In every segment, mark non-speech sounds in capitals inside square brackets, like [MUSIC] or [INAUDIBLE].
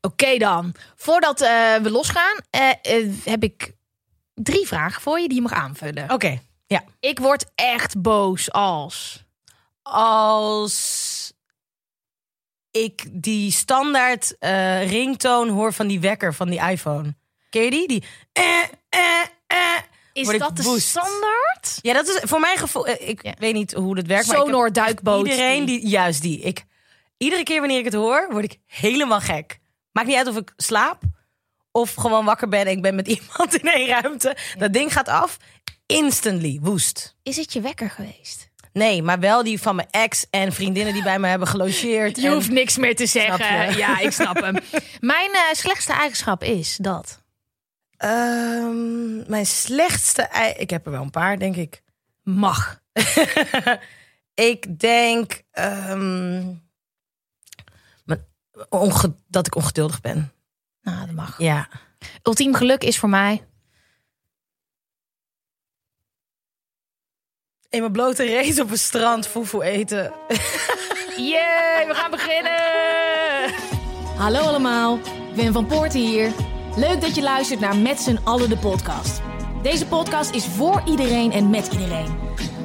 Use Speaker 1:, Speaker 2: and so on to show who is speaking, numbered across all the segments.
Speaker 1: Oké dan. Voordat eh, we losgaan, eh, eh, heb ik drie vragen voor je die je mag aanvullen.
Speaker 2: Oké, ja.
Speaker 1: Ik word echt boos als.
Speaker 2: Als ik die standaard ringtoon hoor van die wekker van die iPhone. Ken je die? Die eh, eh, eh.
Speaker 1: Is dat de standaard?
Speaker 2: Ja, dat is voor mijn gevoel. Ik
Speaker 1: Ja.
Speaker 2: weet niet hoe dat werkt.
Speaker 1: Sonor duikboot.
Speaker 2: Iedereen die, juist die. Ik, iedere keer wanneer ik het hoor, word ik helemaal gek. Maakt niet uit of ik slaap of gewoon wakker ben en ik ben met [LAUGHS] iemand in één ruimte. Dat ding gaat af. Instantly, woest.
Speaker 1: Is het je wekker geweest?
Speaker 2: Nee, maar wel die van mijn ex en vriendinnen die bij me hebben gelogeerd.
Speaker 1: Je
Speaker 2: en-
Speaker 1: hoeft niks meer te zeggen. Ja, ik snap hem. [LAUGHS] Mijn eh, slechtste eigenschap is dat.
Speaker 2: Ehm, mijn slechtste... ei- Ik heb er wel een paar, denk ik.
Speaker 1: Mag. [LAUGHS]
Speaker 2: ik denk ehm, dat ik ongeduldig ben.
Speaker 1: Nou, dat mag.
Speaker 2: Ja.
Speaker 1: Ultiem geluk is voor mij.
Speaker 2: In mijn blote reet op een strand foefoe eten. [LAUGHS]
Speaker 1: Yay, we gaan beginnen! Hallo allemaal, Wim van Poorten hier. Leuk dat je luistert naar Met z'n allen de podcast. Deze podcast is voor iedereen en met iedereen.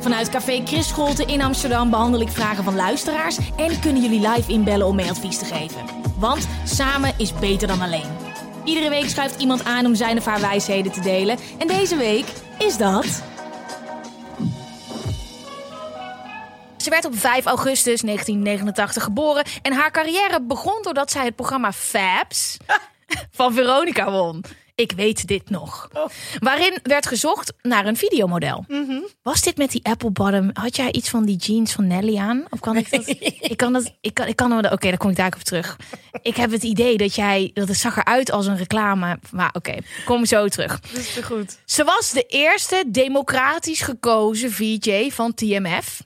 Speaker 1: Vanuit Café Chris Scholte in Amsterdam behandel ik vragen van luisteraars... en kunnen jullie live inbellen om mee advies te geven. Want samen is beter dan alleen. Iedere week schuift iemand aan om zijn of haar wijsheden te delen. En deze week is dat... Ze werd op 5 augustus 1989 geboren en haar carrière begon doordat zij het programma Fabs [LAUGHS] van Veronica won. Ik weet dit nog. Waarin werd gezocht naar een videomodel. Was dit met die Apple Bottom? Had jij iets van die jeans van Nelly aan? Of kan ik dat? ik kan dat. Ik kan. Ik kan Oké, daar kom ik daar op terug. Ik heb het idee dat jij. Dat het zag eruit als een reclame. Maar oké, kom zo terug.
Speaker 2: Dat is te goed.
Speaker 1: Ze was de eerste democratisch gekozen VJ van TMF.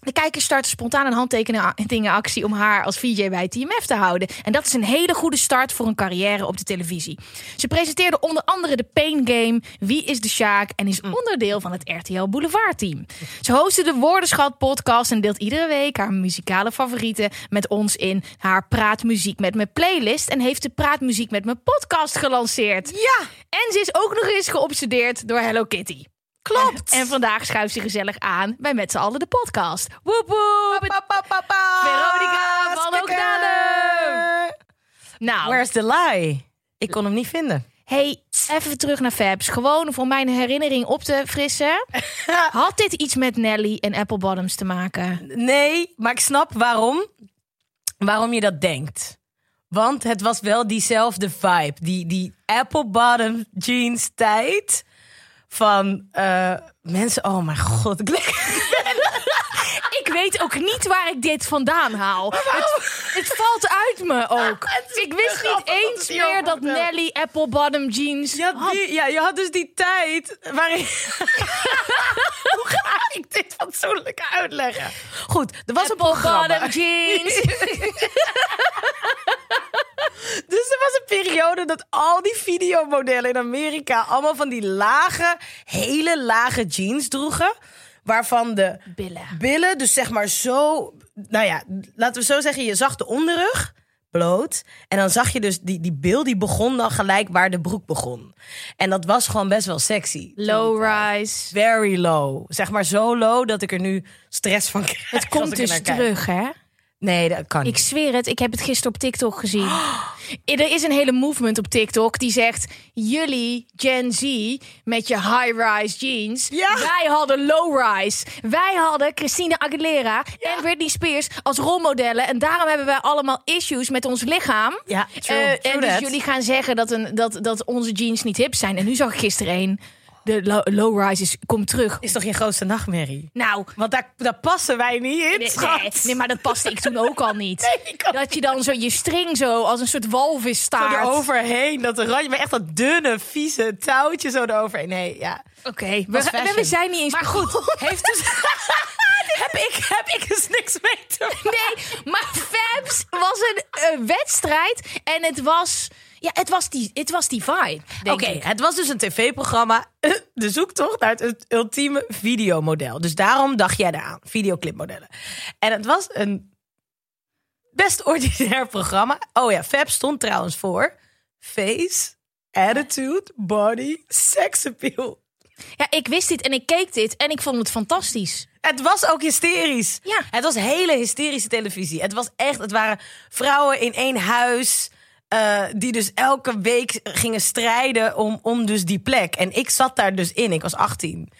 Speaker 1: De kijkers starten spontaan een handtekeningenactie om haar als VJ bij TMF te houden. En dat is een hele goede start voor een carrière op de televisie. Ze presenteerde onder andere de Pain Game, Wie is de Sjaak en is onderdeel van het RTL Boulevard team. Ze hostte de Woordenschat podcast en deelt iedere week haar muzikale favorieten met ons in haar Praatmuziek met me playlist. En heeft de Praatmuziek met me podcast gelanceerd.
Speaker 2: Ja,
Speaker 1: En ze is ook nog eens geobsedeerd door Hello Kitty.
Speaker 2: Klopt.
Speaker 1: En vandaag schuift ze gezellig aan bij Met z'n allen de podcast. Woep woep!
Speaker 2: Pa, pa, pa, pa.
Speaker 1: Veronica van. Nou,
Speaker 2: Where's the lie? Ik kon hem niet vinden.
Speaker 1: hey, even terug naar Fabs. Gewoon om mijn herinnering op te frissen. [LAUGHS] Had dit iets met Nelly en Apple Bottoms te maken?
Speaker 2: Nee, maar ik snap waarom. Waarom je dat denkt. Want het was wel diezelfde vibe. Die, die apple bottom jeans tijd. Van eh, mensen, oh mijn god. Ik, [LAUGHS]
Speaker 1: Ik weet ook niet waar ik dit vandaan haal. Het, het valt uit me ook. [LAUGHS] Ik wist niet eens meer dat. Nelly Apple Bottom jeans
Speaker 2: je, had die, ja, je had dus die tijd waarin... [LAUGHS] Hoe ga ik dit fatsoenlijk uitleggen? Goed, er was een
Speaker 1: Apple
Speaker 2: programma.
Speaker 1: Bottom jeans. [LAUGHS]
Speaker 2: Dus er was een periode dat al die videomodellen in Amerika allemaal van die lage, hele lage jeans droegen. Waarvan de
Speaker 1: Billen.
Speaker 2: billen, dus zeg maar zo. Nou ja, laten we zo zeggen, je zag de onderrug bloot. En dan zag je dus die, die bil, die begon dan gelijk waar de broek begon. En dat was gewoon best wel sexy.
Speaker 1: Low rise.
Speaker 2: Very low. Zeg maar zo low dat ik er nu stress van krijg.
Speaker 1: Het komt dus terug, hè?
Speaker 2: Nee, dat kan
Speaker 1: Ik
Speaker 2: niet.
Speaker 1: zweer het, ik heb het gisteren op TikTok gezien. [GASPS] Er is een hele movement op TikTok die zegt: Jullie, Gen Z, met je high-rise jeans.
Speaker 2: Ja.
Speaker 1: Wij hadden low-rise. Wij hadden Christina Aguilera en Britney Spears als rolmodellen. En daarom hebben wij allemaal issues met ons lichaam.
Speaker 2: Ja, true,
Speaker 1: Eh,
Speaker 2: true
Speaker 1: en dus
Speaker 2: that.
Speaker 1: jullie gaan zeggen dat, een, dat, dat onze jeans niet hip zijn. En nu zag ik gisteren een. De low, lowrises, kom terug.
Speaker 2: Is toch je grootste nachtmerrie?
Speaker 1: Nou,
Speaker 2: Want daar, daar passen wij niet in,
Speaker 1: nee, nee, nee, maar dat paste ik toen ook al niet. [LAUGHS]
Speaker 2: Nee,
Speaker 1: dat je dan zo je string zo als een soort walvis
Speaker 2: Zo
Speaker 1: staart.
Speaker 2: eroverheen, dat randje, maar echt dat dunne, vieze touwtje zo eroverheen. Nee, ja.
Speaker 1: Oké, we, we- zijn niet eens
Speaker 2: Maar goed, [LAUGHS] heeft dus... [LAUGHS] heb, ik, heb ik dus niks mee te maken.
Speaker 1: Nee, maar Fabs was een eh, wedstrijd en het was, ja, het was die, het was die vibe.
Speaker 2: Oké, het was dus een tv-programma. De zoektocht naar het ultieme videomodel. Dus daarom dacht jij eraan. Videoclipmodellen. En het was een best [LAUGHS] ordinair programma. Oh ja, Fab stond trouwens voor face, attitude, body, sex appeal.
Speaker 1: Ja, ik wist dit en ik keek dit en ik vond het fantastisch.
Speaker 2: Het was ook hysterisch.
Speaker 1: Ja.
Speaker 2: Het was hele hysterische televisie. Het was echt, het waren vrouwen in één huis. Eh, die dus elke week gingen strijden om, om dus die plek. En ik zat daar dus in. Ik was 18.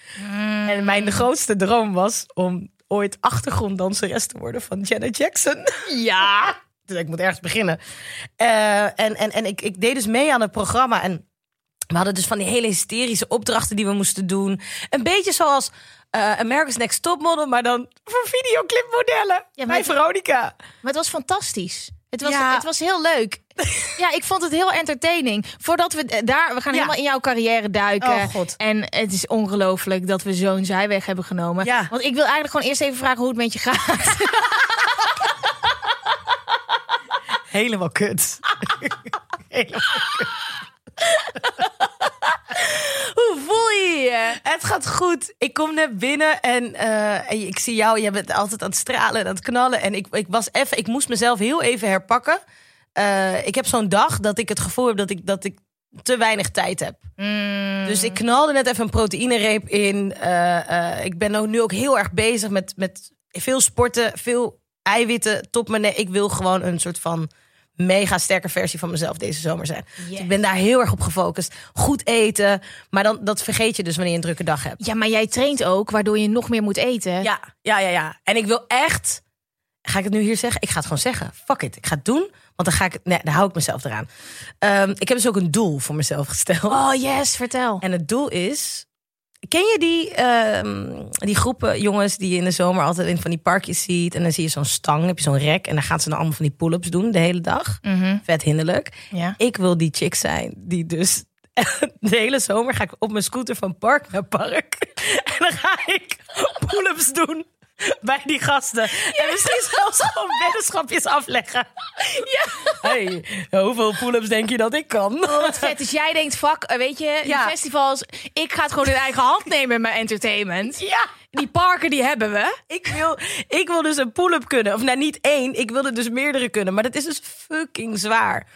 Speaker 2: En mijn grootste droom was om ooit achtergronddanseres te worden van Janet Jackson. Ja. [LAUGHS] Dus ik moet ergens beginnen. Eh, en en, en ik, ik deed dus mee aan het programma. En we hadden dus van die hele hysterische opdrachten die we moesten doen. Een beetje zoals eh, America's Next Topmodel, maar dan voor videoclipmodellen.
Speaker 1: maar
Speaker 2: bij Veronica.
Speaker 1: Maar het was fantastisch. Het was,
Speaker 2: Ja.
Speaker 1: het was heel leuk. [LAUGHS] Ja, ik vond het heel entertaining. Voordat we eh, daar, we gaan
Speaker 2: Ja.
Speaker 1: helemaal in jouw carrière duiken.
Speaker 2: Oh, God.
Speaker 1: En het is ongelooflijk dat we zo'n zijweg hebben genomen.
Speaker 2: Ja.
Speaker 1: Want ik wil eigenlijk gewoon eerst even vragen hoe het met je gaat. [LAUGHS]
Speaker 2: Helemaal kut. [LAUGHS] Helemaal [LAUGHS]
Speaker 1: hoe voel je je?
Speaker 2: Het gaat goed. Ik kom net binnen en, eh, ik zie jou. Je bent altijd aan het stralen en aan het knallen. En ik, ik was even, ik moest mezelf heel even herpakken. Eh, ik heb zo'n dag dat ik het gevoel heb dat ik, dat ik te weinig tijd heb. Dus ik knalde net even een proteïnereep in. Eh, ik ben ook nu ook heel erg bezig met, met veel sporten, veel eiwitten, top nek. Ik wil gewoon een soort van mega sterke versie van mezelf deze zomer zijn. Dus ik ben daar heel erg op gefocust. Goed eten, maar dan dat vergeet je dus wanneer je een drukke dag hebt.
Speaker 1: Ja, maar jij traint ook, waardoor je nog meer moet eten.
Speaker 2: Ja, ja, ja, ja. En ik wil echt. Ga ik het nu hier zeggen? Ik ga het gewoon zeggen. Fuck it. Ik ga het doen. Want dan ga ik. Nee, dan hou ik mezelf eraan. Ehm, ik heb dus ook een doel voor mezelf gesteld.
Speaker 1: Oh yes, vertel.
Speaker 2: En het doel is. Ken je die, ehm, die groepen jongens die je in de zomer altijd in van die parkjes ziet? En dan zie je zo'n stang, heb je zo'n rek. En dan gaan ze dan allemaal van die pull-ups doen de hele dag. Vet hinderlijk.
Speaker 1: Ja.
Speaker 2: Ik wil die chick zijn die dus [LAUGHS] de hele zomer ga ik op mijn scooter van park naar park. [LAUGHS] En dan ga ik pull-ups doen [LAUGHS] bij die gasten. En misschien zelfs gewoon weddenschapjes afleggen. [LAUGHS] Ja. Hey, hoeveel pull-ups denk je dat ik kan?
Speaker 1: Oh, wat vet. Dus jij denkt, fuck, eh, weet je, die
Speaker 2: Ja.
Speaker 1: festivals, ik ga het gewoon in eigen hand nemen met mijn entertainment.
Speaker 2: Ja.
Speaker 1: Die parken, die hebben we.
Speaker 2: Ik wil, ik wil dus een pull-up kunnen. Of nou, niet één. Ik wil er dus meerdere kunnen. Maar dat is dus fucking zwaar.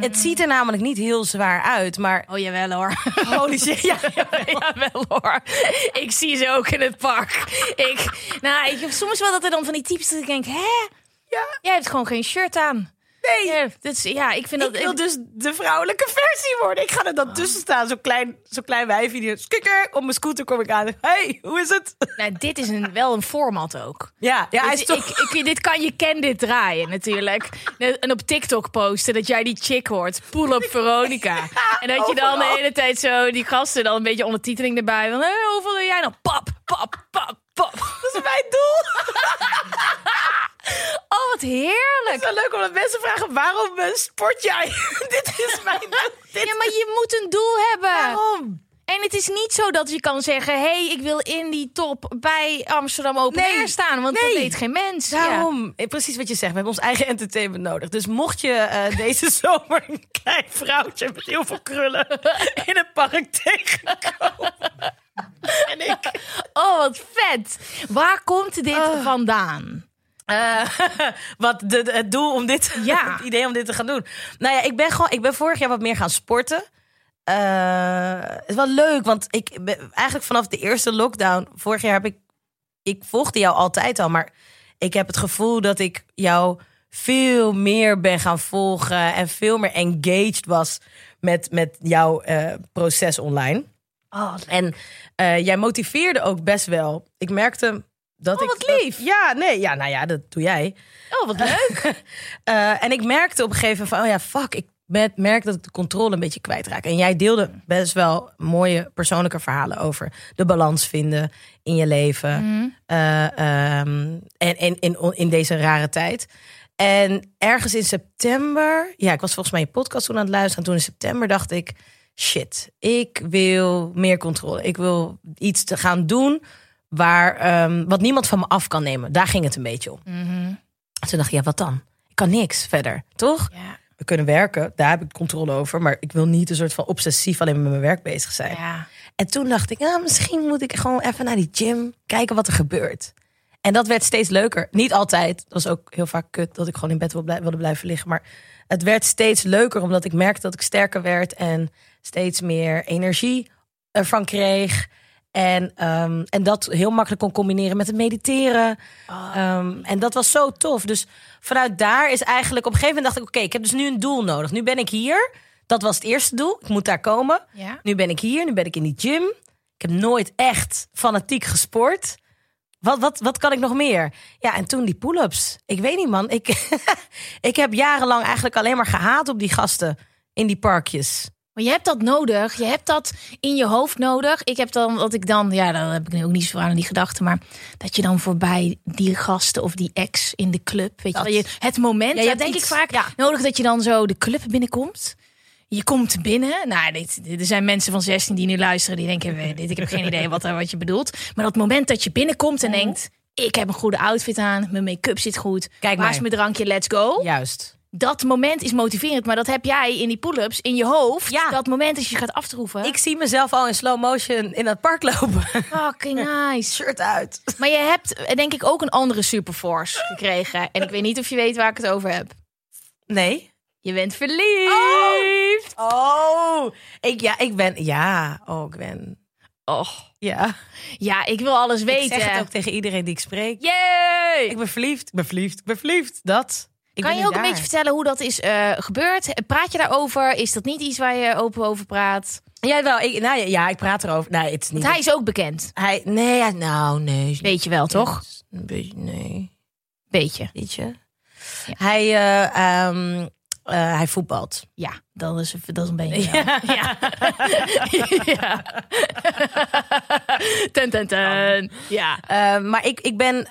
Speaker 2: Het ziet er namelijk niet heel zwaar uit. Maar
Speaker 1: Oh, jawel hoor.
Speaker 2: holy shit. Ja, [LAUGHS]
Speaker 1: jawel hoor. Ik zie ze ook in het park. Ik, nou, ik heb soms wel dat er dan van die types dat ik denk, hè?
Speaker 2: ja.
Speaker 1: Jij hebt gewoon geen shirt aan.
Speaker 2: Nee.
Speaker 1: Ja, is, ja ik vind dat...
Speaker 2: Ik wil dus de vrouwelijke versie worden. Ik ga er dan tussen staan. Zo'n klein, zo'n klein wijfje. Die skikker. Op mijn scooter kom ik aan. Hey, hoe is het?
Speaker 1: Nou, dit is een, wel een format ook.
Speaker 2: Ja, ja hij
Speaker 1: Dit-
Speaker 2: is toch...
Speaker 1: ik, ik, dit kan je ken dit draaien natuurlijk. En op TikTok posten dat jij die chick hoort. Pull up Veronica. [LAUGHS] en dat je dan de hele tijd zo die gasten dan een beetje ondertiteling erbij. Van, hey, hoeveel doe jij nou? Pap, pap, pap, pap.
Speaker 2: Dat is mijn doel. [LAUGHS]
Speaker 1: Oh, wat heerlijk.
Speaker 2: Het is wel leuk omdat mensen vragen, waarom eh, sport jij? [LAUGHS] Dit is mijn. Dit
Speaker 1: Ja, maar je moet een doel hebben.
Speaker 2: Waarom?
Speaker 1: En het is niet zo dat je kan zeggen... hé, hey, ik wil in die top bij Amsterdam Open
Speaker 2: Nee.
Speaker 1: Air staan. Want
Speaker 2: Nee.
Speaker 1: dat weet geen mens.
Speaker 2: Daarom. Eh, Precies wat je zegt. We hebben ons eigen entertainment nodig. Dus mocht je eh, deze [LAUGHS] zomer een klein vrouwtje met heel veel krullen [LAUGHS] in het park tegenkomen. En ik.
Speaker 1: Oh, wat vet. Waar komt dit
Speaker 2: Oh.
Speaker 1: vandaan?
Speaker 2: Eh, [LAUGHS] wat de, het doel om dit, [LAUGHS]
Speaker 1: Ja.
Speaker 2: het idee om dit te gaan doen. Nou ja, ik ben gewoon, ik ben vorig jaar wat meer gaan sporten. Eh, het is wel leuk, want ik ben, eigenlijk vanaf de eerste lockdown vorig jaar heb ik, ik volgde jou altijd al, maar ik heb het gevoel dat ik jou veel meer ben gaan volgen en veel meer engaged was met, met jouw eh, proces online.
Speaker 1: Oh,
Speaker 2: En jij motiveerde ook best wel. Ik merkte dat
Speaker 1: Oh,
Speaker 2: ik.
Speaker 1: wat
Speaker 2: dat-
Speaker 1: lief.
Speaker 2: ja, nee, ja, nou ja, dat doe jij.
Speaker 1: oh wat leuk. [LAUGHS]
Speaker 2: Eh, en ik merkte op een gegeven moment van, oh ja, fuck, ik met, merk dat ik de controle een beetje kwijtraak. En jij deelde best wel mooie persoonlijke verhalen over de balans vinden in je leven.
Speaker 1: Mhm.
Speaker 2: Eh, ehm, en in, in, in deze rare tijd. En ergens in september, ja, ik was volgens mij je podcast toen aan het luisteren. En toen in september dacht ik, shit, ik wil meer controle. Ik wil iets te gaan doen waar, ehm, wat niemand van me af kan nemen. Daar ging het een beetje om.
Speaker 1: Mhm.
Speaker 2: Toen dacht ik, ja, wat dan? Ik kan niks verder, toch?
Speaker 1: Ja.
Speaker 2: We kunnen werken, daar heb ik controle over. Maar ik wil niet een soort van obsessief alleen met mijn werk bezig zijn.
Speaker 1: Ja.
Speaker 2: En toen dacht ik, nou, misschien moet ik gewoon even naar die gym, kijken wat er gebeurt. En dat werd steeds leuker. Niet altijd. Dat was ook heel vaak kut dat ik gewoon in bed wilde blijven liggen. Maar het werd steeds leuker omdat ik merkte dat ik sterker werd en steeds meer energie ervan kreeg. En, ehm, en dat heel makkelijk kon combineren met het mediteren. Ehm, en dat was zo tof. Dus vanuit daar is eigenlijk op een gegeven moment dacht ik: oké, ik heb dus nu een doel nodig. Nu ben ik hier. Dat was het eerste doel. Ik moet daar komen.
Speaker 1: Ja.
Speaker 2: Nu ben ik hier, nu ben ik in die gym. Ik heb nooit echt fanatiek gesport. Wat, wat, wat kan ik nog meer? Ja, en toen die pull-ups. Ik weet niet, man. Ik, [LAUGHS] ik heb jarenlang eigenlijk alleen maar gehaat op die gasten in die parkjes.
Speaker 1: Maar je hebt dat nodig. Je hebt dat in je hoofd nodig. Ik heb dan, wat ik dan, ja, dan heb ik nu ook niet zo aan die gedachten, maar dat je dan voorbij die gasten of die ex in de club, weet
Speaker 2: Dat.
Speaker 1: je, het moment,
Speaker 2: Ja,
Speaker 1: denk
Speaker 2: iets-
Speaker 1: ik vaak
Speaker 2: ja.
Speaker 1: nodig dat je dan zo de club binnenkomt. Je komt binnen. Nou, dit, dit- er zijn mensen van 16 die nu luisteren, die denken, "Weet dit, ik heb geen idee wat, wat je bedoelt. Maar dat moment dat je binnenkomt en
Speaker 2: Mhm.
Speaker 1: denkt, ik heb een goede outfit aan, mijn make-up zit goed,
Speaker 2: Kijk
Speaker 1: waar is mijn drankje, let's go
Speaker 2: Juist.
Speaker 1: Dat moment is motiverend, maar dat heb jij in die pull-ups in je hoofd.
Speaker 2: Ja.
Speaker 1: Dat moment als je gaat aftroeven.
Speaker 2: Ik zie mezelf al in slow motion in het park lopen.
Speaker 1: Fucking [LAUGHS] nice.
Speaker 2: Shirt uit.
Speaker 1: Maar je hebt denk ik ook een andere superforce gekregen. En ik weet niet of je weet waar ik het over heb.
Speaker 2: Nee.
Speaker 1: Je bent verliefd.
Speaker 2: Oh, ik, ja, ik ben, ja, oh, ik ben,
Speaker 1: Oh.
Speaker 2: ja.
Speaker 1: Ja, ik wil alles
Speaker 2: Ik
Speaker 1: weten.
Speaker 2: zeg het ook tegen iedereen die ik spreek.
Speaker 1: Yay!
Speaker 2: Ik ben verliefd, ik ben verliefd, ik ben verliefd. Dat. Ik
Speaker 1: kan je ook een beetje vertellen hoe dat is eh, gebeurd? Praat je daarover? Is dat niet iets waar je open over praat?
Speaker 2: Ja, wel. Ik, nou, ja, ik praat erover. Nee, het is niet.
Speaker 1: Want hij is ook bekend.
Speaker 2: Hij, nee, nou, nee.
Speaker 1: Weet je wel, toch?
Speaker 2: Een beetje, nee.
Speaker 1: Beetje.
Speaker 2: Weet je? Hij, eh, ehm, eh, hij voetbalt.
Speaker 1: Ja, dat is, dat is een beetje. Ja. ja. [LAUGHS] ja. [LAUGHS] ten, ten, ten. Ja.
Speaker 2: Eh, maar ik, ik ben,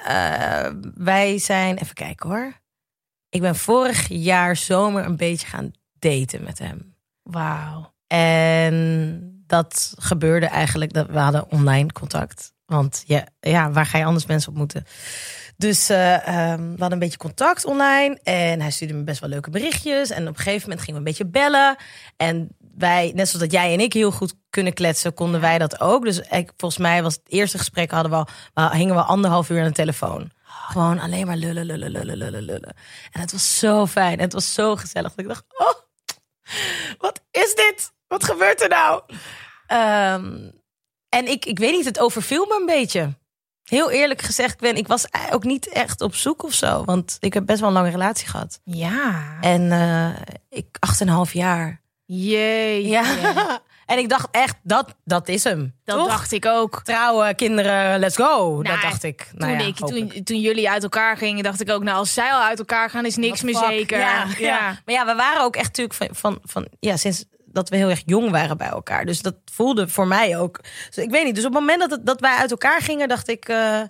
Speaker 2: wij zijn, even kijken hoor. Ik ben vorig jaar zomer een beetje gaan daten met hem.
Speaker 1: Wauw.
Speaker 2: En dat gebeurde eigenlijk, dat we hadden online contact. Want ja, ja waar ga je anders mensen ontmoeten? Dus eh, ehm, we hadden een beetje contact online. En hij stuurde me best wel leuke berichtjes. En op een gegeven moment gingen we een beetje bellen. En wij, net zoals dat jij en ik heel goed kunnen kletsen, konden wij dat ook. Dus ik, volgens mij was het eerste gesprek hadden we al, hingen we anderhalf uur aan de telefoon. Gewoon alleen maar lullen, lullen, lullen, lullen, lullen. En het was zo fijn. En het was zo gezellig. Dat ik dacht, oh, wat is dit? Wat gebeurt er nou? Ehm, en ik, ik weet niet, het overviel me een beetje. Heel eerlijk gezegd, ben ik was ook niet echt op zoek of zo. Want ik heb best wel een lange relatie gehad.
Speaker 1: Ja.
Speaker 2: En eh ik, acht en een half jaar.
Speaker 1: Jee.
Speaker 2: Ja. En ik dacht echt, dat, dat is hem.
Speaker 1: Dat
Speaker 2: Toch?
Speaker 1: dacht ik ook.
Speaker 2: Trouwen, kinderen, let's go.
Speaker 1: Nou,
Speaker 2: dat dacht ik. Nou
Speaker 1: toen,
Speaker 2: ja,
Speaker 1: ik toen, toen jullie uit elkaar gingen, dacht ik ook, nou, als zij al uit elkaar gaan, is niks meer zeker.
Speaker 2: Ja, ja. Maar ja, we waren ook echt natuurlijk van, van, van ja, sinds dat we heel erg jong waren bij elkaar. Dus dat voelde voor mij ook. Dus ik weet niet. Dus op het moment dat, het, dat wij uit elkaar gingen, dacht ik. eh,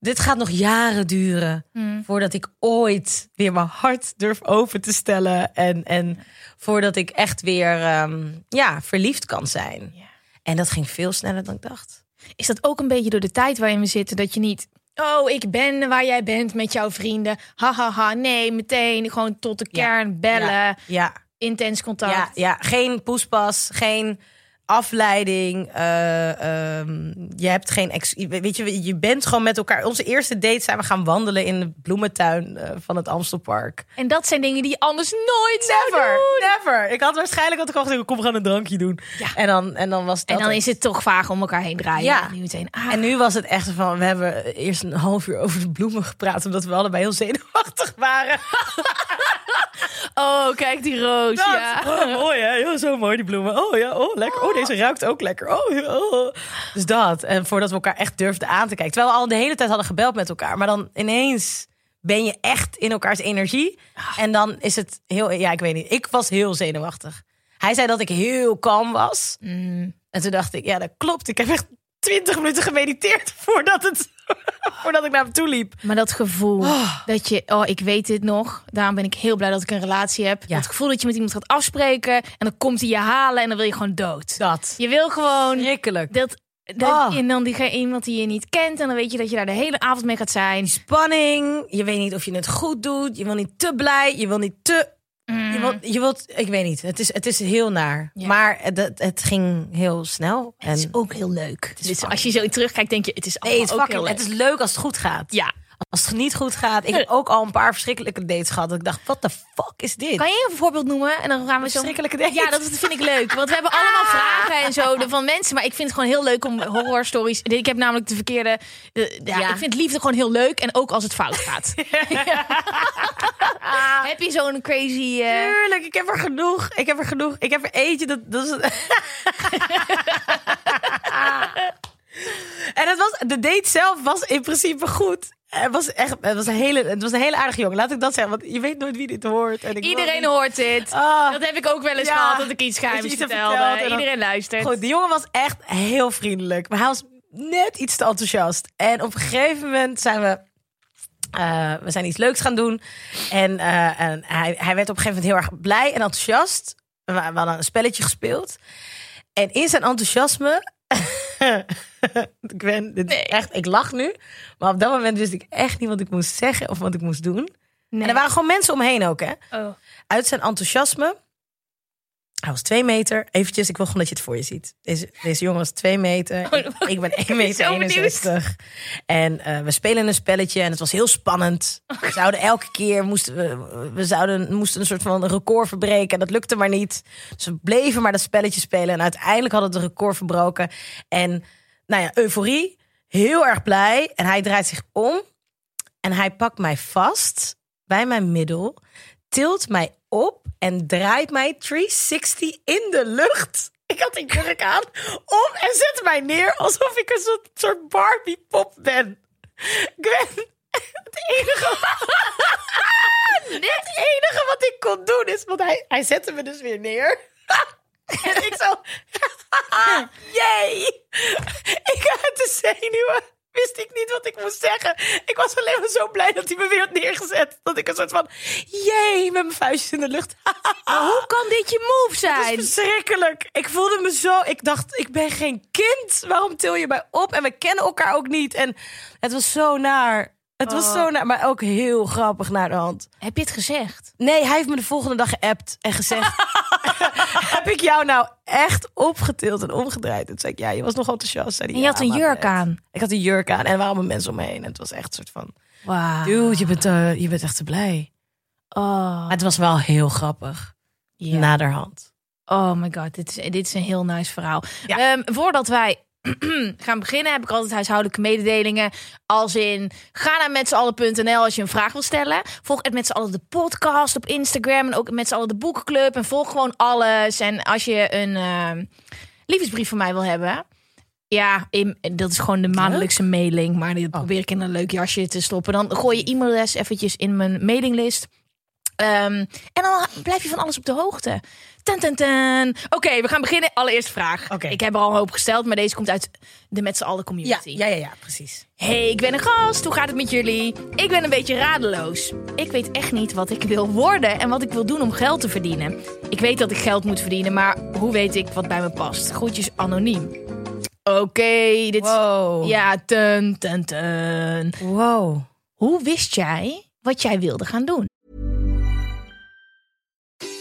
Speaker 2: dit gaat nog jaren duren
Speaker 1: Hmm.
Speaker 2: voordat ik ooit weer mijn hart durf open te stellen. En, en voordat ik echt weer ehm, ja, verliefd kan zijn. En dat ging veel sneller dan ik dacht.
Speaker 1: Is dat ook een beetje door de tijd waarin we zitten, dat je niet... Oh, ik ben waar jij bent met jouw vrienden. Hahaha, ha, ha. nee, meteen gewoon tot de
Speaker 2: Ja.
Speaker 1: kern bellen.
Speaker 2: Ja, ja,
Speaker 1: Intens contact.
Speaker 2: Ja, ja, geen poespas, geen afleiding. eh, ehm, je hebt geen. Ex weet je, je bent gewoon met elkaar. Onze eerste date zijn we gaan wandelen in de bloementuin eh, van het Amstelpark.
Speaker 1: En dat zijn dingen die je anders nooit zou
Speaker 2: Never,
Speaker 1: doen.
Speaker 2: never. Ik had waarschijnlijk had ik al gezegd, kom we gaan een drankje doen.
Speaker 1: Ja.
Speaker 2: En dan, en dan was dat.
Speaker 1: En dan is het toch vaag om elkaar heen draaien.
Speaker 2: Ja.
Speaker 1: En nu meteen, ah,
Speaker 2: En nu was het echt van, we hebben eerst een half uur over de bloemen gepraat, omdat we allebei heel zenuwachtig waren. [LAUGHS]
Speaker 1: oh, kijk die roos.
Speaker 2: Dat.
Speaker 1: Ja.
Speaker 2: Oh, mooi hè, heel zo mooi die bloemen. Oh ja, oh lekker. Oh, deze ruikt ook lekker. Oh, ja, oh. Dus dat. En voordat we elkaar echt durfden aan te kijken. Terwijl we al de hele tijd hadden gebeld met elkaar. Maar dan ineens ben je echt in elkaars energie. En dan is het heel, ja, ik weet niet. Ik was heel zenuwachtig. Hij zei dat ik heel kalm was.
Speaker 1: Mm.
Speaker 2: En toen dacht ik, ja, dat klopt. Ik heb echt twintig minuten gemediteerd [LAUGHS] voordat, het, voordat ik naar hem toe liep.
Speaker 1: Maar dat gevoel dat je, oh, ik weet dit nog. Daarom ben ik heel blij dat ik een relatie heb.
Speaker 2: Ja.
Speaker 1: Het gevoel dat je met iemand gaat afspreken en dan komt hij je halen en dan wil je gewoon dood.
Speaker 2: Dat.
Speaker 1: Je wil gewoon
Speaker 2: Schrikkelijk.
Speaker 1: dat. dat
Speaker 2: Oh.
Speaker 1: En dan die, iemand die je niet kent. En dan weet je dat je daar de hele avond mee gaat zijn.
Speaker 2: Spanning. Je weet niet of je het goed doet. Je wil niet te blij. Je wil niet te... Je wilt, je wilt, ik weet niet. Het is, het is heel naar.
Speaker 1: Ja.
Speaker 2: Maar het, het, ging heel snel.
Speaker 1: Het is
Speaker 2: En
Speaker 1: ook heel leuk. Dus als je zo terugkijkt, denk je, het is
Speaker 2: nee, het, is
Speaker 1: ook heel
Speaker 2: het
Speaker 1: leuk.
Speaker 2: is leuk als het goed gaat.
Speaker 1: Ja.
Speaker 2: Als het niet goed gaat. Ik heb ook al een paar verschrikkelijke dates gehad. Dat ik dacht, wat de fuck is dit?
Speaker 1: Kan je een voorbeeld noemen? En dan gaan we zo.
Speaker 2: Verschrikkelijke date.
Speaker 1: Ja, dat vind ik leuk. Want we hebben allemaal vragen en zo van mensen. Maar ik vind het gewoon heel leuk om horrorstories. Ik heb namelijk de verkeerde. de- ja,
Speaker 2: Ja.
Speaker 1: Ik vind liefde gewoon heel leuk. En ook als het fout gaat. [LAUGHS] [LAUGHS] heb je zo'n crazy. eh,
Speaker 2: Tuurlijk, ik heb er genoeg. Ik heb er genoeg. Ik heb er eentje. Dat, dat is... [LAUGHS] en het was, de date zelf was in principe goed. Het was echt, het was een hele, het was een hele aardige jongen. Laat ik dat zeggen, want je weet nooit wie dit hoort. En ik
Speaker 1: Iedereen hoort dit.
Speaker 2: Ah.
Speaker 1: Dat heb ik ook wel eens
Speaker 2: Ja.
Speaker 1: gehad. Dat ik iets geheims
Speaker 2: iets
Speaker 1: vertelde.
Speaker 2: dan-
Speaker 1: Iedereen luistert.
Speaker 2: Goed, die jongen was echt heel vriendelijk. Maar hij was net iets te enthousiast. En op een gegeven moment zijn we... eh, we zijn iets leuks gaan doen. En, eh, en hij, hij werd op een gegeven moment heel erg blij en enthousiast. We, we hadden een spelletje gespeeld. En in zijn enthousiasme... [LAUGHS] dit
Speaker 1: Nee.
Speaker 2: echt, ik lach nu. Maar op dat moment wist ik echt niet wat ik moest zeggen of wat ik moest doen.
Speaker 1: Nee.
Speaker 2: En er waren gewoon mensen omheen ook, hè?
Speaker 1: Oh.
Speaker 2: uit zijn enthousiasme. Hij was twee meter. Eventjes, ik wil gewoon dat je het voor je ziet. Deze, deze jongen was twee meter.
Speaker 1: Oh,
Speaker 2: Ik, ben 1
Speaker 1: zo
Speaker 2: meter
Speaker 1: benieuwd.
Speaker 2: 61. En eh, we spelen een spelletje en het was heel spannend. We zouden elke keer moesten we, we zouden, moesten een soort van record verbreken. En dat lukte maar niet. Dus we bleven maar dat spelletje spelen. En uiteindelijk hadden we het record verbroken. En nou ja, euforie. Heel erg blij. En hij draait zich om. En hij pakt mij vast bij mijn middel, tilt mij op en draait mij 360 in de lucht. Ik had die jurk aan, om en zet mij neer alsof ik een soort, soort Barbie pop ben. Gwen, het enige, het enige wat ik kon doen is, want hij, hij zette me dus weer neer. En ik zo, [LAUGHS] [LAUGHS] jee. Ik uit de zenuwen wist ik niet wat ik moest zeggen. Ik was alleen maar zo blij dat hij me weer had neergezet. Dat ik een soort van, jee, met mijn vuistjes in de lucht. [LAUGHS]
Speaker 1: Maar hoe kan dit je move
Speaker 2: Het
Speaker 1: zijn?
Speaker 2: is verschrikkelijk. Ik voelde me zo. Ik dacht, ik ben geen kind. Waarom til je mij op? En we kennen elkaar ook niet. En het was zo naar. Het was zo naar, maar ook heel grappig naar de hand.
Speaker 1: Heb je het gezegd?
Speaker 2: Nee, hij heeft me de volgende dag geappt en gezegd: [LAUGHS] Heb ik jou nou echt opgetild en omgedraaid? Toen zei ik: Ja, je was nog enthousiast. Zei hij,
Speaker 1: En je had
Speaker 2: "Ja,
Speaker 1: een jurk
Speaker 2: net."
Speaker 1: aan.
Speaker 2: Ik had een jurk aan en er waren allemaal mensen om me heen. En het was echt een soort van:
Speaker 1: Wauw.
Speaker 2: Dude, je bent, eh, je bent echt te blij.
Speaker 1: Oh,
Speaker 2: Maar het was wel heel grappig.
Speaker 1: ja.
Speaker 2: Naderhand.
Speaker 1: oh my god, dit is, dit is een heel nice verhaal.
Speaker 2: Ja.
Speaker 1: Ehm, voordat wij [CLEARS THROAT] gaan beginnen, heb ik altijd huishoudelijke mededelingen. Als in, ga naar met z'n allen.nl als je een vraag wil stellen. Volg het met z'n allen de podcast op Instagram. En ook met z'n allen de boekenclub. En volg gewoon alles. En als je een ehm, liefdesbrief van mij wil hebben... Ja, in- dat is gewoon de maandelijkse mailing. Maar die probeer ik in een leuk jasje te stoppen. Dan gooi je e-mailadres eventjes in mijn mailinglist. Ehm, en dan blijf je van alles op de hoogte. Oké, we gaan beginnen. Allereerste vraag.
Speaker 2: Oké.
Speaker 1: Ik heb er al een hoop gesteld, maar deze komt uit de met z'n allen community.
Speaker 2: ja, ja, ja, precies.
Speaker 1: Hey, ik ben een gast. Hoe gaat het met jullie? Ik ben een beetje radeloos. Ik weet echt niet wat ik wil worden en wat ik wil doen om geld te verdienen. Ik weet dat ik geld moet verdienen, maar hoe weet ik wat bij me past? Groetjes anoniem. Oké, dit
Speaker 2: Wow.
Speaker 1: Ja, ten, ten, ten.
Speaker 2: Wow.
Speaker 1: Hoe wist jij wat jij wilde gaan doen?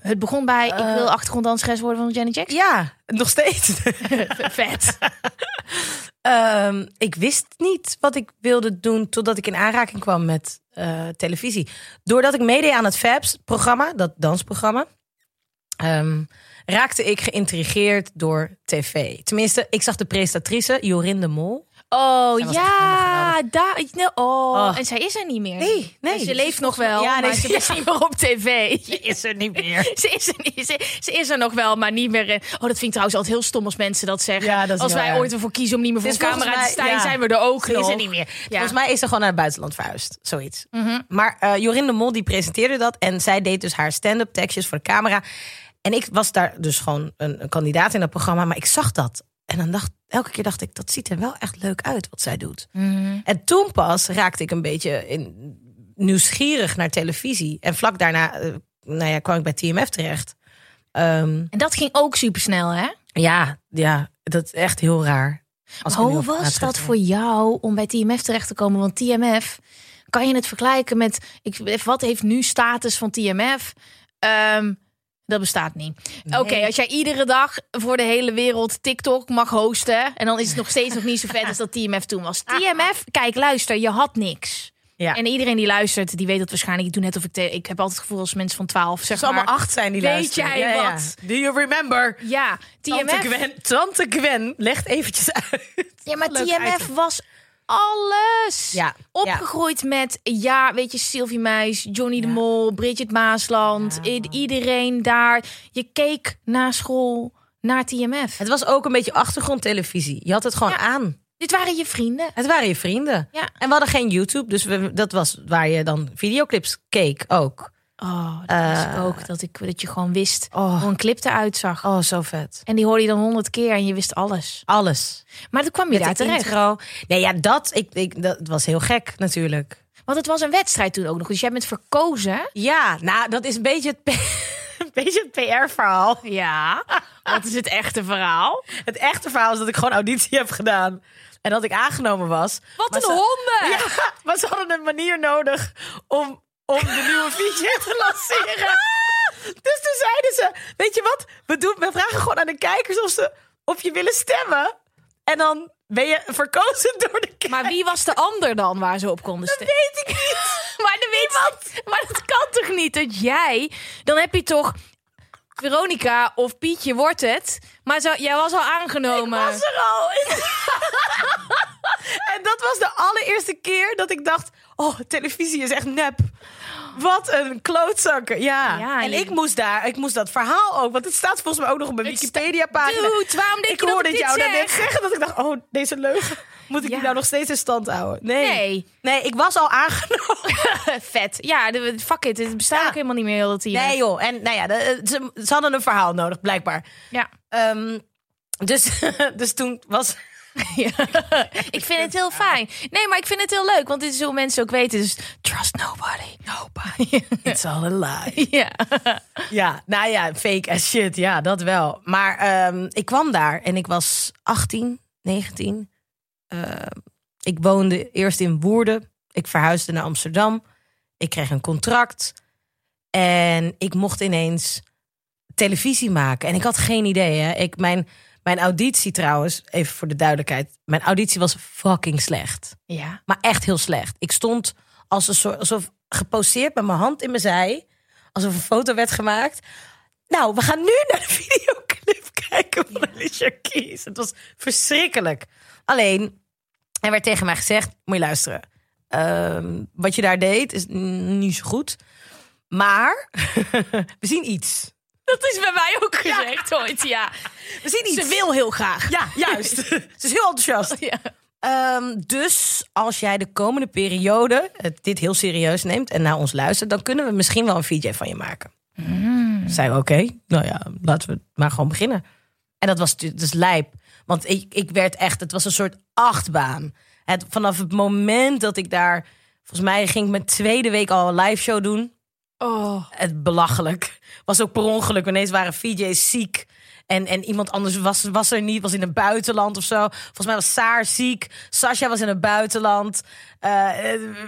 Speaker 1: Het begon bij, ik wil achtergronddanseres worden van Janet Jackson.
Speaker 2: Ja, nog steeds. [LAUGHS]
Speaker 1: Vet. [LAUGHS]
Speaker 2: Ehm, ik wist niet wat ik wilde doen totdat ik in aanraking kwam met eh, televisie. Doordat ik meedeed aan het Fabs-programma, dat dansprogramma, ehm, raakte ik geïntrigeerd door tv. Tenminste, ik zag de presentatrice Jorinde de Mol.
Speaker 1: Oh ja, daar. oh.
Speaker 2: Oh.
Speaker 1: En zij is er niet meer.
Speaker 2: Nee, nee,
Speaker 1: Ze
Speaker 2: ze
Speaker 1: leeft nog wel,
Speaker 2: Ja, nee,
Speaker 1: maar ze
Speaker 2: ja.
Speaker 1: is niet meer op tv. [LAUGHS]
Speaker 2: Is er niet meer. [LAUGHS]
Speaker 1: Ze is, er niet, ze, ze is er nog wel, maar niet meer. in- Oh, dat vind ik trouwens altijd heel stom als mensen dat zeggen.
Speaker 2: Ja, dat is
Speaker 1: als wij ooit ervoor kiezen om niet meer voor een
Speaker 2: is
Speaker 1: camera te staan,
Speaker 2: ja.
Speaker 1: zijn we er ook
Speaker 2: Ze
Speaker 1: nog.
Speaker 2: is er niet meer. Volgens mij is ze gewoon naar het buitenland verhuisd. Zoiets.
Speaker 1: Mhm.
Speaker 2: Maar eh Jorinde de Mol die presenteerde dat. En zij deed dus haar stand-up tekstjes voor de camera. En ik was daar dus gewoon een, een kandidaat in dat programma. Maar ik zag dat. En dan dacht elke keer dacht ik, dat ziet er wel echt leuk uit wat zij doet.
Speaker 1: Mhm.
Speaker 2: En toen pas raakte ik een beetje in, nieuwsgierig naar televisie. En vlak daarna eh, nou ja, kwam ik bij TMF terecht. Ehm,
Speaker 1: En dat ging ook super snel, hè?
Speaker 2: ja, ja, dat is echt heel raar. Als
Speaker 1: Hoe was dat voor jou om bij TMF terecht te komen? Want TMF, kan je het vergelijken met... Ik, wat heeft nu status van TMF? Ehm, dat bestaat niet. Oké, als jij iedere dag voor de hele wereld TikTok mag hosten... en dan is het nog steeds nog niet zo vet als dat TMF toen was. TMF, kijk, luister, je had niks.
Speaker 2: Ja.
Speaker 1: En iedereen die luistert, die weet dat waarschijnlijk. Ik doe net of ik... te- ik heb altijd het gevoel als mensen van 12 zeg maar...
Speaker 2: allemaal acht zijn die
Speaker 1: Weet
Speaker 2: luisteren.
Speaker 1: jij
Speaker 2: Ja, ja.
Speaker 1: wat?
Speaker 2: Do you remember?
Speaker 1: Ja,
Speaker 2: Tante
Speaker 1: TMF.
Speaker 2: Gwen, Tante Gwen legt eventjes uit.
Speaker 1: Ja, maar
Speaker 2: Leuk
Speaker 1: TMF
Speaker 2: item.
Speaker 1: was alles.
Speaker 2: Ja,
Speaker 1: Opgegroeid met, ja, weet je, Sylvie Muis, Johnny de Mol, Bridget Maasland. iedereen daar. Je keek na school naar TMF.
Speaker 2: Het was ook een beetje achtergrondtelevisie. Je had het gewoon aan.
Speaker 1: Dit waren je vrienden.
Speaker 2: Het waren je vrienden.
Speaker 1: Ja.
Speaker 2: En we hadden geen YouTube, dus we, dat was waar je dan videoclips keek ook.
Speaker 1: Oh, dat ik ook. Dat, ik, dat je gewoon wist
Speaker 2: Oh.
Speaker 1: hoe een clip eruit zag.
Speaker 2: Oh, zo vet.
Speaker 1: En die hoorde je dan honderd keer en je wist alles.
Speaker 2: Alles.
Speaker 1: Maar toen kwam je daar
Speaker 2: Met de
Speaker 1: terecht.
Speaker 2: intro. Nee, ja, dat, ik, ik, dat was heel gek natuurlijk.
Speaker 1: Want het was een wedstrijd toen ook nog. Dus jij bent verkozen.
Speaker 2: Ja, nou, dat is een beetje het, [LAUGHS] een beetje het PR-verhaal.
Speaker 1: Ja. Wat is het echte verhaal?
Speaker 2: Het echte verhaal is dat ik gewoon auditie heb gedaan. En dat ik aangenomen was.
Speaker 1: Wat een
Speaker 2: ze-
Speaker 1: honden! [LAUGHS]
Speaker 2: Ja, maar ze hadden een manier nodig om, om de nieuwe VJ te [LAUGHS] lanceren. Dus toen zeiden ze, weet je wat? We, doen, we vragen gewoon aan de kijkers of ze of je willen stemmen. En dan ben je verkozen [LAUGHS] door de kijkers.
Speaker 1: Maar wie was de ander dan waar ze op konden stemmen?
Speaker 2: weet ik niet. [LAUGHS]
Speaker 1: Maar dat weet Maar dat kan toch niet dat jij... Dan heb je toch... Veronica of Pietje wordt het. Maar zo, jij was al aangenomen.
Speaker 2: was er al. en dat was de allereerste keer dat ik dacht... Oh, televisie is echt nep. Wat een klootzakker. Ja.
Speaker 1: Ja,
Speaker 2: en
Speaker 1: je-
Speaker 2: ik moest daar, ik moest dat verhaal ook... Want het staat volgens mij ook nog op mijn Wikipedia-pagina.
Speaker 1: Dude, waarom denk
Speaker 2: ik
Speaker 1: je dat
Speaker 2: hoorde
Speaker 1: ik
Speaker 2: het
Speaker 1: dit
Speaker 2: jou
Speaker 1: zeg?
Speaker 2: net zeggen dat ik dacht... Oh, deze leugen. Moet ik
Speaker 1: Ja.
Speaker 2: die nou nog steeds in stand houden? Nee.
Speaker 1: Nee.
Speaker 2: Nee, ik was al aangenomen. [LAUGHS]
Speaker 1: Vet. Ja, fuck it. Het bestaat
Speaker 2: Ja.
Speaker 1: ook helemaal niet meer heel het team.
Speaker 2: Nee joh. En nou ja, de- ze, ze hadden een verhaal nodig, blijkbaar.
Speaker 1: Ja.
Speaker 2: Ehm, dus, [LAUGHS] dus toen was... [LAUGHS]
Speaker 1: Ja. ik vind het heel fijn. Nee, maar ik vind het heel leuk. Want dit is hoe mensen ook weten. Dus trust nobody. Nobody. [LAUGHS]
Speaker 2: It's all a lie. [LAUGHS]
Speaker 1: ja.
Speaker 2: Ja, nou ja, fake as shit. Ja, dat wel. Maar ehm, ik kwam daar en ik was 18, 19. Ehm, ik woonde eerst in Woerden. Ik verhuisde naar Amsterdam. Ik kreeg een contract. En ik mocht ineens televisie maken. En ik had geen idee. Hè. Ik, mijn, mijn auditie trouwens, even voor de duidelijkheid. Mijn auditie was fucking slecht.
Speaker 1: Ja.
Speaker 2: Maar echt heel slecht. Ik stond als een soort, alsof geposeerd met mijn hand in mijn zij. Alsof een foto werd gemaakt. Nou, we gaan nu naar de [LAUGHS] videoclip kijken van Alicia Keys. Het was verschrikkelijk. Alleen, er werd tegen mij gezegd, moet je luisteren. Ehm, wat je daar deed is niet zo goed. Maar [LAUGHS] we zien iets.
Speaker 1: Dat is bij mij ook gezegd ooit, ja.
Speaker 2: We zien iets.
Speaker 1: Ze wil heel graag.
Speaker 2: Ja, juist. [LAUGHS] Ze is heel enthousiast.
Speaker 1: Ja.
Speaker 2: Ehm, dus als jij de komende periode het, dit heel serieus neemt en naar ons luistert, dan kunnen we misschien wel een VJ van je maken. Zei oké, nou ja, laten we maar gewoon beginnen. En dat was dus lijp. Want ik, ik werd echt, het was een soort achtbaan. Het, vanaf het moment dat ik daar, volgens mij ging ik mijn tweede week al een live show doen.
Speaker 1: Oh.
Speaker 2: Het belachelijk. Was ook per ongeluk. Ineens waren VJ's ziek. En, en iemand anders was, was er niet, was in het buitenland of zo. Volgens mij was Saar ziek. Sascha was in het buitenland. Eh,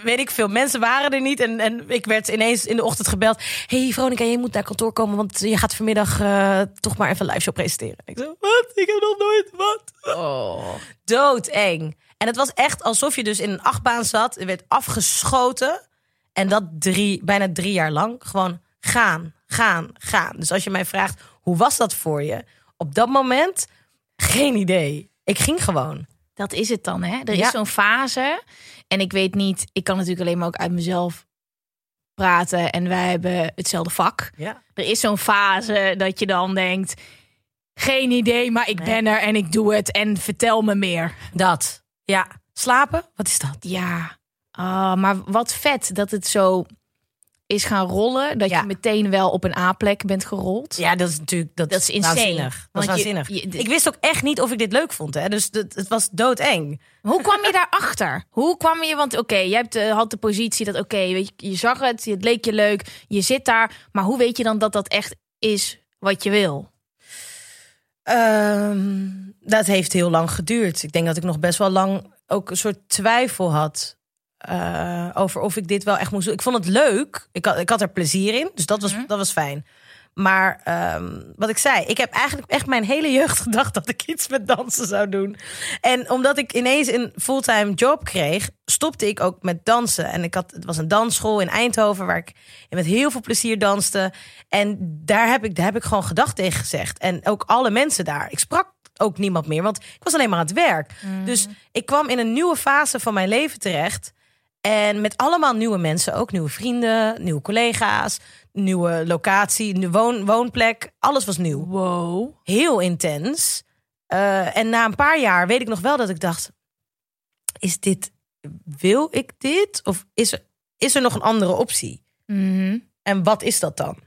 Speaker 2: weet ik veel. Mensen waren er niet. En, en ik werd ineens in de ochtend gebeld. hey Veronica, je moet naar kantoor komen. Want je gaat vanmiddag eh, toch maar even een live show presenteren. Ik zo, wat? Ik heb nog nooit wat.
Speaker 1: Oh.
Speaker 2: Doodeng. En het was echt alsof je dus in een achtbaan zat. Er werd afgeschoten. En dat drie, bijna drie jaar lang. Gewoon gaan, gaan, gaan. Dus als je mij vraagt, hoe was dat voor je? Op dat moment, geen idee. Ik ging gewoon.
Speaker 1: Dat is het dan, hè? Er
Speaker 2: Ja.
Speaker 1: is zo'n fase. En ik weet niet, ik kan natuurlijk alleen maar ook uit mezelf praten. En wij hebben hetzelfde vak.
Speaker 2: Ja.
Speaker 1: Er is zo'n fase dat je dan denkt... Geen idee, maar ik ben er en ik doe het. En vertel me meer.
Speaker 2: Dat. Ja. Slapen? Wat is dat?
Speaker 1: Ja, Ah, maar wat vet dat het zo is gaan rollen. Dat
Speaker 2: Ja.
Speaker 1: je meteen wel op een A-plek bent gerold.
Speaker 2: Ja, dat is natuurlijk dat,
Speaker 1: Dat is insane.
Speaker 2: waanzinnig. Dat is
Speaker 1: je-
Speaker 2: waanzinnig.
Speaker 1: je-
Speaker 2: ik wist ook echt niet of ik dit leuk vond. Hè? Dus het, het was doodeng.
Speaker 1: Hoe kwam je daarachter? Hoe kwam je, want oké, jij hebt, eh, had de positie dat oké, weet je, je zag het, het leek je leuk, je zit daar. Maar hoe weet je dan dat dat echt is wat je wil?
Speaker 2: Ehm, dat heeft heel lang geduurd. Ik denk dat ik nog best wel lang ook een soort twijfel had. Eh, over of ik dit wel echt moest doen. Ik vond het leuk. Ik had, ik had er plezier in. Dus dat was, dat was fijn. Maar ehm, wat ik zei, ik heb eigenlijk echt mijn hele jeugd [LAUGHS] gedacht dat ik iets met dansen zou doen. En omdat ik ineens een fulltime job kreeg, stopte ik ook met dansen. En ik had, het was een dansschool in Eindhoven waar ik met heel veel plezier danste. En daar heb ik, daar heb ik gewoon gedacht tegen gezegd. En ook alle mensen daar. Ik sprak ook niemand meer, want ik was alleen maar aan het werk. Dus ik kwam in een nieuwe fase van mijn leven terecht. En met allemaal nieuwe mensen, ook nieuwe vrienden, nieuwe collega's, nieuwe locatie, nieuwe woon, woonplek. Alles was nieuw.
Speaker 1: Wow.
Speaker 2: Heel intens. Eh, en na een paar jaar weet ik nog wel dat ik dacht: is dit, wil ik dit? Of is er, is er nog een andere optie?
Speaker 1: Mhm.
Speaker 2: En wat is dat dan?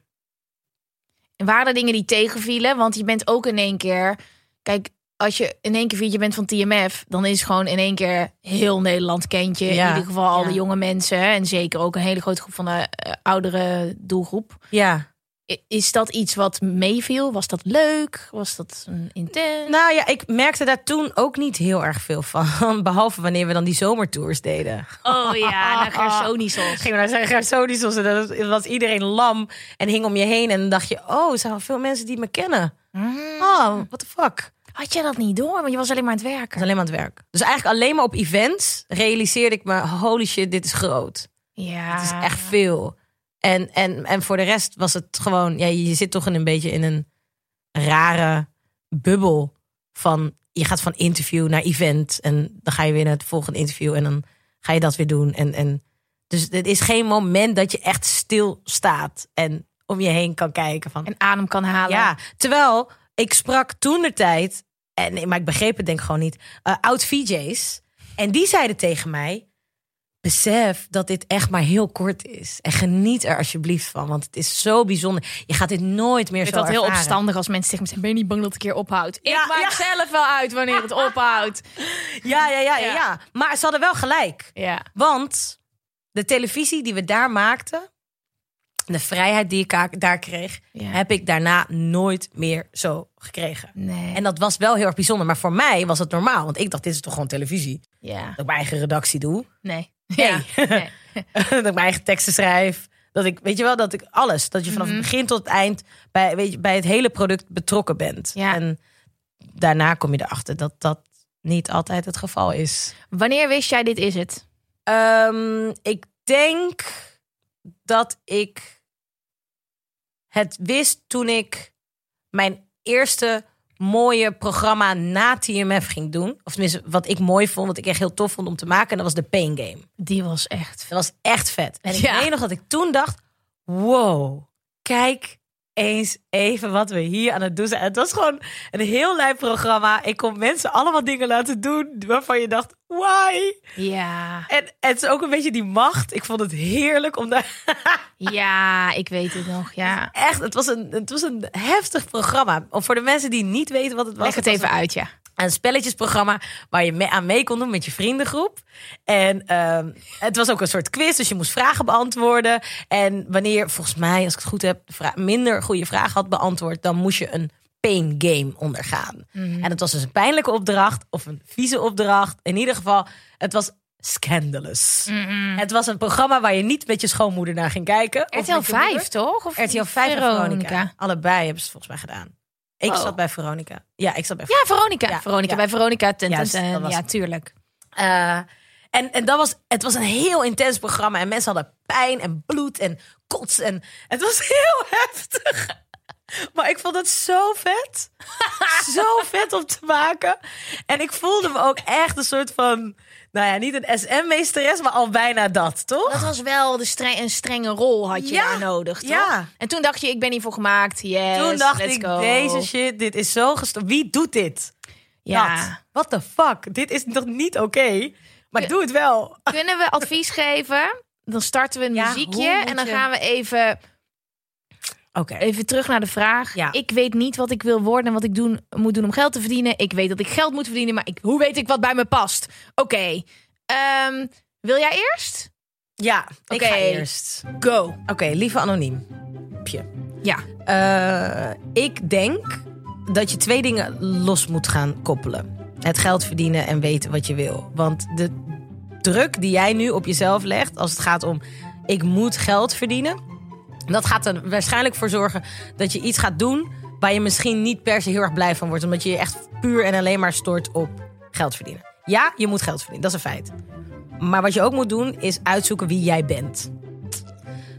Speaker 1: En waren er dingen die tegenvielen? Want je bent ook in één keer. Kijk, als je in één keer vriendje bent van TMF, dan is gewoon in één keer heel Nederland kent je.
Speaker 2: Ja,
Speaker 1: In ieder geval al
Speaker 2: ja.
Speaker 1: de jonge mensen. En zeker ook een hele grote groep van de eh, oudere doelgroep.
Speaker 2: Ja.
Speaker 1: Is dat iets wat meeviel? Was dat leuk? Was dat intens?
Speaker 2: Nou ja, ik merkte daar toen ook niet heel erg veel van. [LAUGHS] Behalve wanneer we dan die zomertours deden.
Speaker 1: Oh ja, naar Gersonisos. [LAUGHS]
Speaker 2: Gingen we naar Gersonisos en dan was iedereen lam en hing om je heen. En dan dacht je, oh, er zijn veel mensen die me kennen. Oh, what the fuck.
Speaker 1: Had je dat niet door? Want je was alleen maar aan het werken.
Speaker 2: alleen maar aan het werk. Dus eigenlijk alleen maar op events realiseerde ik me, holy shit, dit is groot.
Speaker 1: Ja.
Speaker 2: Het is echt veel. En, en, en voor de rest was het gewoon, ja, je zit toch in een beetje in een rare bubbel van, je gaat van interview naar event en dan ga je weer naar het volgende interview en dan ga je dat weer doen. En, en dus het is geen moment dat je echt stil staat en om je heen kan kijken van,
Speaker 1: En adem kan halen.
Speaker 2: ja, terwijl ik sprak toen de tijd, en, maar ik begreep het denk ik gewoon niet, eh, oud VJ's. En die zeiden tegen mij, besef dat dit echt maar heel kort is. En geniet er alsjeblieft van, want het is zo bijzonder. Je gaat dit nooit meer
Speaker 1: Ik vind
Speaker 2: zo
Speaker 1: dat heel opstandig als mensen tegen me zeggen: Ben je niet bang dat het een keer ophoudt? Ik maak
Speaker 2: ja.
Speaker 1: zelf wel uit wanneer het [LAUGHS] ophoudt.
Speaker 2: Ja, ja, ja, ja,
Speaker 1: Ja.
Speaker 2: ja. Maar ze hadden wel gelijk.
Speaker 1: Ja.
Speaker 2: Want de televisie die we daar maakten, de vrijheid die ik daar kreeg,
Speaker 1: Ja.
Speaker 2: heb ik daarna nooit meer zo gekregen.
Speaker 1: Nee.
Speaker 2: En dat was wel heel erg bijzonder. Maar voor mij was het normaal. Want ik dacht, dit is toch gewoon televisie.
Speaker 1: ja.
Speaker 2: Dat ik mijn eigen redactie doe.
Speaker 1: Nee.
Speaker 2: Nee. [LAUGHS]
Speaker 1: Nee.
Speaker 2: dat ik mijn eigen teksten schrijf. Dat ik, weet je wel, dat ik alles. Dat je vanaf
Speaker 1: Mhm.
Speaker 2: het begin tot het eind bij, weet je, bij het hele product betrokken bent.
Speaker 1: Ja.
Speaker 2: En daarna kom je erachter dat dat niet altijd het geval is.
Speaker 1: Wanneer wist jij dit is het?
Speaker 2: Ehm, ik denk dat ik het wist toen ik mijn eerste mooie programma na TMF ging doen. Of tenminste, wat ik mooi vond, wat ik echt heel tof vond om te maken. En dat was de Pain Game.
Speaker 1: Die was echt.
Speaker 2: Dat was echt vet. En ik
Speaker 1: Ja.
Speaker 2: weet nog dat ik toen dacht, wow, kijk eens even wat we hier aan het doen zijn. Het was gewoon een heel lijp programma. Ik kon mensen allemaal dingen laten doen waarvan je dacht, why?
Speaker 1: Ja,
Speaker 2: En het is ook een beetje die macht. Ik vond het heerlijk om daar... [LAUGHS]
Speaker 1: ja, ik weet het nog. Ja.
Speaker 2: Echt, het was, een, het was een heftig programma. Of voor de mensen die niet weten wat het was.
Speaker 1: Leg het even
Speaker 2: een-
Speaker 1: uit, ja.
Speaker 2: Een spelletjesprogramma waar je mee aan mee kon doen met je vriendengroep. En ehm, het was ook een soort quiz, dus je moest vragen beantwoorden. En wanneer, volgens mij, als ik het goed heb, minder goede vragen had beantwoord, dan moest je een pain game ondergaan. En het was dus een pijnlijke opdracht of een vieze opdracht. In ieder geval, het was scandalous. Het was een programma waar je niet met je schoonmoeder naar ging kijken.
Speaker 1: RTL
Speaker 2: met je moeder.
Speaker 1: 5, toch? Of
Speaker 2: RTL 5 en Veronica. Allebei hebben ze het volgens mij gedaan. Ik
Speaker 1: Oh.
Speaker 2: zat bij Veronica. Ja, ik zat bij
Speaker 1: Ja, Veronica.
Speaker 2: Ja,
Speaker 1: Veronica,
Speaker 2: ja.
Speaker 1: bij Veronica. Ten, ten, ten.
Speaker 2: was
Speaker 1: ja, tuurlijk.
Speaker 2: Eh, en en dat was, het was een heel intens programma. En mensen hadden pijn en bloed en kots. En het was [LAUGHS] heel heftig. Maar ik vond het zo vet. [LAUGHS] zo vet om te maken. En ik voelde me ook echt een soort van... Nou ja, niet een SM-meesteres, maar al bijna dat, toch?
Speaker 1: Dat was wel de streng, een strenge rol had je
Speaker 2: Ja,
Speaker 1: daar nodig, toch?
Speaker 2: ja.
Speaker 1: En toen dacht je, ik ben hiervoor gemaakt. Yes,
Speaker 2: Toen dacht
Speaker 1: let's
Speaker 2: ik,
Speaker 1: go.
Speaker 2: deze shit, dit is zo gestopt. Wie doet dit?
Speaker 1: Ja.
Speaker 2: Dat. What the fuck? Dit is toch niet oké? Maar doe het wel.
Speaker 1: Kunnen we advies geven? Dan starten we een
Speaker 2: Ja,
Speaker 1: muziekje en dan gaan we even,
Speaker 2: Oké.
Speaker 1: even terug naar de vraag.
Speaker 2: Ja.
Speaker 1: Ik weet niet wat ik wil worden en wat ik doen, moet doen om geld te verdienen. Ik weet dat ik geld moet verdienen, maar ik, hoe weet ik wat bij me past? Oké. Ehm, wil jij eerst?
Speaker 2: Ja, ik
Speaker 1: Oké.
Speaker 2: ga eerst.
Speaker 1: Go.
Speaker 2: Oké, lieve anoniem. Pje.
Speaker 1: Ja.
Speaker 2: Eh, ik denk dat je twee dingen los moet gaan koppelen. Het geld verdienen en weten wat je wil. Want de druk die jij nu op jezelf legt, als het gaat om ik moet geld verdienen, dat gaat er waarschijnlijk voor zorgen dat je iets gaat doen waar je misschien niet per se heel erg blij van wordt, omdat je je echt puur en alleen maar stort op geld verdienen. Ja, je moet geld verdienen, dat is een feit. Maar wat je ook moet doen, is uitzoeken wie jij bent.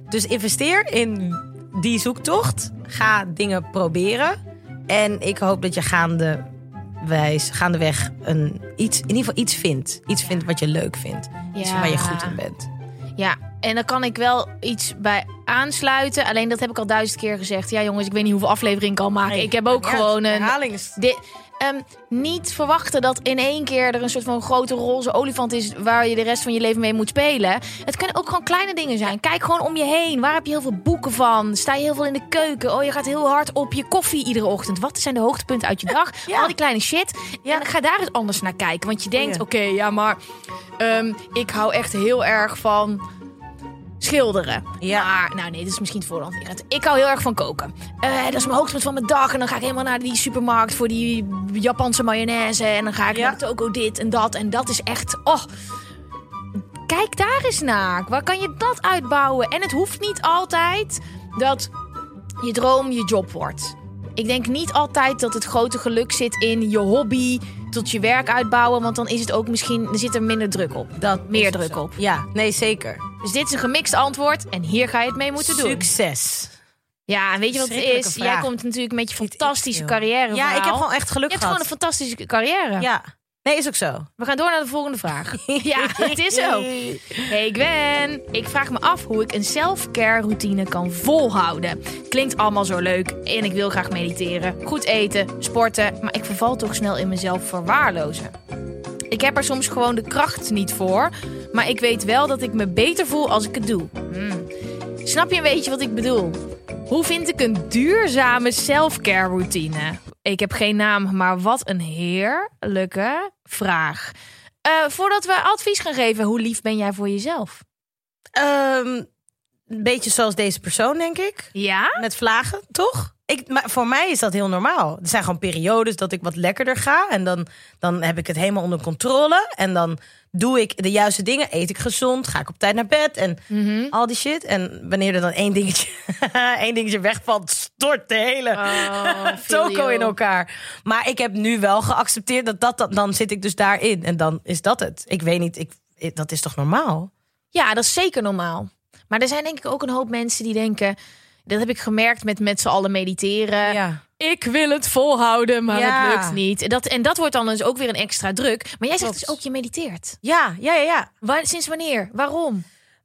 Speaker 2: Dus investeer in die zoektocht. Ga dingen proberen. En ik hoop dat je gaandewijs, gaandeweg een, iets, in ieder geval iets vindt. Iets vindt wat je leuk vindt. Iets waar je goed in bent.
Speaker 1: Ja, en dan kan ik wel iets bij aansluiten. Alleen dat heb ik al duizend keer gezegd. Ja, jongens, ik weet niet hoeveel afleveringen ik al maak. ik heb ook gewoon een. Dit, ehm, niet verwachten dat in één keer er een soort van grote roze olifant is waar je de rest van je leven mee moet spelen. Het kunnen ook gewoon kleine dingen zijn. Kijk gewoon om je heen. Waar heb je heel veel boeken van? Sta je heel veel in de keuken? Oh, je gaat heel hard op je koffie iedere ochtend. Wat zijn de hoogtepunten uit je dag? [LAUGHS]
Speaker 2: Ja.
Speaker 1: Al die kleine shit. En ga daar eens anders naar kijken. Want je denkt, oké,
Speaker 2: Goeie.
Speaker 1: ja, maar ehm, ik hou echt heel erg van schilderen.
Speaker 2: Ja.
Speaker 1: Maar, nou nee, dit is misschien te voorhand. Ik hou heel erg van koken. Eh, dat is mijn hoogtepunt van mijn dag. En dan ga ik helemaal naar die supermarkt voor die Japanse mayonaise. En dan ga ik
Speaker 2: Ja.
Speaker 1: naar toko dit en dat. En dat is echt... Oh, kijk daar eens naar. Waar kan je dat uitbouwen? En het hoeft niet altijd dat je droom je job wordt. Ik denk niet altijd dat het grote geluk zit in je hobby tot je werk uitbouwen. Want dan is het ook misschien, er zit er minder druk op.
Speaker 2: Dat
Speaker 1: Meer druk
Speaker 2: zo.
Speaker 1: op.
Speaker 2: Ja, nee, zeker.
Speaker 1: Dus dit is een gemixt antwoord en hier ga je het mee moeten doen.
Speaker 2: Succes.
Speaker 1: Ja, en weet je wat het is?
Speaker 2: vraag.
Speaker 1: Jij komt natuurlijk met je fantastische carrière.
Speaker 2: Ja, ik heb gewoon echt geluk
Speaker 1: Je hebt
Speaker 2: gehad.
Speaker 1: gewoon een fantastische carrière.
Speaker 2: Ja. Nee, is ook zo.
Speaker 1: We gaan door naar de volgende vraag. [LAUGHS] ja, het is zo. Hey Gwen, ik vraag me af hoe ik een self-care routine kan volhouden. Klinkt allemaal zo leuk en ik wil graag mediteren, goed eten, sporten, maar ik verval toch snel in mezelf verwaarlozen. Ik heb er soms gewoon de kracht niet voor, maar ik weet wel dat ik me beter voel als ik het doe. Hmm. Snap je een beetje wat ik bedoel? Hoe vind ik een duurzame self-care routine? Ik heb geen naam, maar wat een heerlijke vraag. Eh, voordat we advies gaan geven, hoe lief ben jij voor jezelf?
Speaker 2: Ehm, een beetje zoals deze persoon, denk ik.
Speaker 1: Ja?
Speaker 2: Met vlagen, toch? Ik, maar voor mij is dat heel normaal. Er zijn gewoon periodes dat ik wat lekkerder ga. En dan, dan heb ik het helemaal onder controle. En dan doe ik de juiste dingen. Eet ik gezond. Ga ik op tijd naar bed. En
Speaker 1: Mhm.
Speaker 2: al die shit. En wanneer er dan één dingetje, [LAUGHS] één dingetje wegvalt, stort de hele
Speaker 1: Oh, [LAUGHS]
Speaker 2: toko in elkaar. Maar ik heb nu wel geaccepteerd dat, dat, dat dan zit ik dus daarin. En dan is dat het. Ik weet niet, ik, ik- dat is toch normaal?
Speaker 1: Ja, dat is zeker normaal. Maar er zijn denk ik ook een hoop mensen die denken... Dat heb ik gemerkt met met z'n allen mediteren.
Speaker 2: Ja.
Speaker 1: Ik wil het volhouden, maar
Speaker 2: Ja.
Speaker 1: het lukt niet. En dat, en dat wordt dan dus ook weer een extra druk. Maar jij zegt
Speaker 2: Klopt.
Speaker 1: dus ook, je mediteert.
Speaker 2: Ja, ja, ja, ja.
Speaker 1: Waar, sinds wanneer? Waarom?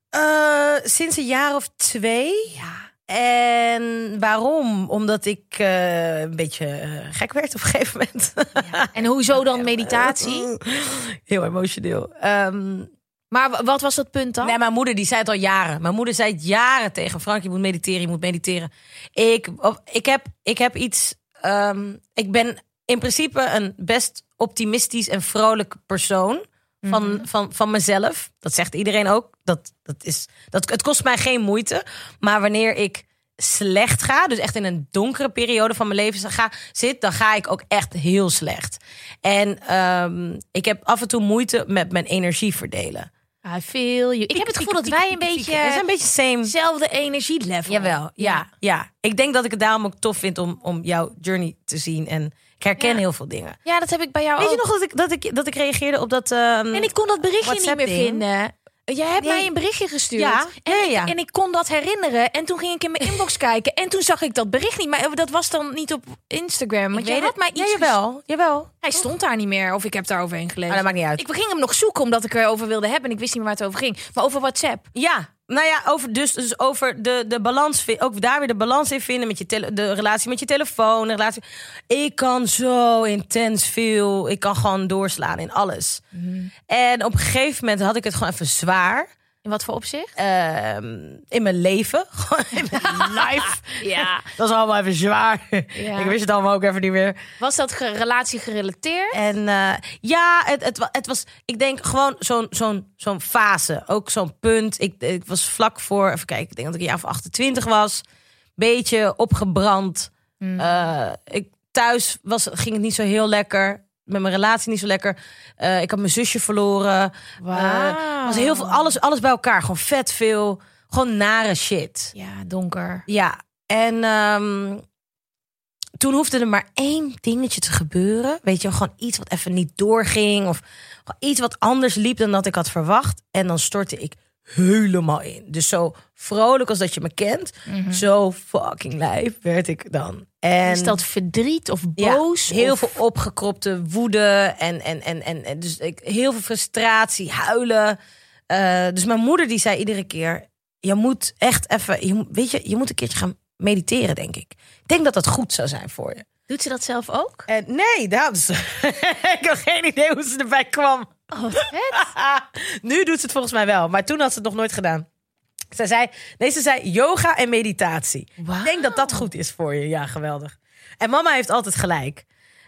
Speaker 2: Eh, sinds een jaar of twee.
Speaker 1: Ja.
Speaker 2: En waarom? Omdat ik eh, een beetje eh, gek werd op een gegeven moment.
Speaker 1: En hoezo dan [LAUGHS] meditatie?
Speaker 2: Heel emotioneel. Ehm,
Speaker 1: Maar wat was dat punt dan?
Speaker 2: Nee, mijn moeder die zei het al jaren. Mijn moeder zei het jaren tegen Frank: je moet mediteren, je moet mediteren. Ik, ik, heb, ik heb iets. ehm, ik ben in principe een best optimistisch en vrolijk persoon. Van, van, van mezelf. Dat zegt iedereen ook. Dat, dat is, dat, het kost mij geen moeite. Maar wanneer ik slecht ga, dus echt in een donkere periode van mijn leven ga, zit, dan ga ik ook echt heel slecht. En ehm, ik heb af en toe moeite met mijn energie verdelen.
Speaker 1: I feel you. Ik heb het gevoel dat wij een
Speaker 2: We zijn
Speaker 1: beetje
Speaker 2: een beetje same.
Speaker 1: hetzelfde energielevel.
Speaker 2: Jawel, ja, ja. Ik denk dat ik het daarom ook tof vind om, om jouw journey te zien. En ik herken
Speaker 1: Ja.
Speaker 2: heel veel dingen.
Speaker 1: Ja, dat heb ik bij jou
Speaker 2: Weet
Speaker 1: ook.
Speaker 2: je nog dat ik, dat ik, dat ik reageerde op dat... ehm,
Speaker 1: En ik kon dat berichtje niet meer
Speaker 2: WhatsApp-ding?
Speaker 1: vinden. Jij hebt
Speaker 2: Nee.
Speaker 1: mij een berichtje gestuurd.
Speaker 2: Ja,
Speaker 1: en,
Speaker 2: ja,
Speaker 1: ik-
Speaker 2: ja.
Speaker 1: en ik kon dat herinneren. En toen ging ik in mijn [LAUGHS] inbox kijken. En toen zag ik dat bericht niet. Maar dat was dan niet op Instagram. Want jij had mij iets
Speaker 2: Ja, jawel, jawel.
Speaker 1: Hij stond daar niet meer. Of ik heb daar overheen gelezen.
Speaker 2: Maar dat maakt niet uit.
Speaker 1: Ik ging hem nog zoeken omdat ik erover wilde hebben. En ik wist niet meer waar het over ging. Maar over WhatsApp.
Speaker 2: Ja, nou ja, over, dus, dus over de, de balans, ook daar weer de balans in vinden met je tele- de relatie met je telefoon. De relatie. Ik kan zo intens veel, ik kan gewoon doorslaan in alles. En op een gegeven moment had ik het gewoon even zwaar.
Speaker 1: In wat voor opzicht?
Speaker 2: ehm, in mijn leven. [LAUGHS] In mijn [LAUGHS] life.
Speaker 1: Ja. [LAUGHS]
Speaker 2: Dat is allemaal even zwaar. Ik wist het allemaal ook even niet meer.
Speaker 1: Was dat relatie gerelateerd?
Speaker 2: En eh, ja, het, het, het was, ik denk gewoon zo'n zo'n zo'n fase. Ook zo'n punt. Ik, ik was vlak voor, even kijken, ik denk dat ik een jaar of 28 was. Beetje opgebrand. Eh, ik, thuis was, ging het niet zo heel lekker. Met mijn relatie niet zo lekker. Eh, ik had mijn zusje verloren. Eh, was heel veel, alles, alles bij elkaar. Gewoon vet veel. Gewoon nare shit.
Speaker 1: Ja, donker.
Speaker 2: Ja, en ehm, toen hoefde er maar één dingetje te gebeuren. Weet je, gewoon iets wat even niet doorging. Of iets wat anders liep dan dat ik had verwacht. En dan stortte ik helemaal in. Dus zo vrolijk als dat je me kent. Zo fucking lijf werd ik dan. En
Speaker 1: Is dat verdriet of
Speaker 2: ja,
Speaker 1: boos?
Speaker 2: heel
Speaker 1: of...
Speaker 2: veel opgekropte woede en, en, en, en, en dus ik, heel veel frustratie, huilen. Eh, dus mijn moeder die zei iedere keer: Je moet echt even, je, weet je, je moet een keertje gaan mediteren, denk ik. Ik denk dat dat goed zou zijn voor je.
Speaker 1: Doet ze dat zelf ook?
Speaker 2: En nee, dat is, [LAUGHS] ik heb geen idee hoe ze erbij kwam.
Speaker 1: Oh, vet. [LAUGHS]
Speaker 2: nu doet ze het volgens mij wel, maar toen had ze het nog nooit gedaan. Zei, nee, ze zei yoga en meditatie. Ik denk dat dat goed is voor je. Ja, geweldig. En mama heeft altijd gelijk.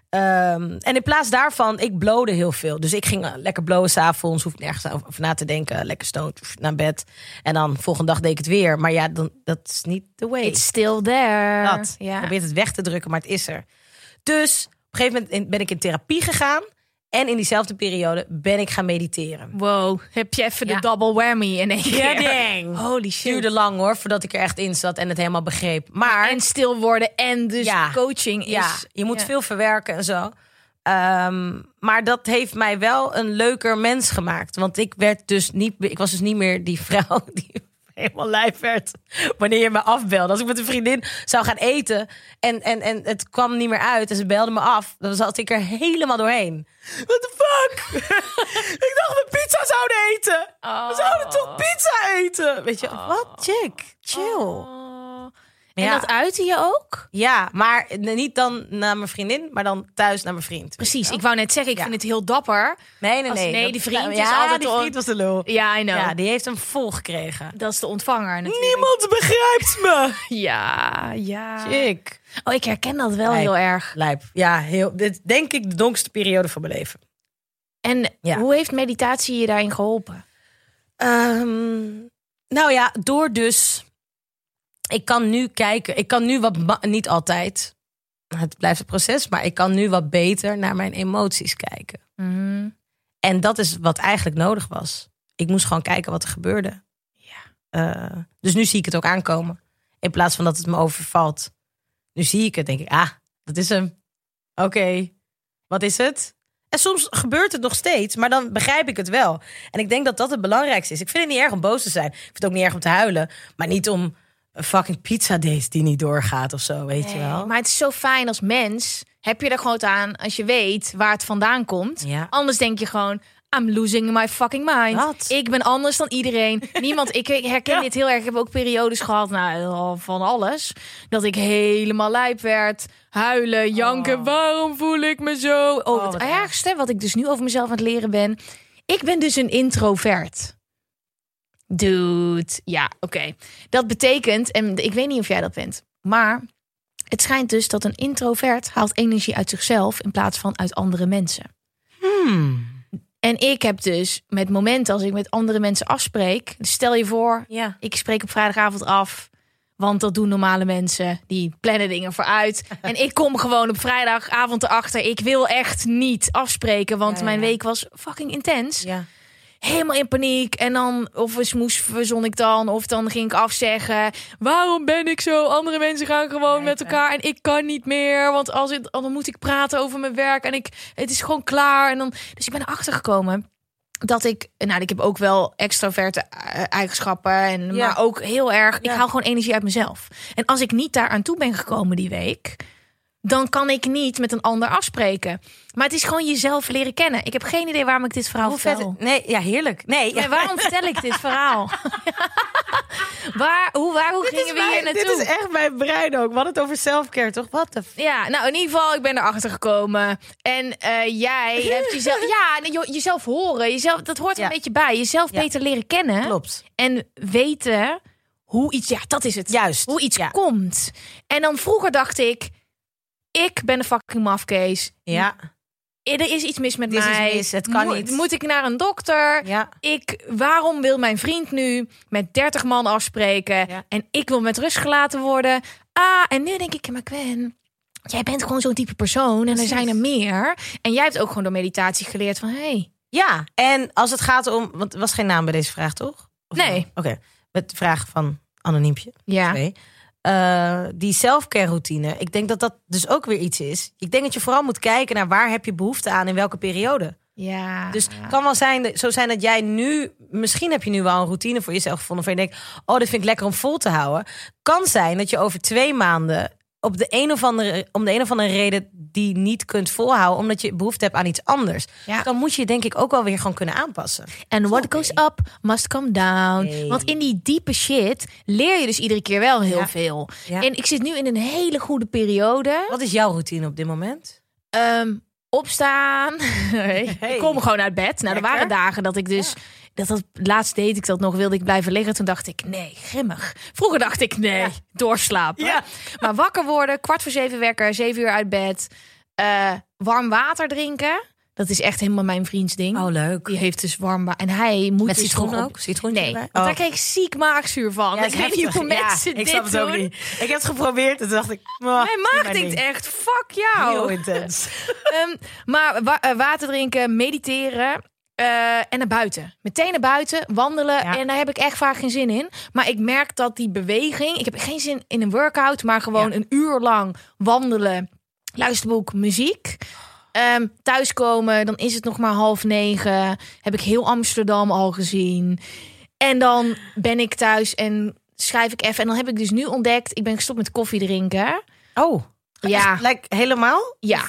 Speaker 2: Ehm, en in plaats daarvan, ik blode heel veel. Dus ik ging eh, lekker blowen s'avonds. Hoef nergens over na te denken. Lekker stoned naar bed. En dan volgende dag deed ik het weer. Maar ja, dan, dat is niet the way.
Speaker 1: It's still there.
Speaker 2: dat.
Speaker 1: Ja.
Speaker 2: Probeert het weg te drukken, maar het is er. Dus op een gegeven moment ben ik in therapie gegaan. En in diezelfde periode ben ik gaan mediteren.
Speaker 1: Wow, heb je even
Speaker 2: Ja.
Speaker 1: de double whammy in één keer.
Speaker 2: dang. [LAUGHS]
Speaker 1: Holy
Speaker 2: Het
Speaker 1: shit.
Speaker 2: duurde lang hoor, voordat ik er echt in zat en het helemaal begreep. Maar
Speaker 1: En stil worden en dus
Speaker 2: Ja.
Speaker 1: coaching is...
Speaker 2: ja, je moet veel verwerken en zo. Ehm, maar dat heeft mij wel een leuker mens gemaakt. Want ik werd dus niet, ik was dus niet meer die vrouw [LAUGHS] die [LAUGHS] helemaal lijf werd. Wanneer je me afbelde. Als ik met een vriendin zou gaan eten en, en, en het kwam niet meer uit en ze belde me af, dan zat ik er helemaal doorheen. What the fuck? [LAUGHS] ik dacht we pizza zouden eten. We zouden toch pizza eten? Weet je, wat? Chick, chill.
Speaker 1: Oh. En
Speaker 2: Ja.
Speaker 1: dat uitte je ook?
Speaker 2: Ja, maar niet dan naar mijn vriendin, maar dan thuis naar mijn vriend.
Speaker 1: Precies, ik wou net zeggen, ik
Speaker 2: Ja.
Speaker 1: vind het heel dapper.
Speaker 2: Nee, nee,
Speaker 1: Als-
Speaker 2: nee. Dat-
Speaker 1: die vriend is
Speaker 2: ja,
Speaker 1: altijd
Speaker 2: die vriend was de lul.
Speaker 1: Ja, I know.
Speaker 2: Ja, die heeft hem vol gekregen.
Speaker 1: Dat is de ontvanger natuurlijk.
Speaker 2: Niemand begrijpt me. [LAUGHS]
Speaker 1: Ja, ja.
Speaker 2: Ik.
Speaker 1: Oh, ik herken dat wel
Speaker 2: Lijp.
Speaker 1: heel erg.
Speaker 2: Lijp. Ja, heel, dit denk ik de donkerste periode van mijn leven.
Speaker 1: En
Speaker 2: Ja.
Speaker 1: hoe heeft meditatie je daarin geholpen?
Speaker 2: Ehm, nou ja, door dus. Ik kan nu kijken. Ik kan nu wat. Niet altijd. Het blijft een proces. Maar ik kan nu wat beter naar mijn emoties kijken. En dat is wat eigenlijk nodig was. Ik moest gewoon kijken wat er gebeurde. Ja. dus nu zie ik het ook aankomen. In plaats van dat het me overvalt. Nu zie ik het, denk ik, ah, dat is hem. Oké, wat is het? En soms gebeurt het nog steeds, maar dan begrijp ik het wel. En ik denk dat dat het belangrijkste is. Ik vind het niet erg om boos te zijn. Ik vind het ook niet erg om te huilen. Maar niet om een fucking pizza date die niet doorgaat of zo, weet je wel.
Speaker 1: Maar het is zo fijn als mens. Heb je er gewoon aan als je weet waar het vandaan komt.
Speaker 2: Ja.
Speaker 1: Anders denk je gewoon, I'm losing my fucking mind.
Speaker 2: Wat?
Speaker 1: Ik ben anders dan iedereen. [LAUGHS] Niemand, ik herken dit heel erg. Ik heb ook periodes gehad, nou, van alles. Dat ik helemaal lijp werd. Huilen, janken. Waarom voel ik me zo? Oh,
Speaker 2: Oh,
Speaker 1: het ergste wat ik dus nu over mezelf aan het leren ben. Ik ben dus een introvert. Dude, ja, oké. Dat betekent, en ik weet niet of jij dat bent, maar het schijnt dus dat een introvert haalt energie uit zichzelf in plaats van uit andere mensen.
Speaker 2: Hmm.
Speaker 1: En ik heb dus met momenten als ik met andere mensen afspreek, dus stel je voor,
Speaker 2: Ja.
Speaker 1: ik spreek op vrijdagavond af. Want dat doen normale mensen. Die plannen dingen vooruit. [LAUGHS] En ik kom gewoon op vrijdagavond erachter. Ik wil echt niet afspreken. Want
Speaker 2: Ja,
Speaker 1: mijn week was fucking intens.
Speaker 2: Ja.
Speaker 1: Helemaal in paniek. En dan, of een smoes verzon ik dan. Of dan ging ik afzeggen. Waarom ben ik zo? Andere mensen gaan gewoon met elkaar. En ik kan niet meer. Want als het, dan moet ik praten over mijn werk. En ik, het is gewoon klaar. En dan, dus ik ben erachter gekomen dat ik, nou, ik heb ook wel extroverte eh, eigenschappen, en,
Speaker 2: Ja.
Speaker 1: maar ook heel erg, ik haal gewoon energie uit mezelf. En als ik niet daar aan toe ben gekomen die week, dan kan ik niet met een ander afspreken. Maar het is gewoon jezelf leren kennen. Ik heb geen idee waarom ik dit verhaal
Speaker 2: Hoe
Speaker 1: vertel.
Speaker 2: vet. Nee, ja, heerlijk. Nee,
Speaker 1: Nee, waarom vertel ik dit verhaal? [LAUGHS] waar, hoe, waar, hoe gingen we hier naartoe?
Speaker 2: dit is echt mijn brein ook. We hadden het over selfcare, toch? Wat de
Speaker 1: Ja, nou in ieder geval, ik ben erachter gekomen. En eh, jij [LAUGHS] hebt jezelf, ja, je- jezelf horen, jezelf, dat hoort er
Speaker 2: Ja.
Speaker 1: een beetje bij. Jezelf
Speaker 2: Ja.
Speaker 1: beter leren kennen.
Speaker 2: Klopt.
Speaker 1: En weten hoe iets, ja, dat is het.
Speaker 2: Juist.
Speaker 1: Hoe iets komt. En dan vroeger dacht ik, ik ben een fucking mafkees.
Speaker 2: Ja.
Speaker 1: Er is iets mis met
Speaker 2: Dit is
Speaker 1: mij.
Speaker 2: mis, het kan niet.
Speaker 1: Moet ik naar een dokter?
Speaker 2: Ja.
Speaker 1: Ik, waarom wil mijn vriend nu met 30 man afspreken?
Speaker 2: Ja.
Speaker 1: En ik wil met rust gelaten worden. Ah, en nu denk ik, maar Gwen, jij bent gewoon zo'n type persoon. En er zijn er meer. En jij hebt ook gewoon door meditatie geleerd van, hé, hey,
Speaker 2: Ja, en als het gaat om... Want er was geen naam bij deze vraag, toch? Of
Speaker 1: Nee.
Speaker 2: Oké, met de vraag van Anoniempje.
Speaker 1: ja.
Speaker 2: Twee. Eh, die selfcare routine. Ik denk dat dat dus ook weer iets is. Ik denk dat je vooral moet kijken naar waar heb je behoefte aan in welke periode.
Speaker 1: Ja.
Speaker 2: Dus het kan wel zijn, zo zijn dat jij nu, misschien heb je nu wel een routine voor jezelf gevonden, waar je denkt, oh, dit vind ik lekker om vol te houden. Kan zijn dat je over twee maanden op de een of andere, om de een of andere reden die niet kunt volhouden, omdat je behoefte hebt aan iets anders.
Speaker 1: Ja.
Speaker 2: Dan moet je denk ik ook wel weer gewoon kunnen aanpassen.
Speaker 1: En what goes up must come down.
Speaker 2: Hey.
Speaker 1: Want in die diepe shit leer je dus iedere keer wel heel
Speaker 2: Ja.
Speaker 1: veel.
Speaker 2: Ja.
Speaker 1: En ik zit nu in een hele goede periode.
Speaker 2: Wat is jouw routine op dit moment?
Speaker 1: Ehm, opstaan. [LAUGHS]
Speaker 2: Hey.
Speaker 1: Ik kom gewoon uit bed. Nou, er waren dagen dat ik dus... Dat, dat, laatst deed ik dat nog, wilde ik blijven liggen. Toen dacht ik, nee, grimmig. Vroeger dacht ik, nee, doorslapen.
Speaker 2: Ja.
Speaker 1: Maar wakker worden, kwart voor zeven wekker, zeven uur uit bed. eh, warm water drinken. Dat is echt helemaal mijn vriends ding.
Speaker 2: Oh, leuk.
Speaker 1: Die heeft dus warm water. En hij moet
Speaker 2: Met
Speaker 1: dus
Speaker 2: citroen ook? Citroen
Speaker 1: Nee, want daar kreeg ik ziek maagzuur van.
Speaker 2: Ja,
Speaker 1: ik weet niet hoe
Speaker 2: Ja,
Speaker 1: mensen
Speaker 2: ik
Speaker 1: dit
Speaker 2: snap het
Speaker 1: doen.
Speaker 2: ook niet. Ik heb het geprobeerd en toen dacht ik...
Speaker 1: Mijn maag denkt
Speaker 2: ding.
Speaker 1: echt, fuck jou.
Speaker 2: Heel intens. [LAUGHS]
Speaker 1: Ehm, maar wa- eh, water drinken, mediteren eh, en naar buiten. Meteen naar buiten, wandelen.
Speaker 2: Ja.
Speaker 1: En daar heb ik echt vaak geen zin in. Maar ik merk dat die beweging... Ik heb geen zin in een workout, maar gewoon
Speaker 2: Ja.
Speaker 1: een uur lang wandelen. Luisterboek, muziek. Ehm, thuiskomen, dan is het nog maar half negen. Heb ik heel Amsterdam al gezien. En dan ben ik thuis en schrijf ik even. En dan heb ik dus nu ontdekt... Ik ben gestopt met koffie drinken.
Speaker 2: Oh,
Speaker 1: Ja.
Speaker 2: Like, helemaal?
Speaker 1: Ja.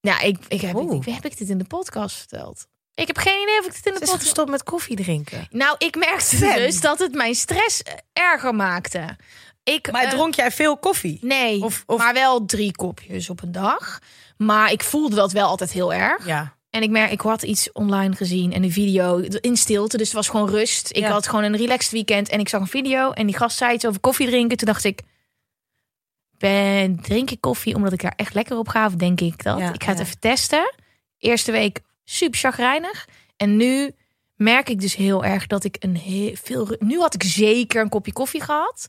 Speaker 1: Ja, ik, ik heb, ik, heb ik dit in de podcast verteld? Ik heb geen idee of ik dit in de
Speaker 2: Ze is gestopt met koffie drinken.
Speaker 1: Nou, ik merkte
Speaker 2: Zen.
Speaker 1: dus dat het mijn stress erger maakte. Ik,
Speaker 2: Maar
Speaker 1: eh,
Speaker 2: dronk jij veel koffie?
Speaker 1: Nee,
Speaker 2: Of- of-
Speaker 1: maar wel drie kopjes op een dag. Maar ik voelde dat wel altijd heel erg.
Speaker 2: Ja.
Speaker 1: En ik merk, ik had iets online gezien en een video in stilte. Dus het was gewoon rust. Ik
Speaker 2: Ja.
Speaker 1: had gewoon een relaxed weekend en ik zag een video. En die gast zei iets over koffie drinken. Toen dacht ik, ben, drink ik koffie omdat ik daar echt lekker op ga? Of denk ik dat?
Speaker 2: Ja,
Speaker 1: ik ga het even testen. Eerste week super chagrijnig. En nu merk ik dus heel erg dat ik een heel veel... Nu had ik zeker een kopje koffie gehad.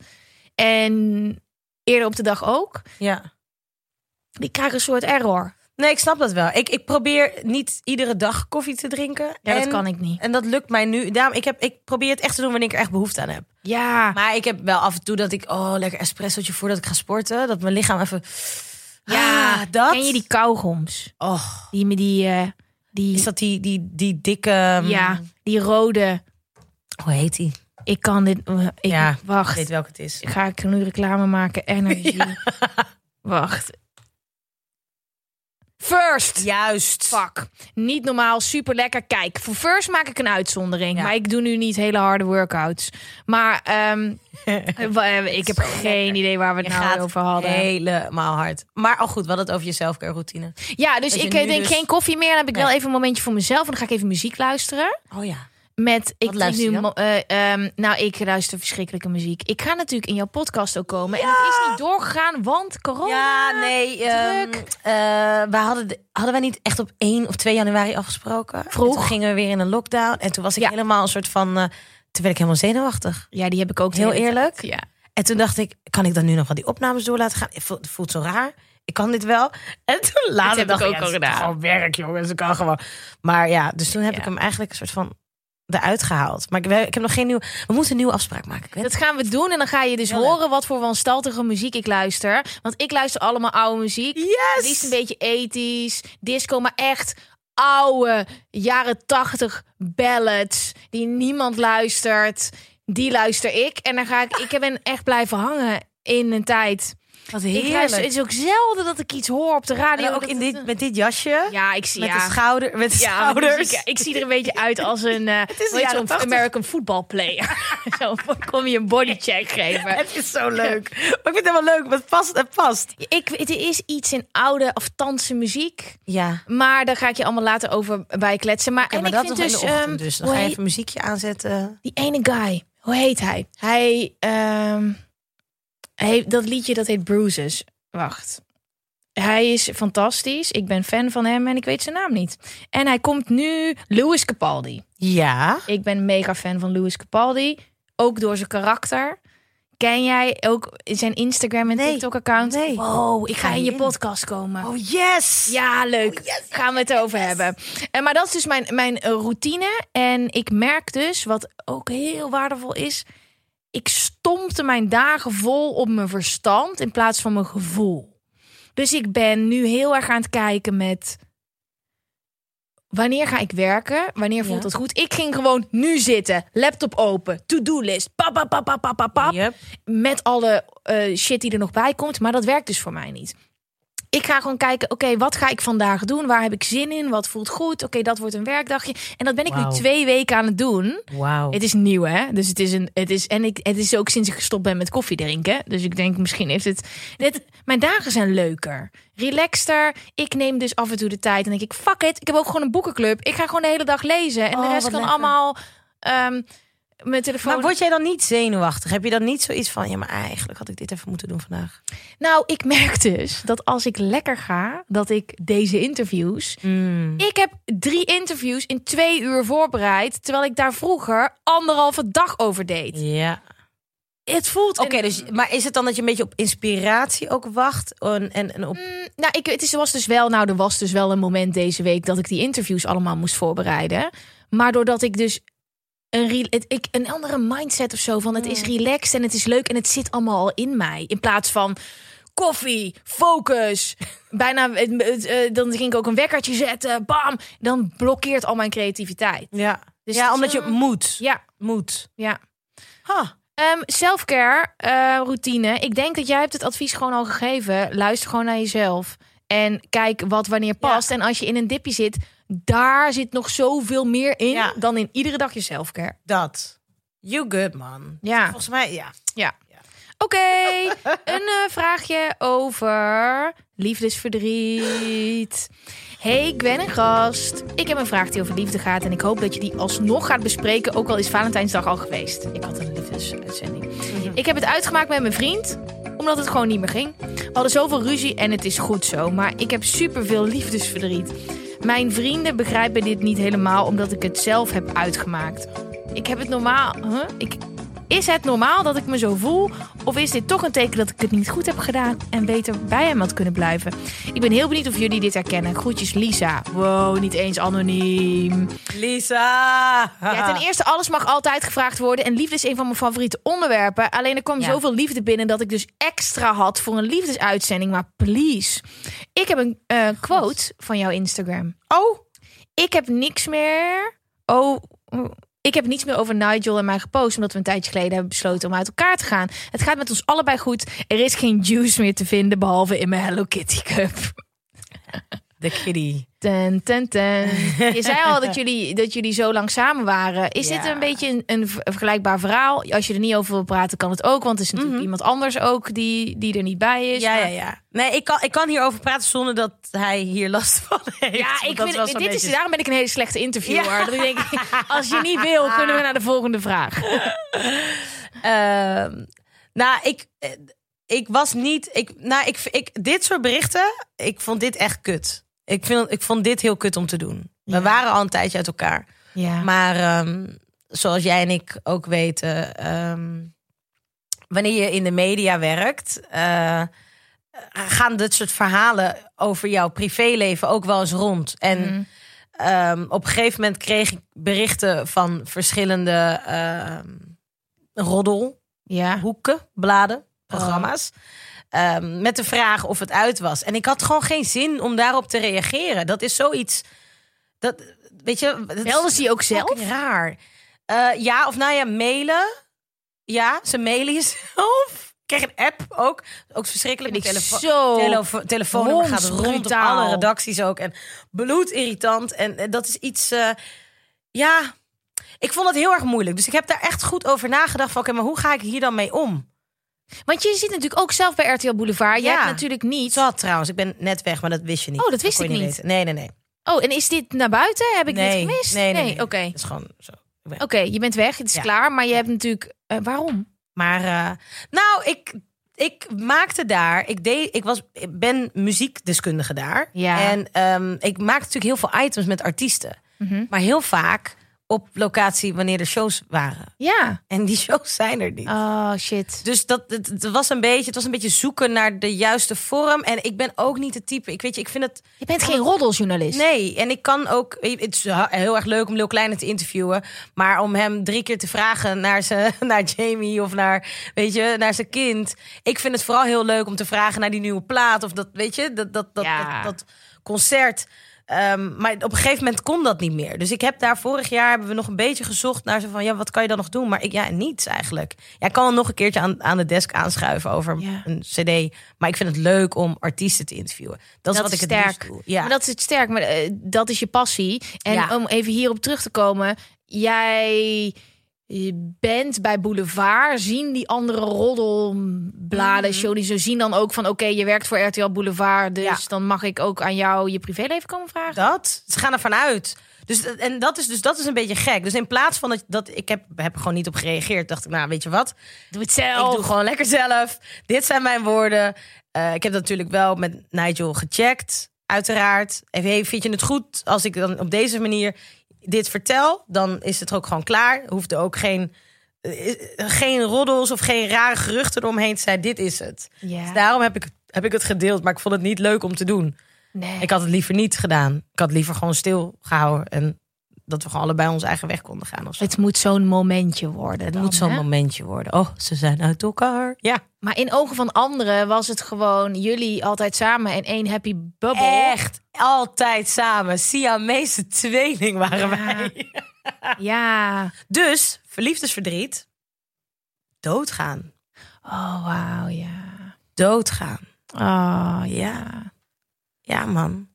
Speaker 1: En eerder op de dag ook.
Speaker 2: ja.
Speaker 1: Ik krijg een soort error.
Speaker 2: Nee, ik snap dat wel. Ik, ik probeer niet iedere dag koffie te drinken.
Speaker 1: Ja,
Speaker 2: en,
Speaker 1: dat kan ik niet.
Speaker 2: En dat lukt mij nu. Daarom, ik, heb, ik probeer het echt te doen wanneer ik er echt behoefte aan heb.
Speaker 1: Ja,
Speaker 2: Maar ik heb wel af en toe dat ik... Oh, lekker espressootje voordat ik ga sporten. Dat mijn lichaam even...
Speaker 1: ja.
Speaker 2: Ah, dat?
Speaker 1: Ken je die kauwgoms?
Speaker 2: Oh,
Speaker 1: Die met die, eh, die,
Speaker 2: is dat die, die, die dikke... mm,
Speaker 1: ja, die rode.
Speaker 2: Hoe heet die?
Speaker 1: Ik kan dit. Ik,
Speaker 2: Ja, Ik
Speaker 1: wacht.
Speaker 2: weet welke het is.
Speaker 1: Ga ik nu reclame maken? Energy. [LAUGHS] Wacht. First.
Speaker 2: Juist.
Speaker 1: Fuck. Niet normaal, super lekker. Kijk, voor first maak ik een uitzondering.
Speaker 2: Ja.
Speaker 1: Maar ik doe nu niet hele harde workouts. Maar ehm, [LAUGHS] wa- ik heb geen idee waar we het
Speaker 2: Je
Speaker 1: nou over hadden.
Speaker 2: helemaal hard. Maar al goed, we hadden het over je selfcare routine.
Speaker 1: Ja, dus ik eh, denk
Speaker 2: dus-
Speaker 1: geen koffie meer. Dan heb ik wel even een momentje voor mezelf. En dan ga ik even muziek luisteren.
Speaker 2: Oh ja.
Speaker 1: Met, ik
Speaker 2: luister
Speaker 1: nu, eh, ehm, nou, ik luister verschrikkelijke muziek. Ik ga natuurlijk in jouw podcast ook komen. En het is niet doorgegaan, want corona.
Speaker 2: Ja, nee. ehm,
Speaker 1: druk.
Speaker 2: eh, we hadden, de- hadden wij niet echt op 1 of 2 januari afgesproken?
Speaker 1: Vroeg.
Speaker 2: En Toen gingen we weer in een lockdown. En toen was ik
Speaker 1: Ja.
Speaker 2: helemaal een soort van... eh, toen werd ik helemaal zenuwachtig.
Speaker 1: Ja, die heb ik ook
Speaker 2: Heel
Speaker 1: tijd.
Speaker 2: eerlijk?
Speaker 1: Ja.
Speaker 2: En toen dacht ik, kan ik dan nu nog wel die opnames door laten gaan? Het voelt, zo raar. Ik kan dit wel. En toen later
Speaker 1: heb
Speaker 2: dacht
Speaker 1: ik ook al gedaan.
Speaker 2: Gewoon werk, jongens. Ik kan gewoon. Maar ja, dus toen heb
Speaker 1: Ja.
Speaker 2: ik hem eigenlijk een soort van eruit gehaald. Maar ik, ik heb nog geen nieuw. We moeten een nieuwe afspraak maken.
Speaker 1: Dat gaan we doen en dan ga je dus horen wat voor wanstaltige muziek ik luister. Want ik luister allemaal oude muziek.
Speaker 2: Yes!
Speaker 1: Liefst een beetje ethisch, disco, maar echt oude jaren tachtig ballads die niemand luistert. Die luister ik en dan ga ik. Ik ben echt blijven hangen in een tijd.
Speaker 2: Wat heerlijk.
Speaker 1: het is ook zelden dat ik iets hoor op de radio.
Speaker 2: dan ook in
Speaker 1: het-
Speaker 2: dit, met dit jasje.
Speaker 1: Ja, ik zie
Speaker 2: met
Speaker 1: ja.
Speaker 2: de schouder. Met de
Speaker 1: Ja,
Speaker 2: schouders.
Speaker 1: ik, ik zie er een beetje [LAUGHS] uit als een,
Speaker 2: is jaren
Speaker 1: zo'n
Speaker 2: 80.
Speaker 1: American football player. [LAUGHS] Zo kom je een bodycheck geven. [LAUGHS]
Speaker 2: Het is zo leuk. Maar ik vind het helemaal leuk. Want het past. Het past.
Speaker 1: Ik, er is iets in oude of tandse muziek.
Speaker 2: Ja.
Speaker 1: Maar daar ga ik je allemaal later over bij kletsen. Maar,
Speaker 2: Oké,
Speaker 1: en
Speaker 2: maar
Speaker 1: ik
Speaker 2: dat
Speaker 1: vind dus,
Speaker 2: de ochtend.
Speaker 1: ehm,
Speaker 2: dus dan ga je even muziekje aanzetten.
Speaker 1: die ene guy, hoe heet hij? Hij, ehm, hij dat liedje dat heet Bruises. Wacht. Hij is fantastisch. Ik ben fan van hem en ik weet zijn naam niet. En hij komt nu Louis Capaldi.
Speaker 2: Ja.
Speaker 1: Ik ben mega fan van Louis Capaldi. Ook door zijn karakter. Ken jij ook zijn Instagram en
Speaker 2: Nee.
Speaker 1: TikTok-account?
Speaker 2: Nee.
Speaker 1: Wow, ik ga
Speaker 2: Ga
Speaker 1: in
Speaker 2: je in?
Speaker 1: podcast komen.
Speaker 2: Oh yes.
Speaker 1: Ja, leuk. Gaan we het over hebben. En, maar dat is dus mijn, mijn eh, routine. En ik merk dus, wat ook heel waardevol is... ik stompte mijn dagen vol op mijn verstand in plaats van mijn gevoel. Dus ik ben nu heel erg aan het kijken met... Wanneer ga ik werken? Wanneer voelt
Speaker 2: Ja.
Speaker 1: het goed? Ik ging gewoon nu zitten. Laptop open. To-do-list. Pap, pap, pap, pap, pap, pap, pap
Speaker 2: Yep.
Speaker 1: met alle eh, shit die er nog bij komt. Maar dat werkt dus voor mij niet. Ik ga gewoon kijken, oké, wat ga ik vandaag doen? Waar heb ik zin in? Wat voelt goed? Oké, dat wordt een werkdagje. En dat ben ik nu twee weken aan het doen.
Speaker 2: Wauw.
Speaker 1: Het is nieuw, hè? Dus het is een. Het is, en ik, het is ook sinds ik gestopt ben met koffie drinken. Dus ik denk, misschien heeft het. Dit, mijn dagen zijn leuker. Relaxter. Ik neem dus af en toe de tijd. En denk ik, fuck it. Ik heb ook gewoon een boekenclub. Ik ga gewoon de hele dag lezen. En de
Speaker 2: Oh,
Speaker 1: rest kan
Speaker 2: lekker.
Speaker 1: allemaal. ehm mijn telefoon.
Speaker 2: Maar word jij dan niet zenuwachtig? Heb je dan niet zoiets van, ja, maar eigenlijk had ik dit even moeten doen vandaag?
Speaker 1: Nou, ik merk dus dat als ik lekker ga, dat ik deze interviews.
Speaker 2: Mm.
Speaker 1: Ik heb drie interviews in twee uur voorbereid, terwijl ik daar vroeger anderhalve dag over deed.
Speaker 2: Ja.
Speaker 1: Het voelt.
Speaker 2: Oké, dus, maar is het dan dat je een beetje op inspiratie ook wacht? En, en, en op...
Speaker 1: Mm, nou, ik, het is, was dus wel, nou, er was dus wel een moment deze week dat ik die interviews allemaal moest voorbereiden. Maar doordat ik dus een, het, ik, een andere mindset of zo van het is relaxed en het is leuk en het zit allemaal al in mij. In plaats van koffie, focus. [LAUGHS] Bijna, het- het, eh, dan ging ik ook een wekkertje zetten, bam. Dan blokkeert al mijn creativiteit.
Speaker 2: Ja,
Speaker 1: Dus
Speaker 2: ja omdat je moet.
Speaker 1: Ja,
Speaker 2: Moet.
Speaker 1: ja.
Speaker 2: Ha.
Speaker 1: Ehm selfcare eh, routine. Ik denk dat jij hebt het advies gewoon al gegeven. Luister gewoon naar jezelf. En kijk wat wanneer past. En als je in een dipje zit, daar zit nog zoveel meer in
Speaker 2: Ja.
Speaker 1: dan in iedere dag je selfcare.
Speaker 2: Dat. You good, man.
Speaker 1: Ja.
Speaker 2: Volgens mij, ja.
Speaker 1: Ja. Oké, [LAUGHS] een eh, vraagje over liefdesverdriet. Hey, ik ben een gast. Ik heb een vraag die over liefde gaat en ik hoop dat je die alsnog gaat bespreken, ook al is Valentijnsdag al geweest. Ik had een liefdesuitzending. Ik heb het uitgemaakt met mijn vriend, omdat het gewoon niet meer ging. We hadden zoveel ruzie en het is goed zo, maar ik heb superveel liefdesverdriet. Mijn vrienden begrijpen dit niet helemaal omdat ik het zelf heb uitgemaakt. Ik heb het normaal. Huh? Ik, is het normaal dat ik me zo voel? Of is dit toch een teken dat ik het niet goed heb gedaan en beter bij hem had kunnen blijven? Ik ben heel benieuwd of jullie dit herkennen. Groetjes Lisa. Wow, niet eens anoniem.
Speaker 2: Lisa.
Speaker 1: Ja, ten eerste, alles mag altijd gevraagd worden. En liefde is een van mijn favoriete onderwerpen. Alleen er kwam
Speaker 2: Ja.
Speaker 1: zoveel liefde binnen dat ik dus extra had voor een liefdesuitzending. Maar please. Ik heb een eh, quote van jouw Instagram.
Speaker 2: Oh.
Speaker 1: Ik heb niks meer. Oh. Ik heb niets meer over Nigel en mij gepost, omdat we een tijdje geleden hebben besloten om uit elkaar te gaan. Het gaat met ons allebei goed. Er is geen juice meer te vinden, behalve in mijn Hello Kitty cup. [LAUGHS]
Speaker 2: de kitty.
Speaker 1: Ten, ten, ten. [LAUGHS] Je zei al dat jullie, dat jullie zo lang samen waren. Is dit een beetje een, een ver- vergelijkbaar verhaal? Als je er niet over wil praten, kan het ook. Want er is natuurlijk iemand anders ook die, die er niet bij is.
Speaker 2: Mhm. Ja,
Speaker 1: Maar-
Speaker 2: ja, ja. Nee, ik kan, ik kan hierover praten zonder dat hij hier last [LAUGHS] van heeft.
Speaker 1: Ja, ik vind, dit is, daarom ben ik een hele slechte interviewer.
Speaker 2: Ja.
Speaker 1: Dat ik denk, als je niet wil, kunnen we naar de volgende vraag. [LAUGHS]
Speaker 2: Ehm, nou, ik, eh, ik was niet. Ik, nou, ik, ik, dit soort berichten, ik vond dit echt kut. Ik, vind, ik vond dit heel kut om te doen. We
Speaker 1: Ja.
Speaker 2: waren al een tijdje uit elkaar.
Speaker 1: Ja.
Speaker 2: Maar ehm, zoals jij en ik ook weten, ehm, wanneer je in de media werkt, eh, gaan dit soort verhalen over jouw privéleven ook wel eens rond. En
Speaker 1: Mhm.
Speaker 2: ehm, op een gegeven moment kreeg ik berichten van verschillende ehm roddelhoeken,
Speaker 1: ja.
Speaker 2: bladen, programma's. Ehm, met de vraag of het uit was. En ik had gewoon geen zin om daarop te reageren. Dat is zoiets. Dat, weet je, dat
Speaker 1: Melden ze ook zelf?
Speaker 2: raar. Eh, ja, of nou ja, mailen. Ja, ze mailen jezelf. [LAUGHS] Ik kreeg een app ook. Ook verschrikkelijk. Mijn telefo-
Speaker 1: zo
Speaker 2: telefo- telefoonnummer gaat rond op alle redacties ook. En bloedirritant. En eh, dat is iets... eh, ja, ik vond het heel erg moeilijk. Dus ik heb daar echt goed over nagedacht. Van, oké, maar hoe ga ik hier dan mee om?
Speaker 1: Want je zit natuurlijk ook zelf bij RTL Boulevard. Je
Speaker 2: Ja.
Speaker 1: hebt natuurlijk niet...
Speaker 2: Zat trouwens. Ik ben net weg, maar dat wist je niet.
Speaker 1: Oh, dat wist ik niet.
Speaker 2: Nee, nee, nee.
Speaker 1: Oh, en is dit naar buiten? Heb ik
Speaker 2: nee,
Speaker 1: dit gemist?
Speaker 2: Nee, nee, nee.
Speaker 1: Oké.
Speaker 2: Het is gewoon zo.
Speaker 1: Oké, je bent weg. Het is
Speaker 2: Ja.
Speaker 1: klaar. Maar je hebt natuurlijk... eh, waarom?
Speaker 2: Maar eh, nou, ik, ik maakte daar. Ik, deed, ik, was, ik ben muziekdeskundige daar.
Speaker 1: Ja.
Speaker 2: En ehm, ik maakte natuurlijk heel veel items met artiesten.
Speaker 1: Mhm.
Speaker 2: Maar heel vaak op locatie wanneer er shows waren.
Speaker 1: Ja.
Speaker 2: En die shows zijn er niet.
Speaker 1: Oh, shit.
Speaker 2: Dus dat, het, het was een beetje, het was een beetje zoeken naar de juiste vorm. En ik ben ook niet het type. Ik weet je, ik vind het.
Speaker 1: Je bent geen roddeljournalist.
Speaker 2: Nee, en ik kan ook. Het is heel erg leuk om Lil Kleine te interviewen. Maar om hem drie keer te vragen naar, zijn, [LAUGHS] naar Jamie of naar, weet je, naar zijn kind. Ik vind het vooral heel leuk om te vragen naar die nieuwe plaat. Of dat, weet je, dat, dat, dat,
Speaker 1: Ja.
Speaker 2: dat, dat concert. Ehm, maar op een gegeven moment kon dat niet meer. Dus ik heb daar vorig jaar hebben we nog een beetje gezocht naar zo van ja, wat kan je dan nog doen? Maar ik ja, niets eigenlijk. Ja, ik kan wel nog een keertje aan, aan de desk aanschuiven over
Speaker 1: Ja.
Speaker 2: een CD. Maar ik vind het leuk om artiesten te interviewen. Dat is wat
Speaker 1: is
Speaker 2: ik het doe. Ja.
Speaker 1: Maar dat is het sterk. Maar eh, dat is je passie. En
Speaker 2: Ja.
Speaker 1: om even hierop terug te komen. Jij bent bij Boulevard. Zien die andere roddelbladen, show die zo zien dan ook van... oké, je werkt voor RTL Boulevard. Dus
Speaker 2: Ja.
Speaker 1: dan mag ik ook aan jou je privéleven komen vragen.
Speaker 2: Dat. Ze gaan ervan uit. Dus, en dat is, dus dat is een beetje gek. Dus in plaats van dat, dat ik heb, heb er gewoon niet op gereageerd, dacht ik, nou weet je wat?
Speaker 1: Doe het zelf.
Speaker 2: Ik doe gewoon lekker zelf. Dit zijn mijn woorden. Eh, ik heb dat natuurlijk wel met Nigel gecheckt, uiteraard. Even, hey, vind je het goed als ik dan op deze manier dit vertel? Dan is het ook gewoon klaar. Hoeft er ook geen, eh, geen roddels of geen rare geruchten eromheen te zijn. Dit is het.
Speaker 1: Ja.
Speaker 2: Dus daarom heb ik, heb ik het gedeeld, maar ik vond het niet leuk om te doen.
Speaker 1: Nee.
Speaker 2: Ik had het liever niet gedaan. Ik had liever gewoon stilgehouden en dat we gewoon allebei onze eigen weg konden gaan. Of.
Speaker 1: Het moet zo'n momentje worden.
Speaker 2: Het
Speaker 1: dan,
Speaker 2: moet zo'n momentje worden. Oh, ze zijn uit elkaar. Ja,
Speaker 1: Maar in ogen van anderen was het gewoon jullie altijd samen en één happy bubble.
Speaker 2: echt altijd samen. Siamese tweeling waren wij.
Speaker 1: Ja.
Speaker 2: Dus verliefdesverdriet, doodgaan,
Speaker 1: Oh, wauw, ja.
Speaker 2: doodgaan.
Speaker 1: Oh, ja.
Speaker 2: Ja, man.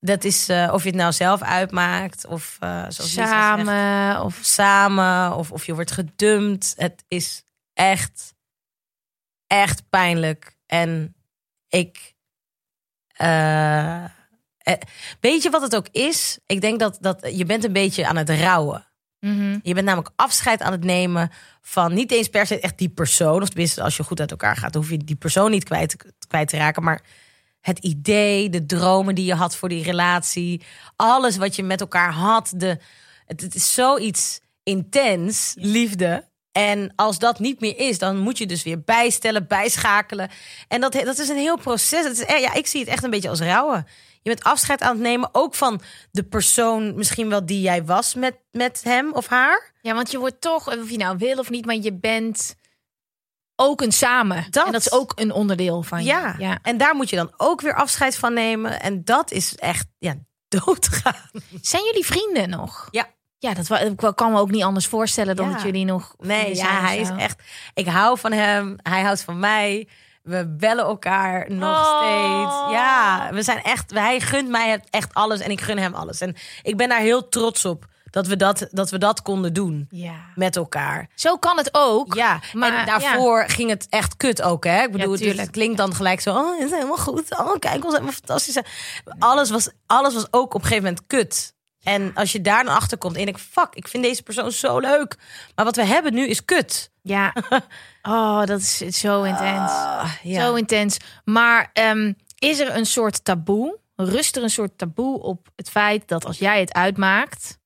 Speaker 2: Dat is eh, of je het nou zelf uitmaakt of zoals Lisa zegt,
Speaker 1: Samen of...
Speaker 2: samen of, of je wordt gedumpt. Het is echt, echt pijnlijk. En ik. eh, eh, weet je wat het ook is? Ik denk dat, dat je bent een beetje aan het rouwen.
Speaker 1: Mhm.
Speaker 2: Je bent namelijk afscheid aan het nemen van niet eens per se echt die persoon. Of tenminste, als je goed uit elkaar gaat, dan hoef je die persoon niet kwijt, kwijt te raken. Maar het idee, de dromen die je had voor die relatie, alles wat je met elkaar had. De, het, het is zoiets intens, liefde. En als dat niet meer is, dan moet je dus weer bijstellen, bijschakelen. En dat, dat is een heel proces. Het is, eh, ja, ik zie het echt een beetje als rouwen. Je bent afscheid aan het nemen, ook van de persoon misschien wel die jij was met, met hem of haar.
Speaker 1: Ja, want je wordt toch, of je nou wil of niet, maar je bent ook een samen.
Speaker 2: Dat.
Speaker 1: En dat is ook een onderdeel van je.
Speaker 2: Ja.
Speaker 1: ja.
Speaker 2: en daar moet je dan ook weer afscheid van nemen. En dat is echt ja, [LAUGHS] doodgaan.
Speaker 1: Zijn jullie vrienden nog?
Speaker 2: Ja.
Speaker 1: Ja, dat ik kan me ook niet anders voorstellen dan
Speaker 2: Ja.
Speaker 1: dat jullie nog.
Speaker 2: Nee, ja, hij is echt. Ik hou van hem. Hij houdt van mij. We bellen elkaar nog
Speaker 1: Oh.
Speaker 2: steeds. Ja, we zijn echt. Hij gunt mij echt alles en ik gun hem alles. En ik ben daar heel trots op dat we dat, dat, we dat konden doen
Speaker 1: Ja.
Speaker 2: met elkaar.
Speaker 1: Zo kan het ook.
Speaker 2: Ja,
Speaker 1: Maar,
Speaker 2: en daarvoor ging het echt kut ook, hè? Ik bedoel, het klinkt dan gelijk zo, oh, het is helemaal goed. Oh, kijk, ons helemaal fantastisch. Alles was, alles was ook op een gegeven moment kut. En als je daar dan achter komt en ik fuck, ik vind deze persoon zo leuk. Maar wat we hebben nu is kut.
Speaker 1: Ja. [LAUGHS] Oh, dat is zo intens.
Speaker 2: Ah, ja.
Speaker 1: Zo intens. Maar ehm, is er een soort taboe? Rust er een soort taboe op het feit dat als jij het uitmaakt.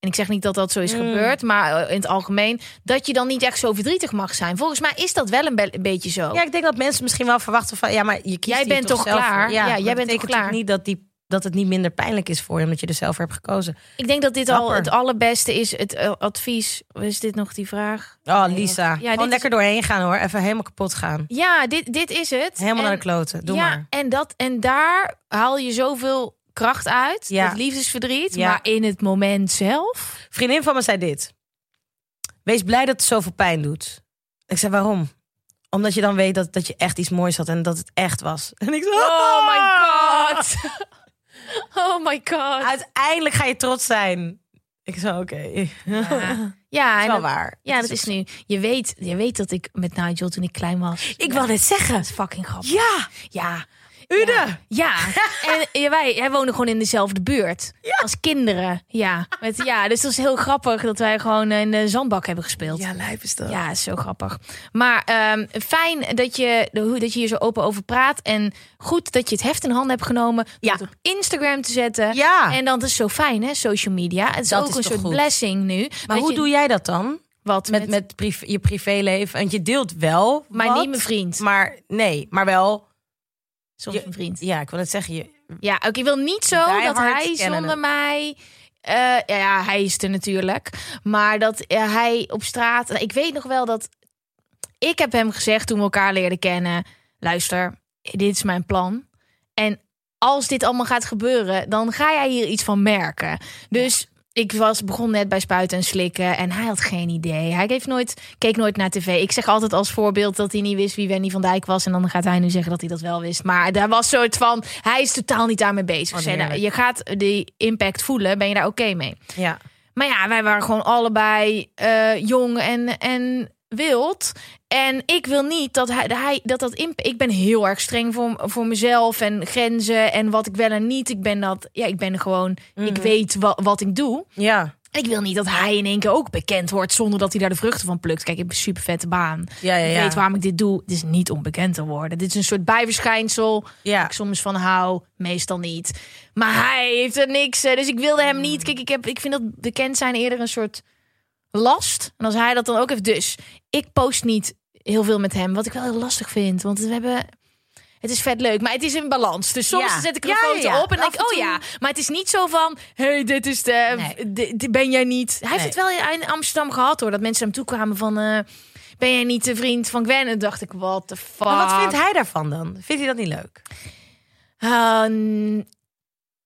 Speaker 1: En ik zeg niet dat dat zo is
Speaker 2: Mm.
Speaker 1: gebeurd, maar eh, in het algemeen. Dat je dan niet echt zo verdrietig mag zijn. Volgens mij is dat wel een, be- een beetje zo.
Speaker 2: Ja, ik denk dat mensen misschien wel verwachten van, ja, maar je kiest
Speaker 1: Jij bent toch klaar?
Speaker 2: voor.
Speaker 1: Ja, jij bent toch klaar?
Speaker 2: niet dat, die, dat het niet minder pijnlijk is voor je, omdat je er zelf voor hebt gekozen.
Speaker 1: Ik denk dat dit al het allerbeste is. Het eh, advies. Is dit nog die vraag?
Speaker 2: Oh, Lisa.
Speaker 1: Ja,
Speaker 2: Gewoon
Speaker 1: is-
Speaker 2: lekker doorheen gaan hoor. Even helemaal kapot gaan.
Speaker 1: Ja, dit, dit is het.
Speaker 2: Helemaal
Speaker 1: En-
Speaker 2: naar de kloten. Doe
Speaker 1: ja,
Speaker 2: maar.
Speaker 1: En, dat, en daar haal je zoveel kracht uit.
Speaker 2: Ja.
Speaker 1: Dat liefdesverdriet.
Speaker 2: Ja.
Speaker 1: Maar in het moment zelf.
Speaker 2: Vriendin van me zei dit. Wees blij dat het zoveel pijn doet. Ik zei, waarom? Omdat je dan weet dat, dat je echt iets moois had en dat het echt was. En ik zei,
Speaker 1: Oh my god. [LAUGHS] [LAUGHS] Oh my god.
Speaker 2: Uiteindelijk ga je trots zijn. Ik zei, oké.
Speaker 1: Ja, [LAUGHS] ja,
Speaker 2: is wel
Speaker 1: dat-
Speaker 2: waar.
Speaker 1: Ja, dat
Speaker 2: is
Speaker 1: nu. Je weet, je weet dat ik met Nigel toen ik klein was.
Speaker 2: Ik wou net zeggen.
Speaker 1: Dat is fucking grappig.
Speaker 2: Ja,
Speaker 1: Ja.
Speaker 2: Ude.
Speaker 1: Ja. ja. [LAUGHS] En ja, wij, wij wonen gewoon in dezelfde buurt. Als kinderen. Ja. Met, ja. Dus dat is heel grappig dat wij gewoon in de zandbak hebben gespeeld.
Speaker 2: Ja, lijp is dat.
Speaker 1: Ja, is zo grappig. Maar ehm, fijn dat je, dat je hier zo open over praat. En goed dat je het heft in handen hebt genomen. Om
Speaker 2: Ja.
Speaker 1: het op Instagram te zetten.
Speaker 2: Ja.
Speaker 1: En dan is zo fijn, hè, social media. Het is
Speaker 2: Dat
Speaker 1: ook
Speaker 2: is
Speaker 1: een soort
Speaker 2: goed.
Speaker 1: blessing nu.
Speaker 2: Maar hoe
Speaker 1: je-
Speaker 2: doe jij dat dan?
Speaker 1: wat
Speaker 2: Met, met privé, je privéleven? Want je deelt wel
Speaker 1: Maar
Speaker 2: wat,
Speaker 1: niet mijn vriend.
Speaker 2: Maar nee, maar wel...
Speaker 1: Soms
Speaker 2: je-
Speaker 1: een vriend.
Speaker 2: Ja, ik wil het zeggen. Je,
Speaker 1: Ja, ook ik wil niet zo dat hij zonder mij. eh, ja, ja, hij is er natuurlijk. Maar dat eh, hij op straat. Ik weet nog wel dat. Ik heb hem gezegd toen we elkaar leerden kennen. Luister, dit is mijn plan. En als dit allemaal gaat gebeuren, dan ga jij hier iets van merken. Dus ik was, begon net bij spuiten en slikken en hij had geen idee. Hij heeft nooit, keek nooit naar tv. Ik zeg altijd als voorbeeld dat hij niet wist wie Wendy van Dijk was. En dan gaat hij nu zeggen dat hij dat wel wist. Maar daar was soort van, hij is totaal niet daarmee bezig. Nou,
Speaker 2: heerlijk.
Speaker 1: je gaat die impact voelen, ben je daar oké mee?
Speaker 2: ja.
Speaker 1: Maar ja, wij waren gewoon allebei eh, jong en, en wild. En ik wil niet dat hij, hij dat dat imp Ik ben heel erg streng voor, voor mezelf en grenzen en wat ik wel en niet. Ik ben dat. Ja, ik ben gewoon. Ik weet wat, wat ik doe.
Speaker 2: Ja.
Speaker 1: Ik wil niet dat hij in één keer ook bekend wordt zonder dat hij daar de vruchten van plukt. Kijk, ik heb een super vette baan.
Speaker 2: Ja, ja,
Speaker 1: Ik
Speaker 2: ja.
Speaker 1: weet waarom ik dit doe. Het is niet om bekend te worden. Dit is een soort bijverschijnsel.
Speaker 2: Ja.
Speaker 1: Ik soms van hou, meestal niet. Maar hij heeft er niks. eh, Dus ik wilde hem
Speaker 2: Mm.
Speaker 1: niet. Kijk, ik, heb, ik vind dat bekend zijn eerder een soort last. En als hij dat dan ook heeft. Dus ik post niet heel veel met hem. Wat ik wel heel lastig vind. Want we hebben. Het is vet leuk, maar het is in balans. Dus soms
Speaker 2: Ja.
Speaker 1: zet ik een
Speaker 2: ja,
Speaker 1: foto
Speaker 2: ja.
Speaker 1: op en denk ik, oh ja. Maar het is niet zo van, hey, dit is de,
Speaker 2: Nee.
Speaker 1: ben jij niet. Hij heeft het wel in Amsterdam gehad hoor, dat mensen hem toekwamen van, eh, ben jij niet de vriend van Gwen? En dacht ik, what the fuck.
Speaker 2: Maar wat vindt hij daarvan dan? Vindt hij dat niet leuk?
Speaker 1: Uh, n-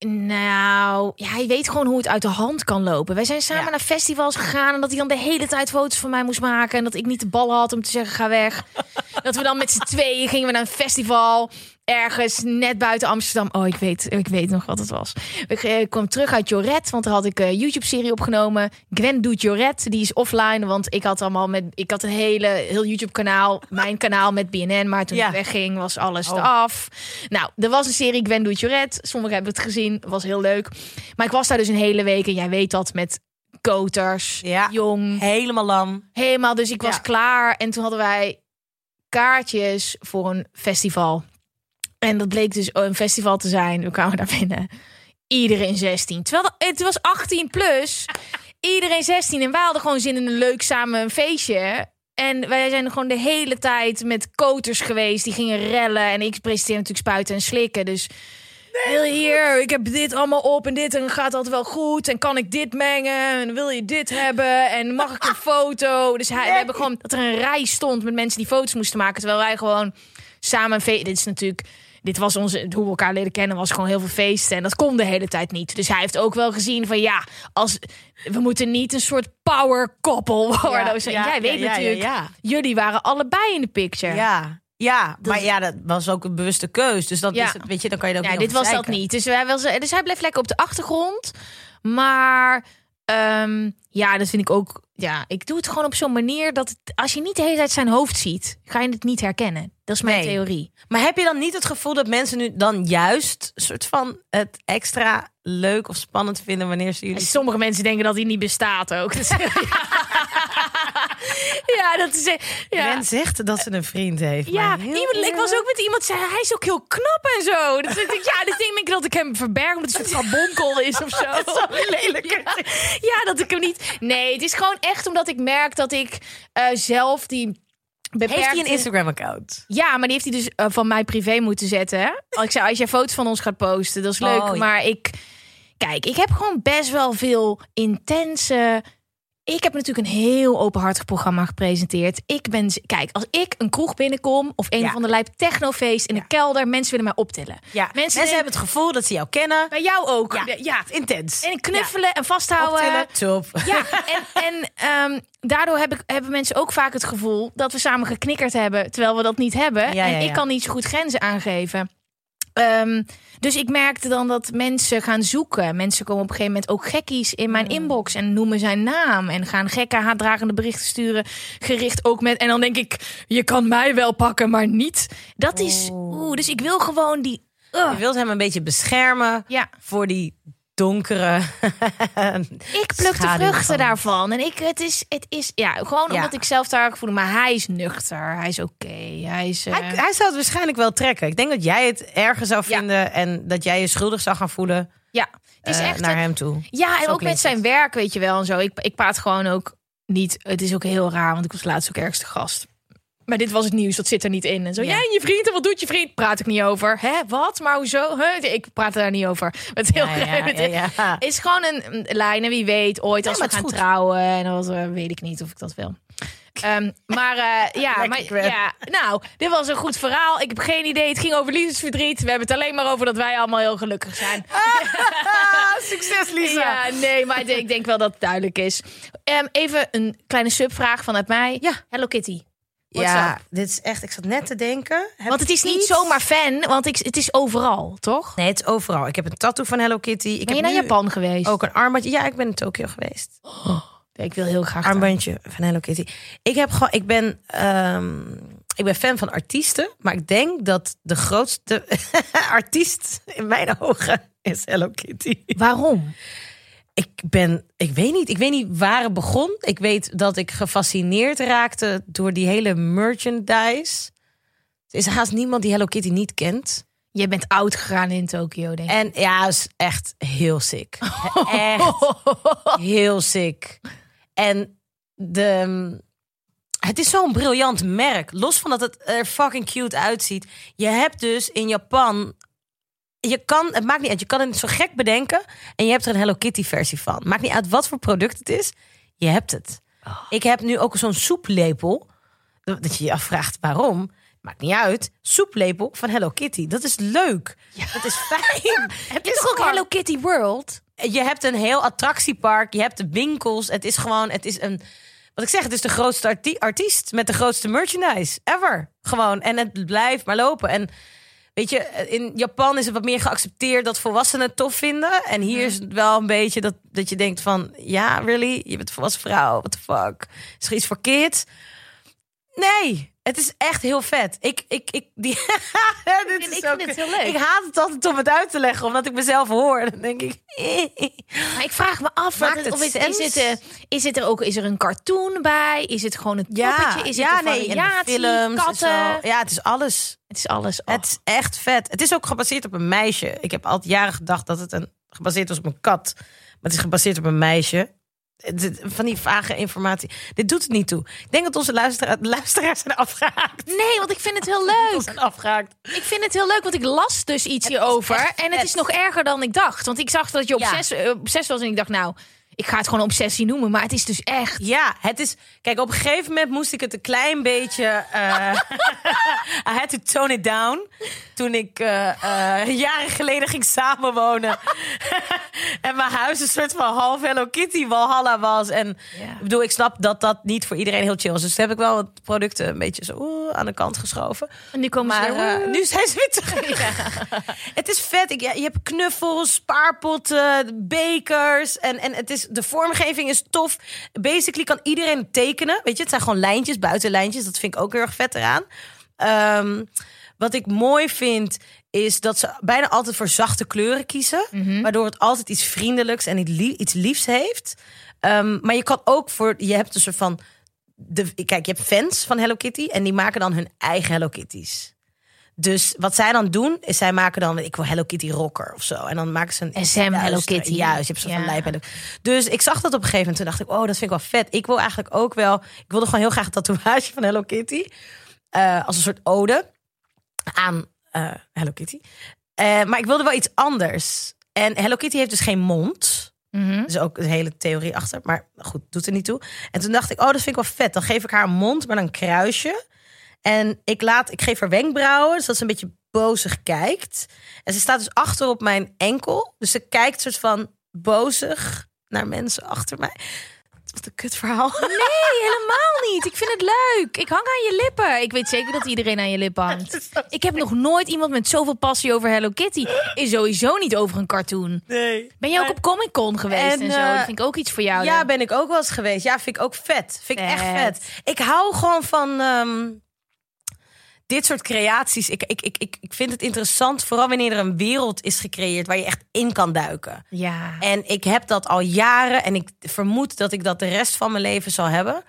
Speaker 1: nou, ja, hij weet gewoon hoe het uit de hand kan lopen. Wij zijn samen
Speaker 2: Ja.
Speaker 1: naar festivals gegaan en dat hij dan de hele tijd foto's van mij moest maken en dat ik niet de ballen had om te zeggen ga weg. [LAUGHS] dat we dan met z'n tweeën gingen we naar een festival ergens net buiten Amsterdam. Oh, ik weet, ik weet nog wat het was. Ik eh, kwam terug uit Joret, want daar had ik een YouTube-serie opgenomen. Gwen doet Joret, die is offline, want ik had allemaal met, ik had een hele heel YouTube-kanaal, mijn kanaal met BNN, maar toen
Speaker 2: Ja.
Speaker 1: ik wegging was alles
Speaker 2: Oh.
Speaker 1: af. Nou, er was een serie Gwen doet Joret. Sommigen hebben het gezien, was heel leuk. Maar ik was daar dus een hele week en jij weet dat met koters,
Speaker 2: Ja.
Speaker 1: jong,
Speaker 2: Helemaal lam.
Speaker 1: helemaal. Dus ik was
Speaker 2: Ja.
Speaker 1: klaar en toen hadden wij kaartjes voor een festival. En dat bleek dus een festival te zijn. We kwamen daar binnen. Iedereen 16. Terwijl het was 18 plus. Iedereen 16. En wij hadden gewoon zin in een leuk samen een feestje. En wij zijn gewoon de hele tijd met koters geweest. Die gingen rellen. En ik presenteer natuurlijk spuiten en slikken. Dus wil je hier, ik heb dit allemaal op en dit en gaat dat wel goed. En kan ik dit mengen? En wil je dit hebben? En mag ik een foto? Dus hij, we hebben gewoon dat er een rij stond met mensen die foto's moesten maken. Terwijl wij gewoon samen een feest. Dit is natuurlijk. Dit was onze, hoe we elkaar leren kennen, was gewoon heel veel feesten. En dat kon de hele tijd niet. Dus hij heeft ook wel gezien van ja, als, we moeten niet een soort power koppel [LAUGHS] worden.
Speaker 2: Ja, ja,
Speaker 1: Jij weet
Speaker 2: ja, ja,
Speaker 1: natuurlijk,
Speaker 2: ja, ja.
Speaker 1: jullie waren allebei in de picture.
Speaker 2: Ja. Ja, maar ja, dat was ook een bewuste keus. Dus dat
Speaker 1: Ja.
Speaker 2: is het, weet je, dan kan je dat
Speaker 1: Ja,
Speaker 2: niet
Speaker 1: dit was dat niet. Dus, wij wel, dus hij bleef lekker op de achtergrond. Maar ehm, ja, dat vind ik ook. Ja, ik doe het gewoon op zo'n manier dat het, als je niet de hele tijd zijn hoofd ziet, ga je het niet herkennen. Dat is mijn
Speaker 2: Nee.
Speaker 1: theorie.
Speaker 2: Maar heb je dan niet het gevoel dat mensen nu dan juist soort van het extra leuk of spannend vinden wanneer ze jullie
Speaker 1: Sommige mensen denken dat hij niet bestaat ook. [LAUGHS] Dus, ja, dat is. Ja.
Speaker 2: Men zegt dat ze een vriend heeft.
Speaker 1: Ja, iemand, ik was ook met iemand zei hij is ook heel knap en zo. Dus ik ja, dus denk ik dat ik hem verberg omdat het een soort bonkel is of zo. [LAUGHS]
Speaker 2: Zo lelijk.
Speaker 1: Ja, ja, dat ik hem niet. Nee, het is gewoon echt omdat ik merk dat ik eh, zelf die. Beperkte...
Speaker 2: Heeft hij een Instagram-account?
Speaker 1: Ja, maar die heeft hij dus eh, van mij privé moeten zetten. ik zei, als jij foto's van ons gaat posten, dat is leuk.
Speaker 2: Oh, ja.
Speaker 1: Maar ik, kijk, ik heb gewoon best wel veel intense. Ik heb natuurlijk een heel openhartig programma gepresenteerd. Ik ben, kijk, als ik een kroeg binnenkom of een
Speaker 2: Ja.
Speaker 1: van de lijp technofeest in
Speaker 2: Ja.
Speaker 1: de kelder, mensen willen mij optillen.
Speaker 2: Ja, mensen,
Speaker 1: denken-
Speaker 2: hebben het gevoel dat ze jou kennen.
Speaker 1: Bij jou ook.
Speaker 2: Ja,
Speaker 1: ja.
Speaker 2: intens.
Speaker 1: En knuffelen en vasthouden.
Speaker 2: Optillen, top.
Speaker 1: Ja, [LAUGHS] en, en ehm, daardoor heb ik, hebben mensen ook vaak het gevoel dat we samen geknikkerd hebben, terwijl we dat niet hebben. En ik kan niet zo goed grenzen aangeven. Ehm, dus ik merkte dan dat mensen gaan zoeken. Mensen komen op een gegeven moment ook gekkies in mijn inbox en noemen zijn naam. En gaan gekke haatdragende berichten sturen. Gericht ook met. En dan denk ik, je kan mij wel pakken, maar niet. Dat is. Oeh, dus ik wil gewoon die. Ugh.
Speaker 2: Je wilt hem een beetje beschermen
Speaker 1: Ja,
Speaker 2: voor die donkere. [LAUGHS]
Speaker 1: ik pluk de vruchten
Speaker 2: van-
Speaker 1: daarvan. En ik, het is, het is, ja, gewoon
Speaker 2: Ja.
Speaker 1: omdat ik zelf daar voel. Maar hij is nuchter. Hij is oké. Hij is. eh,
Speaker 2: Hij, hij zou het waarschijnlijk wel trekken. Ik denk dat jij het erger zou
Speaker 1: Ja.
Speaker 2: vinden en dat jij je schuldig zou gaan voelen
Speaker 1: ja, het is
Speaker 2: eh,
Speaker 1: echt.
Speaker 2: naar
Speaker 1: een-
Speaker 2: hem toe.
Speaker 1: ja, en
Speaker 2: Zo
Speaker 1: ook met zijn
Speaker 2: het.
Speaker 1: werk, weet je wel en zo. Ik, ik praat gewoon ook niet. Het is ook heel raar, want ik was laatst ook ergste gast. Maar dit was het nieuws, dat zit er niet in. En zo,
Speaker 2: Ja.
Speaker 1: jij en je vriend, en wat doet je vriend? Praat ik niet over. Hè, wat? Maar hoezo? Huh? Ik praat daar niet over. [LAUGHS] Het heel [LAUGHS]
Speaker 2: Ja, ja,
Speaker 1: is gewoon een, een lijn. En wie weet, ooit als we gaan
Speaker 2: goed.
Speaker 1: trouwen. En dan eh, weet ik niet of ik dat wil. Ehm, maar eh, [LAUGHS] ja, maar, ja, nou, dit was een goed verhaal. Ik heb geen idee. Het ging over liefdesverdriet. We hebben het alleen maar over dat wij allemaal heel gelukkig zijn.
Speaker 2: succes,
Speaker 1: Ja, nee, maar ik denk, ik denk wel dat het duidelijk is. Ehm, even een kleine subvraag vanuit mij.
Speaker 2: Ja.
Speaker 1: Hello Kitty.
Speaker 2: Ja, dit is echt. Ik zat net te denken.
Speaker 1: Want het is niet
Speaker 2: iets-
Speaker 1: zomaar fan, want ik, het is overal, toch?
Speaker 2: Nee, het is overal. Ik heb een tattoo van Hello Kitty. Ik
Speaker 1: Ben je
Speaker 2: heb
Speaker 1: naar Japan geweest?
Speaker 2: Ook een armbandje. Ja, ik ben in Tokio geweest. [GASPS]
Speaker 1: Ik wil heel graag. daar.
Speaker 2: Armbandje van Hello Kitty. Ik heb gewoon. Ik ben. ehm, ik ben fan van artiesten, maar ik denk dat de grootste [LAUGHS] artiest in mijn ogen is Hello Kitty.
Speaker 1: Waarom?
Speaker 2: Ik ben, ik weet niet, ik weet niet waar het begon. Ik weet dat ik gefascineerd raakte door die hele merchandise. Er is haast niemand die Hello Kitty niet kent.
Speaker 1: Je bent oud gegaan in Tokio, denk ik.
Speaker 2: En ja, is echt heel sick. [LAUGHS] Echt heel sick. En de, het is zo'n briljant merk. Los van dat het er fucking cute uitziet. Je hebt dus in Japan. Je kan, het maakt niet uit, je kan het zo gek bedenken. En je hebt er een Hello Kitty versie van. Maakt niet uit wat voor product het is. Je hebt het. Ik heb nu ook zo'n soeplepel. Dat je je afvraagt waarom. Maakt niet uit. Soeplepel van Hello Kitty. Dat is leuk. Dat is fijn. [LAUGHS] Het
Speaker 1: is toch ook Hello Kitty World?
Speaker 2: je hebt een heel attractiepark, je hebt de winkels. Het is gewoon, het is een. Wat ik zeg, het is de grootste arti- artiest met de grootste merchandise ever. Gewoon. En het blijft maar lopen. En weet je, in Japan is het wat meer geaccepteerd dat volwassenen het tof vinden. En hier is het wel een beetje dat, dat je denkt van, ja, really? Je bent volwassen vrouw, what the fuck? Is er iets voor? Nee, het is echt heel vet. Ik, ik, ik, die, [LAUGHS] dit is
Speaker 1: ik vind
Speaker 2: ook-
Speaker 1: het heel leuk.
Speaker 2: Ik haat het altijd om het uit te leggen, omdat ik mezelf hoor. Dan denk ik. [LAUGHS]
Speaker 1: Maar ik vraag me af,
Speaker 2: Maakt het
Speaker 1: of is, het, eh, is het er ook is er een cartoon bij? Is het gewoon een
Speaker 2: Ja,
Speaker 1: poppetje? Is
Speaker 2: ja,
Speaker 1: het
Speaker 2: nee,
Speaker 1: variatie?
Speaker 2: films en
Speaker 1: katten?
Speaker 2: Ja, het is alles.
Speaker 1: Het is alles. Oh.
Speaker 2: Het is echt vet. Het is ook gebaseerd op een meisje. Ik heb altijd jaren gedacht dat het een, gebaseerd was op een kat. Maar het is gebaseerd op een meisje. Van die vage informatie. Dit doet het niet toe. Ik denk dat onze luistera- luisteraars zijn afgehaakt.
Speaker 1: Nee, want ik vind het heel leuk.
Speaker 2: zijn afgehaakt.
Speaker 1: Ik vind het heel leuk, want ik las dus iets hierover. En het is nog erger dan ik dacht. Want ik zag dat je op,
Speaker 2: Ja.
Speaker 1: zes, eh, op zes was en ik dacht, nou, Ik ga het gewoon obsessie noemen, maar het is dus echt.
Speaker 2: Ja, het is. Kijk, op een gegeven moment moest ik het een klein beetje. eh [LAUGHS] I had to tone it down. Toen ik eh, eh, jaren geleden ging samenwonen. [LAUGHS] en mijn huis een soort van half Hello Kitty Walhalla was. En ik bedoel, ik snap dat dat niet voor iedereen heel chill is. Dus toen heb ik wel wat producten een beetje zo oeh, aan de kant geschoven.
Speaker 1: En nu komen
Speaker 2: Maar
Speaker 1: ze
Speaker 2: nu zijn ze weer terug. [LAUGHS] Het is vet. Ik, ja, je hebt knuffels, spaarpotten, bekers. En, en het is, de vormgeving is tof. Basically kan iedereen tekenen. Weet je, het zijn gewoon lijntjes, buitenlijntjes. Dat vind ik ook heel erg vet eraan. Ehm, wat ik mooi vind, is dat ze bijna altijd voor zachte kleuren kiezen. Waardoor het altijd iets vriendelijks en iets, lie- iets liefs heeft. Ehm, maar je kan ook voor... Je hebt een soort van... De, kijk, je hebt fans van Hello Kitty. En die maken dan hun eigen Hello Kitty's. Dus wat zij dan doen, is zij maken dan, ik wil Hello Kitty rocker of zo. En dan maken ze een
Speaker 1: SM Hello Kitty.
Speaker 2: Juist, je hebt zo van
Speaker 1: Ja.
Speaker 2: lijp. Hello- Dus ik zag dat op een gegeven moment. Toen dacht ik, oh, dat vind ik wel vet. Ik wil eigenlijk ook wel, ik wilde gewoon heel graag een tatoeage van Hello Kitty. Eh, als een soort ode aan eh, Hello Kitty. Eh, maar ik wilde wel iets anders. En Hello Kitty heeft dus geen mond.
Speaker 1: Mhm.
Speaker 2: Er is ook een hele theorie achter. Maar goed, doet er niet toe. En toen dacht ik, oh, dat vind ik wel vet. Dan geef ik haar een mond met een kruisje. En ik, laat, ik geef haar wenkbrauwen, zodat ze een beetje bozig kijkt. En ze staat dus achter op mijn enkel. Dus ze kijkt soort van bozig naar mensen achter mij. Wat een kut verhaal.
Speaker 1: Nee, [LAUGHS] helemaal niet. Ik vind het leuk. Ik hang aan je lippen. Ik weet zeker dat iedereen aan je lippen hangt. [LAUGHS] Ik heb nog nooit iemand met zoveel passie over Hello Kitty. Is sowieso niet over een cartoon.
Speaker 2: Nee.
Speaker 1: Ben je ook op Comic Con geweest en,
Speaker 2: En,
Speaker 1: zo?
Speaker 2: eh,
Speaker 1: Dat vind ik ook iets voor jou.
Speaker 2: Ja, ben ik ook wel eens geweest. Ja, vind ik ook vet. Vind ik echt
Speaker 1: Vet.
Speaker 2: vet. Ik hou gewoon van ehm, dit soort creaties. Ik, ik, ik, ik, ik vind het interessant, vooral wanneer er een wereld is gecreëerd waar je echt in kan duiken.
Speaker 1: Ja.
Speaker 2: En ik heb dat al jaren en ik vermoed dat ik dat de rest van mijn leven zal hebben.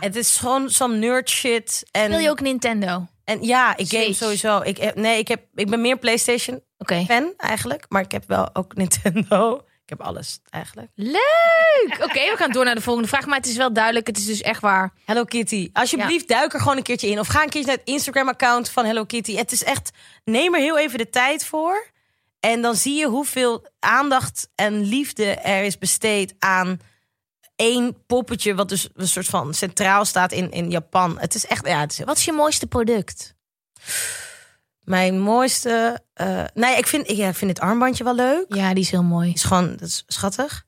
Speaker 2: Het is gewoon zo'n nerd shit. En,
Speaker 1: Wil je ook Nintendo?
Speaker 2: en ja, ik game sowieso. Ik, heb- nee, ik, heb, ik ben meer PlayStation fan eigenlijk. Maar ik heb wel ook [LAUGHS] Nintendo. Ik heb alles eigenlijk.
Speaker 1: Leuk! Oké, we gaan door naar de volgende vraag. Maar het is wel duidelijk, het is dus echt waar.
Speaker 2: Hello Kitty. Alsjeblieft, duik er gewoon een keertje in. Of ga een keertje naar het Instagram-account van Hello Kitty. Het is echt, neem er heel even de tijd voor. En dan zie je hoeveel aandacht en liefde er is besteed aan één poppetje... wat dus een soort van centraal staat in, in Japan. Het is echt, ja, het is
Speaker 1: Wat is je mooiste product?
Speaker 2: Mijn mooiste... eh nee, ik vind, ja, ik vind dit armbandje wel leuk.
Speaker 1: Ja, die is heel mooi.
Speaker 2: is gewoon dat is schattig.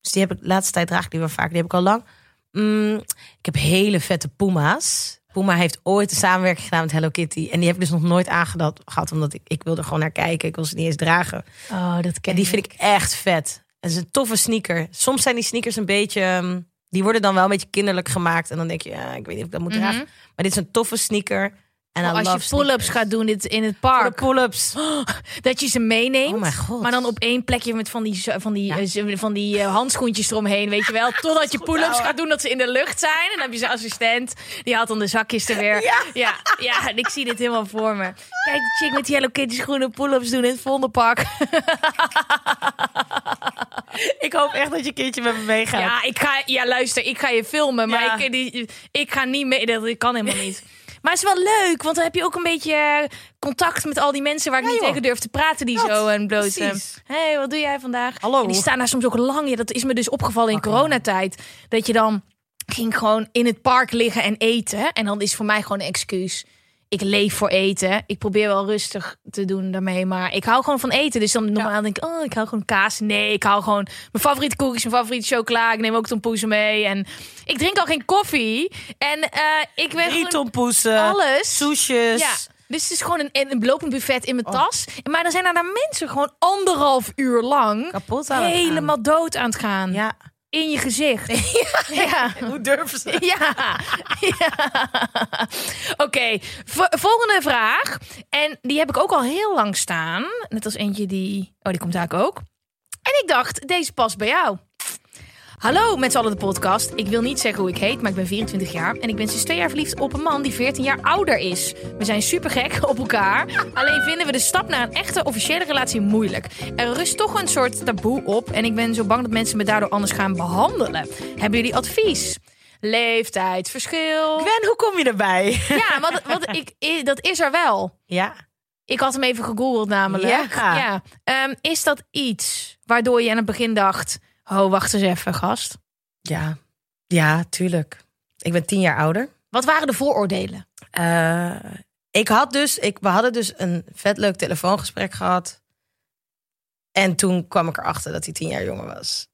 Speaker 2: Dus die heb ik de laatste tijd draag ik die wel vaak. Die heb ik al lang. Mm, ik heb hele vette Puma's. Puma heeft ooit een samenwerking gedaan met Hello Kitty. En die heb ik dus nog nooit aangehad, gehad, omdat ik, ik wil er gewoon naar kijken. Ik wil ze niet eens dragen.
Speaker 1: Oh, dat ken
Speaker 2: En die vind ik echt vet. Het is een toffe sneaker. Soms zijn die sneakers een beetje... ehm, die worden dan wel een beetje kinderlijk gemaakt. En dan denk je, ja, ik weet niet of ik dat moet dragen. Maar dit is een toffe sneaker. En
Speaker 1: Als je pull-ups gaat doen in het park.
Speaker 2: pull-ups. [GASPS]
Speaker 1: Dat je ze meeneemt.
Speaker 2: Oh mijn god.
Speaker 1: Maar dan op één plekje met van die, van die, eh, van die eh, handschoentjes eromheen, weet je wel. [LAUGHS] Totdat je pull-ups gaat doen dat ze in de lucht zijn. En dan heb je zijn assistent. Die haalt dan de zakjes er weer.
Speaker 2: Ja.
Speaker 1: ja, ja, en ik zie dit helemaal voor me. Kijk, chick met die Hello Kitty schoenen pull-ups doen in het Vondelpark. [LAUGHS]
Speaker 2: Ik hoop echt dat je keertje met me meegaat.
Speaker 1: Ja, ik ga, ja, luister, ik ga je filmen, maar
Speaker 2: Ja.
Speaker 1: ik, die, ik ga niet mee. Dat kan helemaal niet. Maar het is wel leuk, want dan heb je ook een beetje eh, contact met al die mensen waar ik
Speaker 2: Ja,
Speaker 1: niet
Speaker 2: joh.
Speaker 1: tegen durf te praten. Die
Speaker 2: Dat,
Speaker 1: zo en bloot.
Speaker 2: precies.
Speaker 1: Hé, hey, wat doe jij vandaag?
Speaker 2: Hallo.
Speaker 1: En die staan daar soms ook lang. Ja, dat is me dus opgevallen in coronatijd. Dat je dan ging gewoon in het park liggen en eten. En dan is voor mij gewoon een excuus. Ik leef voor eten. Ik probeer wel rustig te doen daarmee. Maar ik hou gewoon van eten. Dus dan normaal denk ik, oh, ik hou gewoon kaas. Nee, ik hou gewoon mijn favoriete koekjes, mijn favoriete chocola. Ik neem ook tompoezen mee. En ik drink al geen koffie. En eh, ik ben
Speaker 2: Drie
Speaker 1: alles.
Speaker 2: Soesjes.
Speaker 1: Ja. Dus het is gewoon een, een lopend buffet in mijn tas. Maar dan zijn er daar mensen gewoon anderhalf uur lang
Speaker 2: Kapot aan
Speaker 1: helemaal dood aan het gaan.
Speaker 2: Ja.
Speaker 1: In je gezicht. [LAUGHS] ja.
Speaker 2: Hoe durven ze?
Speaker 1: Ja. ja. Oké, vo- volgende vraag. En die heb ik ook al heel lang staan. Net als eentje die... Oh, die komt eigenlijk ook. En ik dacht, deze past bij jou. Hallo met z'n allen de podcast. Ik wil niet zeggen hoe ik heet, maar ik ben 24 jaar. En ik ben sinds twee jaar verliefd op een man die 14 jaar ouder is. We zijn super gek op elkaar. [LAUGHS] Alleen vinden we de stap naar een echte officiële relatie moeilijk. Er rust toch een soort taboe op. En ik ben zo bang dat mensen me daardoor anders gaan behandelen. Hebben jullie advies? Leeftijdsverschil.
Speaker 2: Gwen, hoe kom je erbij?
Speaker 1: Ja, wat, wat ik, dat is er wel.
Speaker 2: Ja.
Speaker 1: Ik had hem even gegoogeld namelijk.
Speaker 2: Ja.
Speaker 1: Ehm, is dat iets waardoor je aan het begin dacht... Oh, wacht eens even, gast.
Speaker 2: Ja, ja, tuurlijk. Ik ben tien jaar ouder.
Speaker 1: Wat waren de vooroordelen?
Speaker 2: Eh, ik had dus, ik, we hadden dus een vet leuk telefoongesprek gehad. En toen kwam ik erachter dat hij tien jaar jonger was.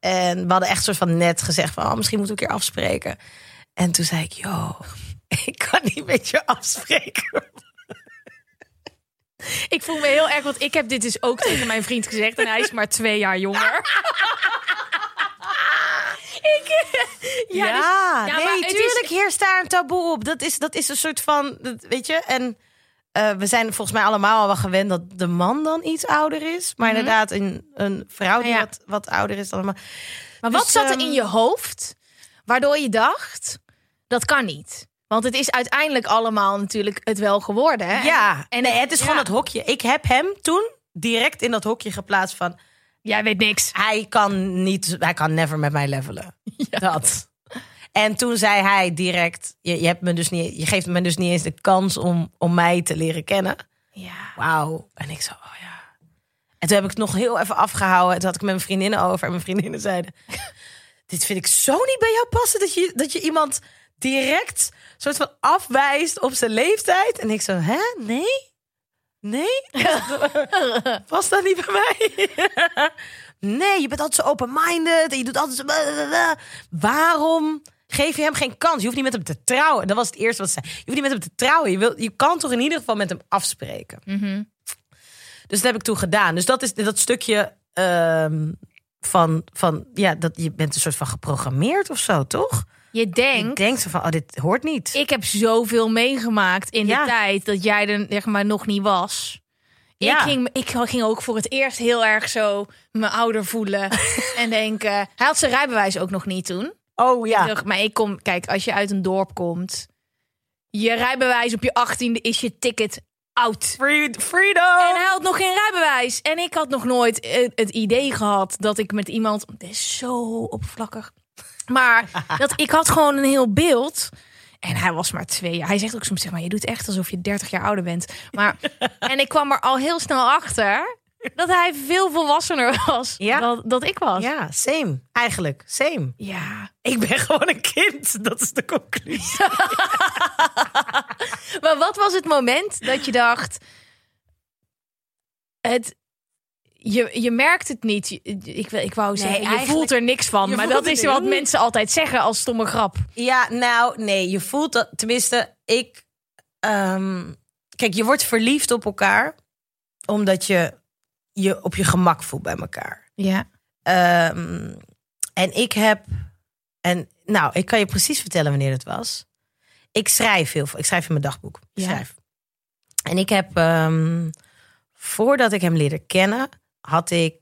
Speaker 2: En we hadden echt soort van net gezegd van, oh, misschien moeten we een keer afspreken. En toen zei ik, yo, [LAUGHS] ik kan niet met je afspreken.
Speaker 1: Ik voel me heel erg, want ik heb dit dus ook tegen mijn vriend gezegd. En hij is maar twee jaar jonger. ik,
Speaker 2: Ja,
Speaker 1: dus- ja,
Speaker 2: nee,
Speaker 1: maar is-
Speaker 2: tuurlijk heerst daar een taboe op. Dat is, dat is een soort van, dat, weet je, en eh, we zijn volgens mij allemaal al wel gewend dat de man dan iets ouder is. Maar inderdaad, een, een vrouw die
Speaker 1: Mhm. Ja.
Speaker 2: wat, wat ouder is dan.
Speaker 1: Maar
Speaker 2: Dus,
Speaker 1: wat zat er
Speaker 2: ehm,
Speaker 1: in je hoofd waardoor je dacht, dat kan niet? Want het is uiteindelijk allemaal natuurlijk het wel geworden. Hè?
Speaker 2: Ja, en nee, het is gewoon het hokje. Ik heb hem toen direct in dat hokje geplaatst van,
Speaker 1: Jij weet niks.
Speaker 2: hij kan niet, hij kan never met mij levelen. [LAUGHS] Dat. En toen zei hij direct, je, je, hebt me dus niet, je geeft me dus niet eens de kans om, om mij te leren kennen.
Speaker 1: Ja.
Speaker 2: Wauw. En ik zo, oh ja. En toen heb ik het nog heel even afgehouden. Toen had ik met mijn vriendinnen over. En mijn vriendinnen zeiden... [LAUGHS] Dit vind ik zo niet bij jou passen. Dat je, dat je iemand direct soort van afwijst op zijn leeftijd. En ik zo, hè? Nee? Nee? [LAUGHS] Past dat niet bij mij? [LAUGHS] nee, je bent altijd zo open-minded. En je doet altijd zo... blablabla. Waarom geef je hem geen kans? Je hoeft niet met hem te trouwen. Dat was het eerste wat ze zei. Je hoeft niet met hem te trouwen. Je, wil, je kan toch in ieder geval met hem afspreken. Dus dat heb ik toen gedaan. Dus dat is dat stukje ehm, van, van, ja, dat je bent een soort van geprogrammeerd of zo, toch?
Speaker 1: Je
Speaker 2: Ik
Speaker 1: denkt,
Speaker 2: denk zo van, oh, dit hoort niet.
Speaker 1: ik heb zoveel meegemaakt in
Speaker 2: Ja.
Speaker 1: de tijd dat jij er zeg maar nog niet was.
Speaker 2: Ja.
Speaker 1: Ik, ging, ik ging ook voor het eerst heel erg zo me ouder voelen. [LAUGHS] en denken, hij had zijn rijbewijs ook nog niet toen.
Speaker 2: oh ja.
Speaker 1: Ik Maar ik kom, kijk, als je uit een dorp komt, je rijbewijs op je achttiende is je ticket oud.
Speaker 2: Free- freedom.
Speaker 1: En hij had nog geen rijbewijs. En ik had nog nooit het idee gehad dat ik met iemand. Dit is zo oppervlakkig. Maar dat ik had gewoon een heel beeld. En hij was maar twee jaar. Hij zegt ook soms, zeg maar, je doet echt alsof je 30 jaar ouder bent. Maar, [LAUGHS] en ik kwam er al heel snel achter dat hij veel volwassener was
Speaker 2: Ja.
Speaker 1: dan dat ik was.
Speaker 2: Ja, same. Eigenlijk, same.
Speaker 1: ja.
Speaker 2: Ik ben gewoon een kind. Dat is de conclusie. [LAUGHS]
Speaker 1: Maar wat was het moment dat je dacht... Het, je, je merkt het niet. Ik, wil- ik wou zeggen, je voelt er niks van. Maar dat is wat mensen altijd zeggen als stomme grap.
Speaker 2: Ja, nou, nee, je voelt dat. Tenminste, ik. ehm, kijk, je wordt verliefd op elkaar omdat je je op je gemak voelt bij elkaar.
Speaker 1: Ja.
Speaker 2: Ehm, en ik heb. En nou, ik kan je precies vertellen wanneer het was. Ik schrijf heel veel. Ik schrijf in mijn dagboek. Ik
Speaker 1: Ja.
Speaker 2: schrijf. En ik heb. ehm, voordat ik hem leerde kennen, had ik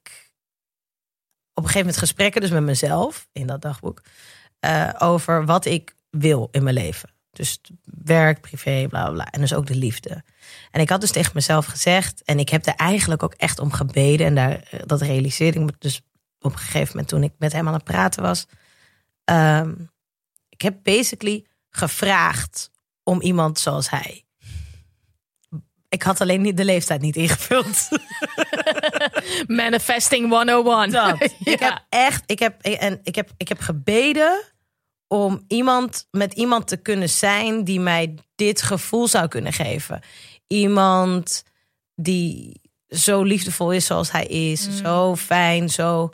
Speaker 2: op een gegeven moment gesprekken, dus met mezelf in dat dagboek, eh, over wat ik wil in mijn leven. Dus werk, privé, bla bla. En dus ook de liefde. En ik had dus tegen mezelf gezegd, en ik heb er eigenlijk ook echt om gebeden. En daar, eh, dat realiseerde ik me dus op een gegeven moment toen ik met hem aan het praten was. Ehm, ik heb basically gevraagd om iemand zoals hij. Ik had alleen niet de leeftijd niet ingevuld. [LAUGHS]
Speaker 1: Manifesting 101.
Speaker 2: Dat. [LAUGHS] Ik
Speaker 1: Ja.
Speaker 2: heb echt, ik heb, en ik heb, ik heb gebeden om iemand met iemand te kunnen zijn die mij dit gevoel zou kunnen geven. Iemand die zo liefdevol is zoals hij is, zo fijn, zo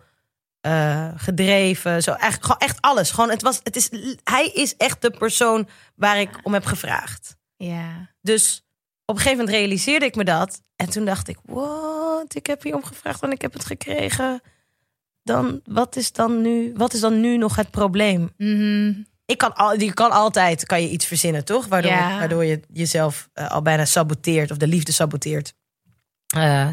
Speaker 2: eh, gedreven, zo echt, gewoon echt alles. Gewoon, het was, het is, hij is echt de persoon waar ik om heb gevraagd.
Speaker 1: ja.
Speaker 2: Dus op een gegeven moment realiseerde ik me dat. En toen dacht ik, wat? Ik heb hier om gevraagd en ik heb het gekregen. Dan, wat is dan nu, wat is dan nu nog het probleem?
Speaker 1: Mhm.
Speaker 2: Ik kan, al, je kan altijd kan je iets verzinnen, toch? Waardoor,
Speaker 1: Ja.
Speaker 2: waardoor je jezelf eh, al bijna saboteert of de liefde saboteert. Eh,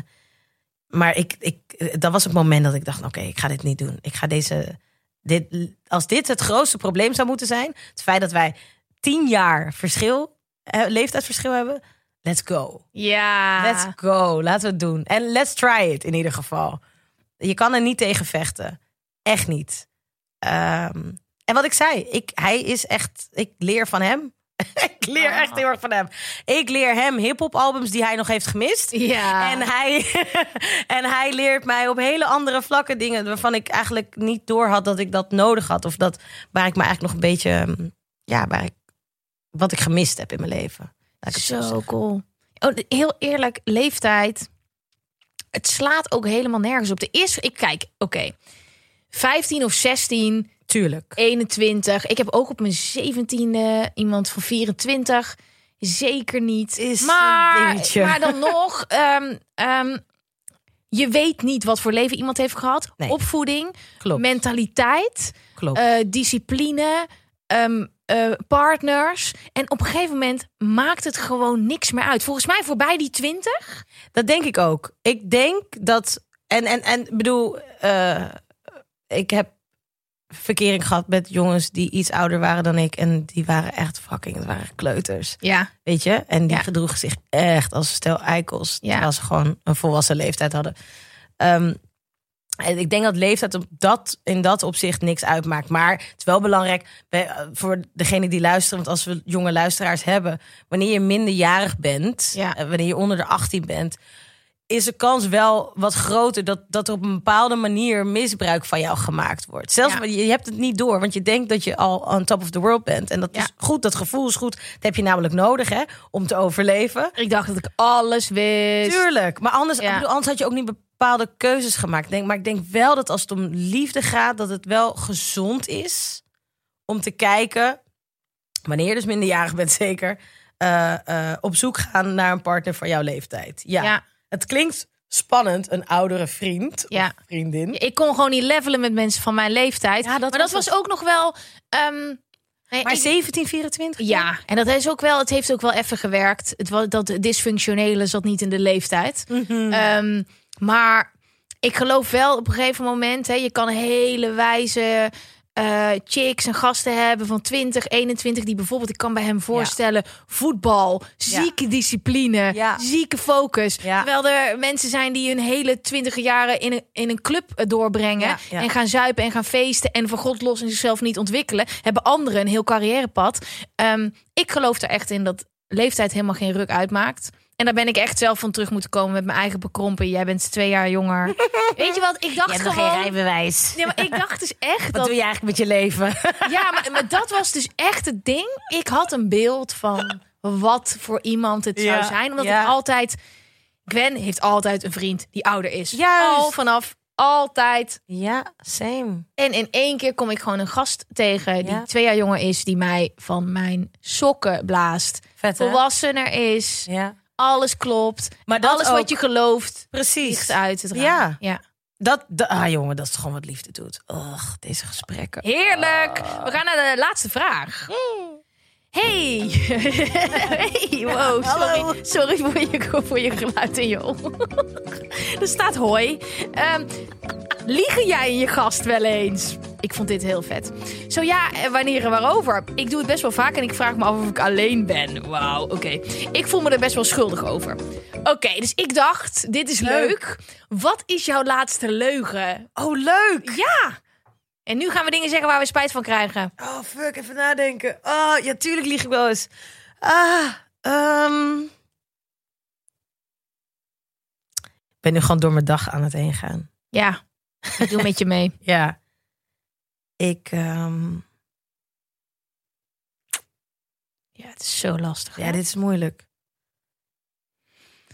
Speaker 2: maar ik, ik, eh, dat was het moment dat ik dacht: oké, ik ga dit niet doen. Ik ga deze. Dit, als dit het grootste probleem zou moeten zijn, het feit dat wij tien jaar verschil, leeftijdsverschil hebben, let's go.
Speaker 1: Ja.
Speaker 2: Let's go. Laten we het doen. En let's try it in ieder geval. Je kan er niet tegen vechten. Echt niet. Ehm, en wat ik zei, ik, hij is echt, ik leer van hem [LAUGHS] ik leer echt heel erg van hem. Ik leer hem hip-hop albums die hij nog heeft gemist.
Speaker 1: Ja.
Speaker 2: En hij, [LAUGHS] en hij leert mij op hele andere vlakken dingen waarvan ik eigenlijk niet door had dat ik dat nodig had. Of dat waar ik me eigenlijk nog een beetje, ehm, ja, waar ik, wat ik gemist heb in mijn leven. Zo
Speaker 1: cool. Oh, heel eerlijk, leeftijd. Het slaat ook helemaal nergens op. De eerste, ik kijk, oké. 15 of 16,
Speaker 2: Tuurlijk.
Speaker 1: 21. Ik heb ook op mijn 17e iemand van 24. Zeker niet.
Speaker 2: Is
Speaker 1: maar, maar dan [LAUGHS] nog, ehm, ehm, je weet niet wat voor leven iemand heeft gehad.
Speaker 2: Nee.
Speaker 1: Opvoeding,
Speaker 2: Klopt.
Speaker 1: mentaliteit,
Speaker 2: Klopt.
Speaker 1: eh, discipline, ehm, eh, partners. En op een gegeven moment maakt het gewoon niks meer uit. Volgens mij voorbij die 20.
Speaker 2: Dat denk ik ook. Ik denk dat. En, en, en bedoel, eh, ik heb verkering gehad met jongens die iets ouder waren dan ik. En die waren echt fucking, het waren kleuters.
Speaker 1: Ja,
Speaker 2: Weet je? En die
Speaker 1: Ja.
Speaker 2: gedroegen zich echt als stel eikels.
Speaker 1: Ja.
Speaker 2: Terwijl ze gewoon een volwassen leeftijd hadden. Ehm, ik denk dat leeftijd op dat, in dat opzicht niks uitmaakt. Maar het is wel belangrijk eh, voor degene die luisteren. Want als we jonge luisteraars hebben. Wanneer je minderjarig bent.
Speaker 1: Ja.
Speaker 2: eh, wanneer je onder de 18 bent. Is de kans wel wat groter dat, dat er op een bepaalde manier misbruik van jou gemaakt wordt. Zelfs
Speaker 1: Ja.
Speaker 2: je hebt het niet door, want je denkt dat je al on top of the world bent. En dat
Speaker 1: Ja.
Speaker 2: is goed, dat gevoel is goed. Dat heb je namelijk nodig hè, om te overleven.
Speaker 1: ik dacht dat ik alles wist.
Speaker 2: Tuurlijk. Maar anders,
Speaker 1: Ja.
Speaker 2: ik bedoel, anders had je ook niet bepaalde keuzes gemaakt. Denk, maar ik denk wel dat als het om liefde gaat, dat het wel gezond is om te kijken, wanneer je dus minderjarig bent zeker, eh, eh, op zoek gaan naar een partner van jouw leeftijd. Ja.
Speaker 1: Ja.
Speaker 2: Het klinkt spannend, een oudere vriend
Speaker 1: Ja.
Speaker 2: of vriendin.
Speaker 1: Ik kon gewoon niet levelen met mensen van mijn leeftijd.
Speaker 2: Ja, dat
Speaker 1: maar
Speaker 2: was
Speaker 1: dat was ook nog wel. nee,
Speaker 2: Maar
Speaker 1: ik-
Speaker 2: 17, 24?
Speaker 1: ja, en dat is ook wel. Het heeft ook wel even gewerkt. Het was dat dysfunctionele zat niet in de leeftijd.
Speaker 2: Mhm.
Speaker 1: Ehm, maar ik geloof wel op een gegeven moment. Hè, je kan hele wijze eh, chicks en gasten hebben van 20, 21 die bijvoorbeeld, ik kan bij hem voorstellen, voetbal, zieke discipline,
Speaker 2: Ja.
Speaker 1: zieke focus. Terwijl er mensen zijn die hun hele twintig jaren in een, in een club eh, doorbrengen en gaan zuipen en gaan feesten en van God los en zichzelf niet ontwikkelen, hebben anderen een heel carrièrepad. Ehm, ik geloof er echt in dat leeftijd helemaal geen ruk uitmaakt. En daar ben ik echt zelf van terug moeten komen met mijn eigen bekrompen. Jij bent twee jaar jonger. [LAUGHS] Weet je wat? Ik dacht
Speaker 2: Je hebt nog
Speaker 1: gewoon.
Speaker 2: geen rijbewijs.
Speaker 1: Nee, maar ik dacht dus [LAUGHS] echt
Speaker 2: Wat
Speaker 1: dat.
Speaker 2: doe je eigenlijk met je leven?
Speaker 1: Ja, maar, maar dat was dus echt het ding. Ik had een beeld van wat voor iemand het
Speaker 2: Ja,
Speaker 1: zou zijn. Omdat
Speaker 2: ja.
Speaker 1: ik altijd. Gwen heeft altijd een vriend die ouder is.
Speaker 2: Juist.
Speaker 1: Al vanaf altijd.
Speaker 2: ja, same.
Speaker 1: En in één keer kom ik gewoon een gast tegen die
Speaker 2: Ja.
Speaker 1: twee jaar jonger is, die mij van mijn sokken blaast.
Speaker 2: Vet?
Speaker 1: Volwassener is.
Speaker 2: Ja.
Speaker 1: Alles klopt.
Speaker 2: Maar dat
Speaker 1: Alles
Speaker 2: ook.
Speaker 1: wat je gelooft
Speaker 2: Precies.
Speaker 1: vliegt uit het raam.
Speaker 2: Ja.
Speaker 1: ja.
Speaker 2: Dat, dat- ah jongen, dat is gewoon wat liefde doet. Ugh, deze gesprekken.
Speaker 1: Heerlijk. We gaan naar de laatste vraag. Hey. [LAUGHS] hey. Wow, sorry. Sorry voor je, voor je geluid in je oor. er staat hoi. Ehm, liegen jij en je gast wel eens? Ik vond dit heel vet. Zo ja, en wanneer en waarover? Ik doe het best wel vaak en ik vraag me af of ik alleen ben. Wauw, oké. Ik voel me er best wel schuldig over. Oké, dus ik dacht, dit is leuk. Wat is jouw laatste leugen?
Speaker 2: Oh, leuk!
Speaker 1: Ja! En nu gaan we dingen zeggen waar we spijt van krijgen.
Speaker 2: Oh, fuck, even nadenken. Oh, ja, tuurlijk lieg ik wel eens. Ah, ehm. Ik ben nu gewoon door mijn dag aan het heen gaan.
Speaker 1: Ja, ik doe met je mee. [LAUGHS]
Speaker 2: Ja. Ik, ehm,
Speaker 1: Ja, het is zo lastig.
Speaker 2: ja, dit is moeilijk.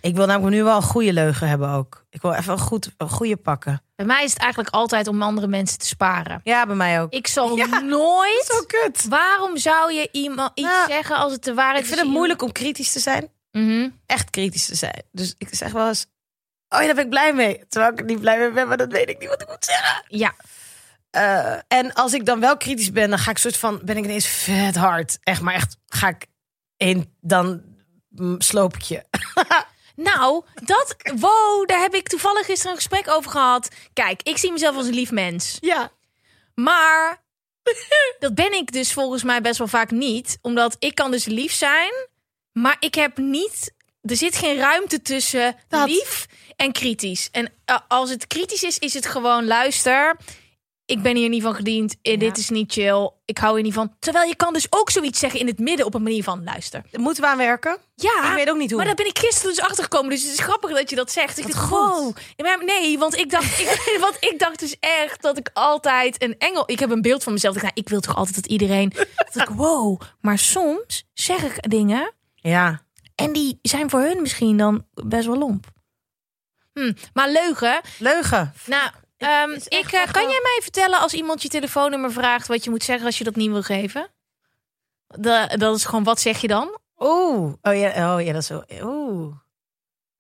Speaker 2: Ik wil namelijk nu wel een goede leugen hebben ook. Ik wil even een, goed, een goede pakken.
Speaker 1: Bij mij is het eigenlijk altijd om andere mensen te sparen.
Speaker 2: Ja, bij mij ook.
Speaker 1: Ik zal
Speaker 2: Ja,
Speaker 1: nooit...
Speaker 2: Zo kut.
Speaker 1: Waarom zou je iemand iets zeggen als het de waarheid
Speaker 2: Ik vind het moeilijk om kritisch te zijn.
Speaker 1: Mhm.
Speaker 2: Echt kritisch te zijn. Dus ik zeg wel eens... Oh ja, daar ben ik blij mee. Terwijl ik er niet blij mee ben, maar dat weet ik niet wat ik moet zeggen.
Speaker 1: Ja,
Speaker 2: Eh, en als ik dan wel kritisch ben, dan ga ik soort van... Ben ik ineens vet hard. Echt, maar echt ga ik in... Dan sloop ik je. [LAUGHS]
Speaker 1: nou, dat... Wow, daar heb ik toevallig gisteren een gesprek over gehad. Kijk, ik zie mezelf als een lief mens.
Speaker 2: Ja.
Speaker 1: Maar [LAUGHS] dat ben ik dus volgens mij best wel vaak niet. Omdat ik kan dus lief zijn, maar ik heb niet... Er zit geen ruimte tussen
Speaker 2: Dat.
Speaker 1: lief en kritisch. En eh, als het kritisch is, is het gewoon luister. Ik ben hier niet van gediend. Eh, Dit is niet chill. Ik hou hier niet van. Terwijl je kan dus ook zoiets zeggen in het midden op een manier van luister.
Speaker 2: Moeten we aan werken?
Speaker 1: Ja,
Speaker 2: Ik weet ook niet hoe.
Speaker 1: Maar daar ben ik gisteren dus achtergekomen. Dus het is grappig dat je dat zegt. Ik dacht, wow. Ja, Nee, want ik dacht, ik, [LAUGHS] [LAUGHS] want ik dacht dus echt dat ik altijd een engel. Ik heb een beeld van mezelf. Ik, nou, ik wil toch altijd dat iedereen. dat ik, [LAUGHS] wow. Maar soms zeg ik dingen
Speaker 2: Ja.
Speaker 1: en die zijn voor hun misschien dan best wel lomp. Hm, maar leugen.
Speaker 2: Leugen.
Speaker 1: Nou, ehm, ik, eh,
Speaker 2: echt
Speaker 1: kan jij mij vertellen als iemand je telefoonnummer vraagt wat je moet zeggen als je dat niet wil geven? De, dat is gewoon, wat zeg je dan?
Speaker 2: Oeh. Oh ja, oh ja, dat is zo. Oeh.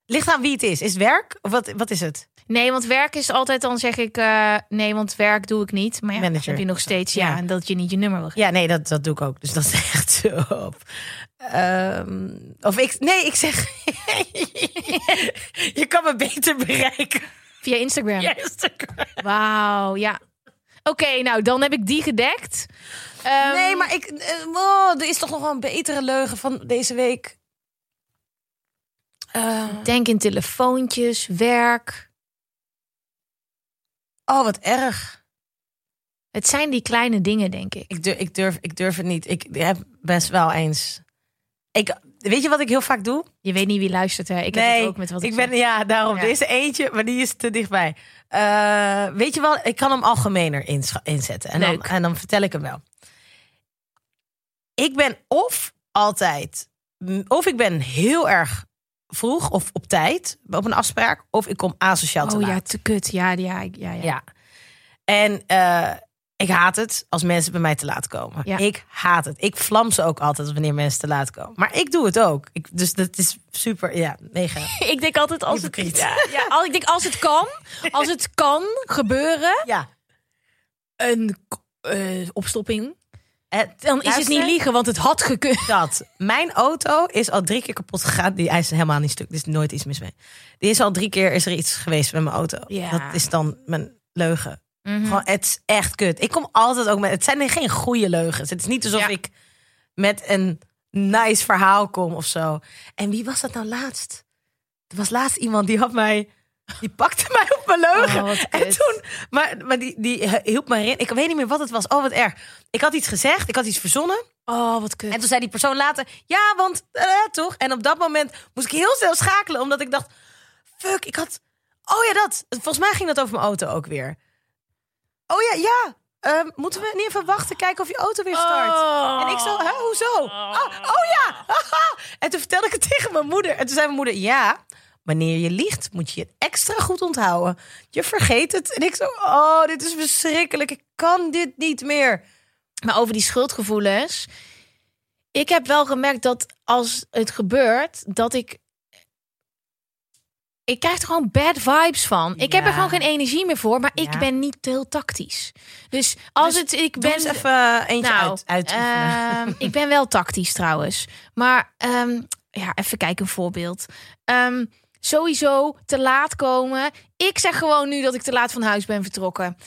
Speaker 2: Ligt aan wie het is. Is het werk? Of wat, wat is het?
Speaker 1: Nee, want werk is altijd dan zeg ik eh, nee, want werk doe ik niet. Maar ja,
Speaker 2: Manager.
Speaker 1: heb je nog steeds ja,
Speaker 2: Ja.
Speaker 1: en dat je niet je nummer wil geven.
Speaker 2: Ja, nee, dat, dat doe ik ook. Dus dat is [LAUGHS] echt zo op. Ehm, of ik, nee, ik zeg. [LAUGHS] je kan me beter bereiken.
Speaker 1: Via Instagram.
Speaker 2: Ja, Instagram.
Speaker 1: Wauw, ja. Oké, nou dan heb ik die gedekt. Ehm,
Speaker 2: Nee, maar ik. eh, oh, er is toch nog wel een betere leugen van deze week. Eh,
Speaker 1: denk in telefoontjes, werk.
Speaker 2: oh, wat erg.
Speaker 1: Het zijn die kleine dingen, denk ik.
Speaker 2: Ik durf, ik durf, ik durf het niet. Ik heb best wel eens. Ik, weet je wat ik heel vaak doe?
Speaker 1: Je weet niet wie luistert, hè? Ik heb
Speaker 2: nee,
Speaker 1: het ook met wat ik,
Speaker 2: ik ben
Speaker 1: zeg.
Speaker 2: ja daarom.
Speaker 1: Ja.
Speaker 2: Er is eentje, maar die is te dichtbij. Eh, weet je wel? Ik kan hem algemener inzetten en dan, en dan vertel ik hem wel. Ik ben of altijd, of ik ben heel erg vroeg of op tijd op een afspraak, of ik kom asociaal te
Speaker 1: Oh
Speaker 2: laat.
Speaker 1: ja, te kut. Ja, ja, ja, ja.
Speaker 2: Ja. En eh, ik haat het als mensen bij mij te laat komen.
Speaker 1: Ja.
Speaker 2: Ik haat het. Ik vlam ze ook altijd wanneer mensen te laat komen. Maar ik doe het ook. Ik, dus dat is super, ja, mega. [LAUGHS]
Speaker 1: Ik denk altijd als het, ja, ja, als ik denk als het kan, als het kan gebeuren,
Speaker 2: Ja.
Speaker 1: een eh, opstopping,
Speaker 2: Het,
Speaker 1: dan is het niet liegen, want het had gekund.
Speaker 2: Dat. Mijn auto is al drie keer kapot gegaan. Die is helemaal niet stuk. Er is nooit iets mis mee. Die is al drie keer is er iets geweest met mijn auto.
Speaker 1: Ja.
Speaker 2: Dat is dan mijn leugen.
Speaker 1: Mhm.
Speaker 2: Gewoon, het is echt kut. Ik kom altijd ook met. Het zijn geen goede leugens. Het is niet alsof
Speaker 1: Ja.
Speaker 2: ik met een nice verhaal kom of zo. En wie was dat nou laatst? Er was laatst iemand die had mij. Die pakte [LAUGHS] mij op mijn leugen.
Speaker 1: Oh,
Speaker 2: en toen. Maar, maar die, die hielp me erin. Ik weet niet meer wat het was. Oh, wat erg. Ik had iets gezegd. Ik had iets verzonnen.
Speaker 1: Oh, wat kut.
Speaker 2: En toen zei die persoon later, ja, want eh, toch? En op dat moment moest ik heel snel schakelen, omdat ik dacht, fuck, ik had, oh ja, dat. Volgens mij ging dat over mijn auto ook weer. Oh ja, ja. Ehm, moeten we niet even wachten, kijken of je auto weer start?
Speaker 1: Oh.
Speaker 2: En ik zo, hè, hoezo? Oh, oh ja. En toen vertelde ik het [LAUGHS] tegen mijn moeder. En toen zei mijn moeder, ja, wanneer je liegt, moet je het extra goed onthouden. Je vergeet het. En ik zo, oh, dit is verschrikkelijk. Ik kan dit niet meer.
Speaker 1: Maar over die schuldgevoelens. Ik heb wel gemerkt dat als het gebeurt, dat ik. Ik krijg er gewoon bad vibes van. Ik heb er gewoon geen energie meer voor, maar ik
Speaker 2: Ja.
Speaker 1: ben niet heel tactisch. Dus als
Speaker 2: Dus
Speaker 1: het. Ik ben
Speaker 2: even eentje
Speaker 1: nou,
Speaker 2: uit, uitoefenen.
Speaker 1: ehm, [LAUGHS] ik ben wel tactisch trouwens. Maar ehm, ja, even kijken een voorbeeld. Ehm, sowieso te laat komen. Ik zeg gewoon nu dat ik te laat van huis ben vertrokken.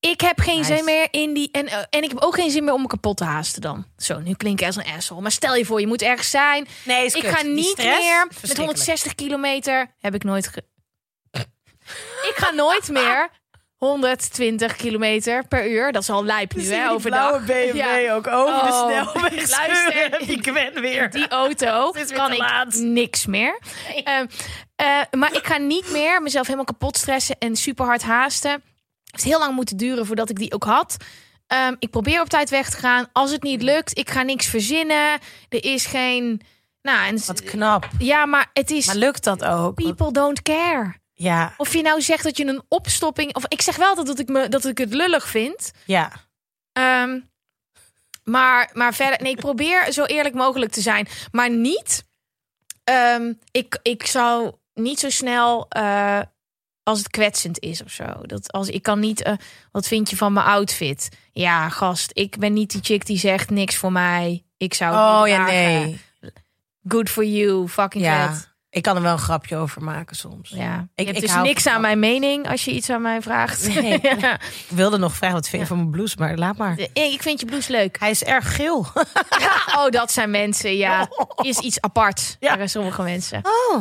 Speaker 1: Ik heb geen
Speaker 2: Nice.
Speaker 1: zin meer in die. En, eh, en ik heb ook geen zin meer om me kapot te haasten dan. Zo, nu klink ik als een asshole. Maar stel je voor, je moet ergens zijn.
Speaker 2: Nee, is
Speaker 1: ik
Speaker 2: kut.
Speaker 1: ga
Speaker 2: Die
Speaker 1: niet
Speaker 2: stress,
Speaker 1: meer met
Speaker 2: verschrikkelijk.
Speaker 1: 160 kilometer. Heb ik nooit. Ge... ik ga nooit [LAUGHS] meer 120 kilometer per uur. Dat is al lijp nu, hè? Overdag.
Speaker 2: BMW
Speaker 1: Ja.
Speaker 2: ook over
Speaker 1: Oh,
Speaker 2: de snelweg. [LAUGHS]
Speaker 1: luister.
Speaker 2: Die Gwen weer.
Speaker 1: die auto [LAUGHS]
Speaker 2: weer
Speaker 1: kan ik
Speaker 2: laat.
Speaker 1: niks meer. Ehm, eh, maar ik ga niet meer mezelf helemaal kapot stressen en super hard haasten. Het heeft heel lang moeten duren voordat ik die ook had. Ehm, ik probeer op tijd weg te gaan. Als het niet lukt, ik ga niks verzinnen. Er is geen. Nou, en,
Speaker 2: Wat knap.
Speaker 1: ja, maar het is.
Speaker 2: Maar lukt dat ook?
Speaker 1: People don't care.
Speaker 2: Ja,
Speaker 1: Of je nou zegt dat je een opstopping. Of ik zeg wel dat, dat, ik, me, dat ik het lullig vind.
Speaker 2: ja.
Speaker 1: Ehm, maar, maar verder, nee, ik probeer zo eerlijk mogelijk te zijn. Maar niet. ehm, ik, ik zou niet zo snel. eh, als het kwetsend is of zo. Dat als ik kan niet. eh, wat vind je van mijn outfit? Ja, gast, ik ben niet die chick die zegt niks voor mij. Ik zou. het
Speaker 2: Oh
Speaker 1: niet
Speaker 2: ja,
Speaker 1: dragen.
Speaker 2: nee.
Speaker 1: Good for you, fucking
Speaker 2: Ja.
Speaker 1: vet.
Speaker 2: Ik kan er wel een grapje over maken soms.
Speaker 1: Ja,
Speaker 2: Ik-
Speaker 1: heb
Speaker 2: ik
Speaker 1: dus
Speaker 2: hou
Speaker 1: niks
Speaker 2: van
Speaker 1: aan mijn mening als je iets aan mij vraagt.
Speaker 2: Nee.
Speaker 1: Ja. [LAUGHS]
Speaker 2: Ik wilde nog vragen wat vind je van mijn blouse, maar laat maar.
Speaker 1: Ik vind je blouse leuk.
Speaker 2: Hij is erg geel. [LAUGHS]
Speaker 1: Oh, dat zijn mensen, ja. Is iets apart
Speaker 2: Ja.
Speaker 1: sommige mensen.
Speaker 2: Oh.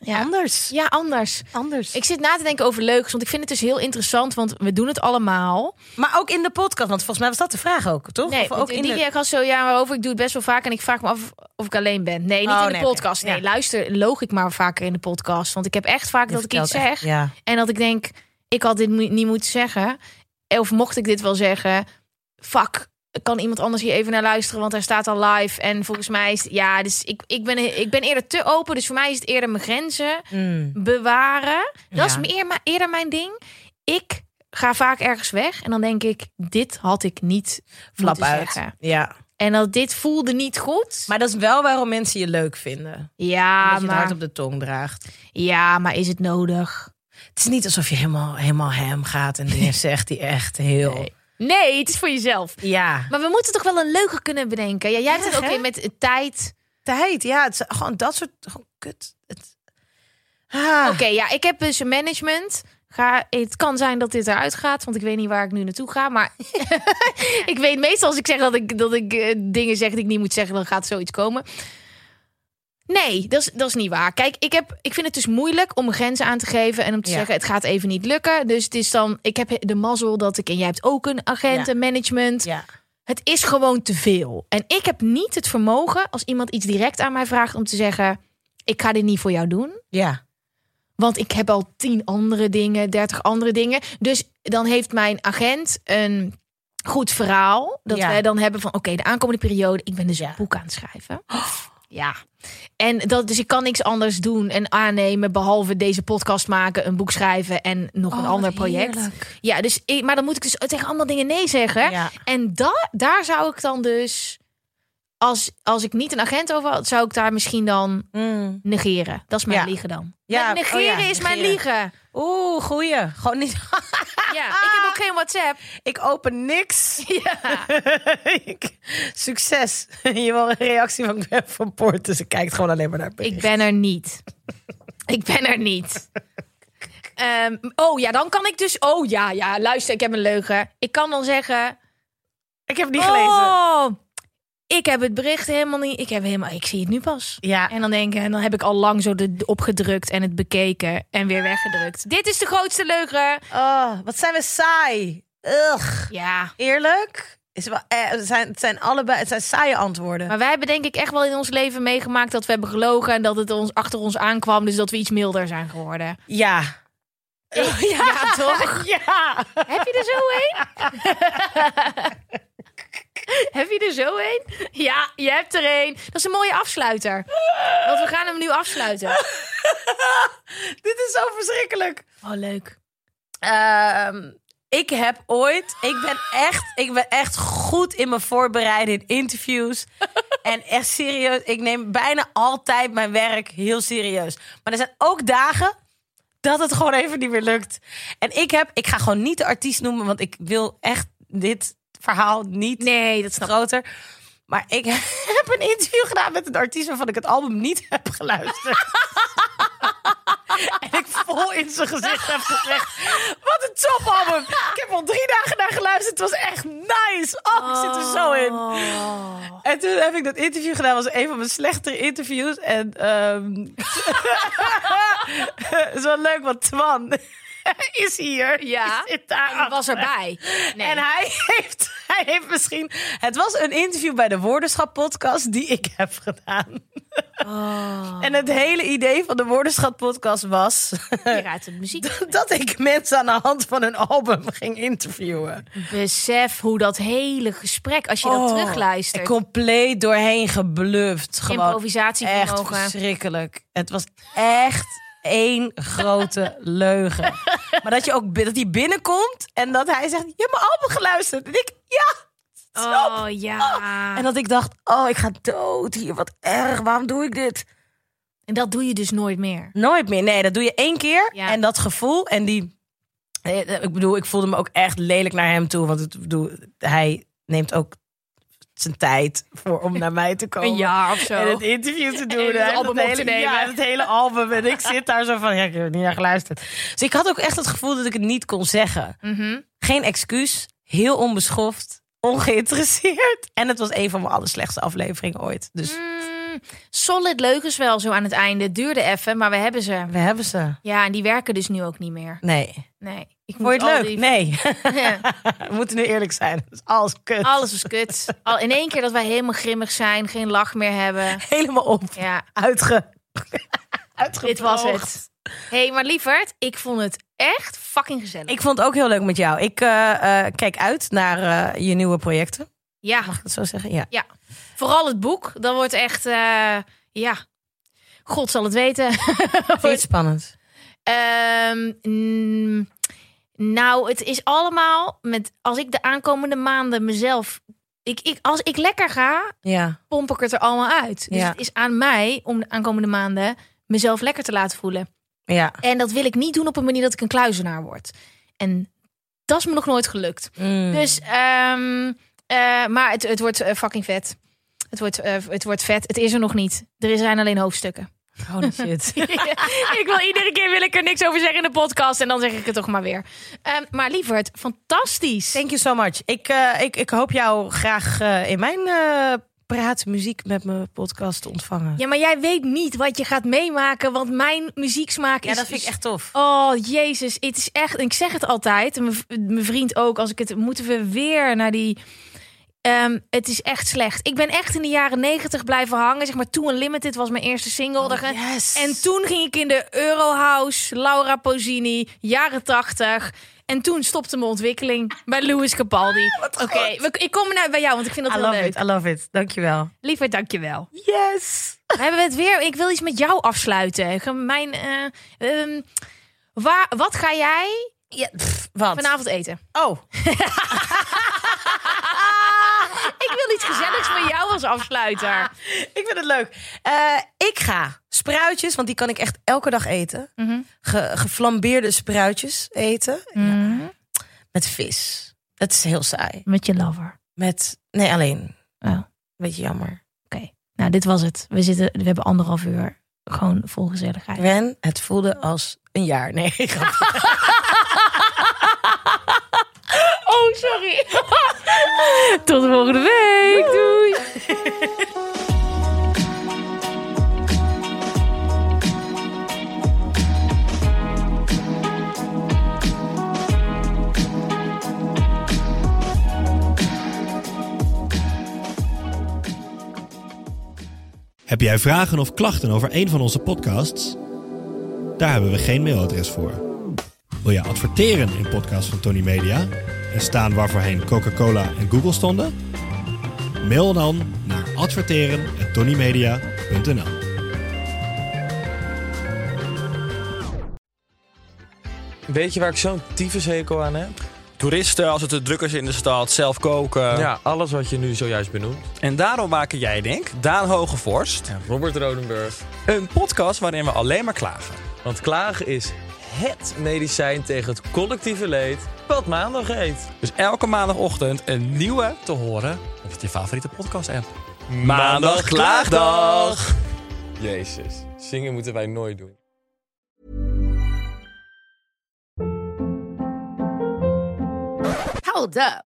Speaker 1: Ja.
Speaker 2: Anders.
Speaker 1: Ja, anders.
Speaker 2: Anders.
Speaker 1: Ik zit na te denken over leugens, want ik vind het dus heel interessant, want we doen het allemaal.
Speaker 2: maar ook in de podcast, want volgens mij was dat de vraag ook, toch?
Speaker 1: Nee,
Speaker 2: of ook in
Speaker 1: die
Speaker 2: de...
Speaker 1: was zo, ja, waarover ik doe het best wel vaak en ik vraag me af of ik alleen ben. Nee, niet
Speaker 2: Oh,
Speaker 1: in de
Speaker 2: nee,
Speaker 1: podcast. Nee, luister, loog ik maar vaker in de podcast, want ik heb echt vaak
Speaker 2: Je
Speaker 1: dat ik iets zeg
Speaker 2: Ja.
Speaker 1: en dat ik denk, ik had dit niet moeten zeggen. Of mocht ik dit wel zeggen, fuck, kan iemand anders hier even naar luisteren, want hij staat al live. En volgens mij is ja, dus ik, ik, ben, ik ben eerder te open, dus voor mij is het eerder mijn grenzen
Speaker 2: Mm.
Speaker 1: bewaren. Dat is meer, maar eerder mijn ding. Ik ga vaak ergens weg en dan denk ik, dit had ik niet
Speaker 2: Flap uit.
Speaker 1: zeggen.
Speaker 2: Ja.
Speaker 1: En dat dit voelde niet goed.
Speaker 2: Maar dat is wel waarom mensen je leuk vinden.
Speaker 1: ja,
Speaker 2: Omdat je het hart
Speaker 1: maar,
Speaker 2: op de tong draagt.
Speaker 1: ja, maar is het nodig?
Speaker 2: Het is niet alsof je helemaal, helemaal hem gaat en [LAUGHS] dingen zegt die echt heel...
Speaker 1: Nee. Nee, het is voor jezelf.
Speaker 2: Ja.
Speaker 1: Maar we moeten toch wel een leugen kunnen bedenken. Ja, jij hebt het ook in met tijd.
Speaker 2: Tijd, ja. Het is gewoon dat soort... Gewoon kut. Het... Ah.
Speaker 1: Oké, ja, ik heb dus een management. Ga, het kan zijn dat dit eruit gaat, want ik weet niet waar ik nu naartoe ga. Maar [LAUGHS] [LAUGHS] ik weet meestal als ik zeg dat ik, dat ik eh, dingen zeg die ik niet moet zeggen, dan gaat zoiets komen. Nee, dat is, dat is niet waar. Kijk, ik, heb, ik vind het dus moeilijk om grenzen aan te geven en om te
Speaker 2: Ja.
Speaker 1: zeggen: het gaat even niet lukken. Dus het is dan, ik heb de mazzel dat ik, en jij hebt ook een agent,
Speaker 2: Ja.
Speaker 1: een. Het is gewoon te veel. En ik heb niet het vermogen als iemand iets direct aan mij vraagt om te zeggen: ik ga dit niet voor jou doen.
Speaker 2: Ja.
Speaker 1: Want ik heb al tien andere dingen, dertig andere dingen. Dus dan heeft mijn agent een goed verhaal. Dat
Speaker 2: Ja.
Speaker 1: wij dan hebben van oké, de aankomende periode. Ik ben dus een boek aan het schrijven. Ja. En dat, dus ik kan niks anders doen en aannemen. Behalve deze podcast maken, een boek schrijven en nog een
Speaker 2: Oh,
Speaker 1: ander project.
Speaker 2: heerlijk.
Speaker 1: Ja, dus ik, maar dan moet ik dus tegen allemaal dingen nee zeggen.
Speaker 2: Ja.
Speaker 1: En da, daar zou ik dan dus. Als, als ik niet een agent over had, zou ik daar misschien dan
Speaker 2: Mm.
Speaker 1: negeren. Dat is mijn
Speaker 2: Ja.
Speaker 1: liegen dan.
Speaker 2: Ja,
Speaker 1: Ja, negeren
Speaker 2: oh ja,
Speaker 1: is mijn liegen.
Speaker 2: Oeh, goeie. Gewoon niet... [LAUGHS]
Speaker 1: Ja, ik heb ook geen WhatsApp.
Speaker 2: Ik open niks. [LAUGHS] [LAUGHS]
Speaker 1: Ja.
Speaker 2: Succes. Je wil een reactie van van Poort. Dus ik kijk gewoon alleen maar naar bericht.
Speaker 1: Ik ben er niet. Ik ben er niet. Oh ja, dan kan ik dus. Oh ja, ja, luister, ik heb een leugen. Ik kan dan zeggen.
Speaker 2: Ik heb het niet gelezen.
Speaker 1: Ik heb het bericht helemaal niet. Ik heb helemaal. Ik zie het nu pas.
Speaker 2: Ja.
Speaker 1: En dan denk ik, en dan heb ik al lang zo de, opgedrukt en het bekeken en weer weggedrukt. Dit is de grootste leugen.
Speaker 2: Oh, wat zijn we saai. Ugh.
Speaker 1: Ja.
Speaker 2: Eerlijk? Is wel, eh, het, zijn, het zijn allebei het zijn saaie antwoorden.
Speaker 1: Maar wij hebben denk ik echt wel in ons leven meegemaakt dat we hebben gelogen en dat het ons achter ons aankwam, dus dat we iets milder zijn geworden.
Speaker 2: Ja. [LAUGHS]
Speaker 1: ja, toch? [LAUGHS]
Speaker 2: Ja.
Speaker 1: Heb je er zo een? [LAUGHS] [LAUGHS] Heb je er zo een? Ja, je hebt er een. Dat is een mooie afsluiter. Want we gaan hem nu afsluiten. [LAUGHS]
Speaker 2: Dit is zo verschrikkelijk.
Speaker 1: Oh, leuk.
Speaker 2: Ehm, ik heb ooit, ik ben echt, ik ben echt goed in me voorbereiden in interviews. [LAUGHS] en echt serieus, ik neem bijna altijd mijn werk heel serieus. Maar er zijn ook dagen dat het gewoon even niet meer lukt. En ik heb, ik ga gewoon niet de artiest noemen, want ik wil echt dit verhaal niet
Speaker 1: Nee, dat ik.
Speaker 2: groter. Maar ik [LAUGHS] heb een interview gedaan met een artiest waarvan ik het album niet heb geluisterd. [LAUGHS] en ik vol in zijn gezicht heb gezegd: Wat een topalbum! Ik heb al drie dagen naar geluisterd. Het was echt nice. Oh, ik zit er zo in. En toen heb ik dat interview gedaan. was een van mijn slechtere interviews. En [LAUGHS] het is wel leuk, want Twan [LAUGHS] is hier.
Speaker 1: Ja,
Speaker 2: daar
Speaker 1: was erbij. Nee.
Speaker 2: en hij [LAUGHS] heeft, hij heeft misschien. Het was een interview bij de Woordenschap podcast die ik heb gedaan.
Speaker 1: Oh.
Speaker 2: En het hele idee van de Woordenschap podcast was
Speaker 1: de muziek. [LAUGHS]
Speaker 2: dat ik mensen aan de hand van hun album ging interviewen.
Speaker 1: Besef hoe dat hele gesprek, als je dat
Speaker 2: Oh,
Speaker 1: terugluistert.
Speaker 2: compleet doorheen gebluft. Gewoon. Echt verschrikkelijk. Het was echt één grote [LAUGHS] leugen. Maar dat je ook dat hij binnenkomt en dat hij zegt: Je hebt mijn album geluisterd. En ik, ja. Snap.
Speaker 1: Oh ja.
Speaker 2: En dat ik dacht, oh, ik ga dood hier. Wat erg, waarom doe ik dit?
Speaker 1: En dat doe je dus nooit meer.
Speaker 2: Nooit meer. Nee, dat doe je één keer.
Speaker 1: Ja.
Speaker 2: En dat gevoel en die... eh, Ik bedoel, ik voelde me ook echt lelijk naar hem toe. Want ik bedoel, hij neemt ook zijn tijd voor om naar mij te [LAUGHS] komen.
Speaker 1: Een jaar of zo.
Speaker 2: En het interview te [LAUGHS] doen.
Speaker 1: En het album op te
Speaker 2: hele,
Speaker 1: nemen.
Speaker 2: Ja, het hele album. En ik zit daar zo van, ja, ik heb er niet naar geluisterd. Dus ik had ook echt het gevoel dat ik het niet kon zeggen.
Speaker 1: Mhm.
Speaker 2: Geen excuus. Heel onbeschoft. Ongeïnteresseerd. En het was een van mijn allerslechtste afleveringen ooit. Dus
Speaker 1: Mm, Solid leugens wel zo aan het einde. Het duurde even, maar we hebben ze.
Speaker 2: We hebben ze.
Speaker 1: Ja, en die werken dus nu ook niet meer.
Speaker 2: Nee.
Speaker 1: Nee. Ik
Speaker 2: Vond je het leuk?
Speaker 1: die-
Speaker 2: Nee.
Speaker 1: Ja. [LAUGHS]
Speaker 2: We moeten nu eerlijk zijn. Is alles kut.
Speaker 1: Alles is kut. Al in één keer dat wij helemaal grimmig zijn, geen lach meer hebben.
Speaker 2: Helemaal op.
Speaker 1: Ja,
Speaker 2: Uitge... [LAUGHS]
Speaker 1: dit was het. hey, maar lieverd, ik vond het echt fucking gezellig.
Speaker 2: Ik vond het ook heel leuk met jou. Ik eh, eh, kijk uit naar eh, je nieuwe projecten.
Speaker 1: ja,
Speaker 2: Mag ik dat zo zeggen? Ja.
Speaker 1: ja, vooral het boek. Dat wordt echt, eh, ja, God zal het weten. [LAUGHS]
Speaker 2: Vind het spannend?
Speaker 1: Ehm, mm, nou, het is allemaal met als ik de aankomende maanden mezelf. Ik, ik, als ik lekker ga,
Speaker 2: Ja.
Speaker 1: pomp ik het er allemaal uit. Dus
Speaker 2: Ja.
Speaker 1: het is aan mij om de aankomende maanden mezelf lekker te laten voelen.
Speaker 2: Ja.
Speaker 1: En dat wil ik niet doen op een manier dat ik een kluizenaar word. En dat is me nog nooit gelukt.
Speaker 2: Mm.
Speaker 1: Dus, ehm, eh, maar het, het wordt eh, fucking vet. Het wordt, eh, het wordt vet. Het is er nog niet. Er zijn alleen hoofdstukken.
Speaker 2: Holy [LAUGHS] shit. [LAUGHS]
Speaker 1: ik wil iedere keer wil ik er niks over zeggen in de podcast en dan zeg ik het toch maar weer. Ehm, maar lieverd, fantastisch.
Speaker 2: Thank you so much. Ik, eh, ik, ik hoop jou graag eh, in mijn eh praat muziek met mijn podcast te ontvangen.
Speaker 1: Ja, maar jij weet niet wat je gaat meemaken, want mijn muzieksmaak is.
Speaker 2: Ja, dat vind ik echt tof.
Speaker 1: Oh, jezus, het is echt. Ik zeg het altijd, mijn vriend ook, als ik het. Moeten we weer naar die. Ehm, het is echt slecht. Ik ben echt in de jaren negentig blijven hangen. Zeg maar, Too Unlimited was mijn eerste single.
Speaker 2: Oh, yes.
Speaker 1: En toen ging ik in de Eurohouse, Laura Pausini, jaren tachtig. En toen stopte mijn ontwikkeling bij Louis Capaldi. Oké, we- ik kom nou bij jou, want ik vind dat
Speaker 2: I
Speaker 1: heel
Speaker 2: love
Speaker 1: leuk.
Speaker 2: it, I love it. Dankjewel.
Speaker 1: Liever, dankjewel.
Speaker 2: Yes.
Speaker 1: We hebben het weer. Ik wil iets met jou afsluiten. Mijn, eh, ehm, waar, wat ga jij
Speaker 2: Ja, pff, wat?
Speaker 1: vanavond eten?
Speaker 2: Oh, [LAUGHS]
Speaker 1: Ik wil iets gezelligs met jou als afsluiter. [LAUGHS]
Speaker 2: ik vind het leuk. Eh, ik ga spruitjes, want die kan ik echt elke dag eten. Ge- geflambeerde spruitjes eten. Ja. Met vis. Dat is heel saai.
Speaker 1: Met je lover.
Speaker 2: Met, nee, alleen.
Speaker 1: Oh, oké.
Speaker 2: Beetje jammer.
Speaker 1: Nou, dit was het. We, zitten, we hebben anderhalf uur gewoon vol gezelligheid.
Speaker 2: Ren, het voelde als een jaar. Nee, grapje. [LAUGHS] [LAUGHS]
Speaker 1: Oh, sorry. [LAUGHS] Tot de volgende week. Doei.
Speaker 3: Heb jij vragen of klachten over een van onze podcasts? Daar hebben we geen mailadres voor. Wil je adverteren in podcasts van Tony Media en staan waarvoorheen Coca-Cola en Google stonden? Mail dan naar adverteren@tonymedia.nl.
Speaker 4: Weet je waar ik zo'n tyfushekel aan heb?
Speaker 5: Toeristen, als het te druk is in de stad, zelf koken.
Speaker 4: Ja, alles wat je nu zojuist benoemt.
Speaker 5: En daarom maken jij, denk Daan Hogevorst,
Speaker 4: Ja, Robert Rodenburg.
Speaker 5: een podcast waarin we alleen maar klagen.
Speaker 4: Want klagen is HET medicijn tegen het collectieve leed wat maandag heet.
Speaker 5: Dus elke maandagochtend een nieuwe te horen op je favoriete podcast-app.
Speaker 4: Maandag Klaagdag! Jezus, zingen moeten wij nooit doen.
Speaker 6: Hold up.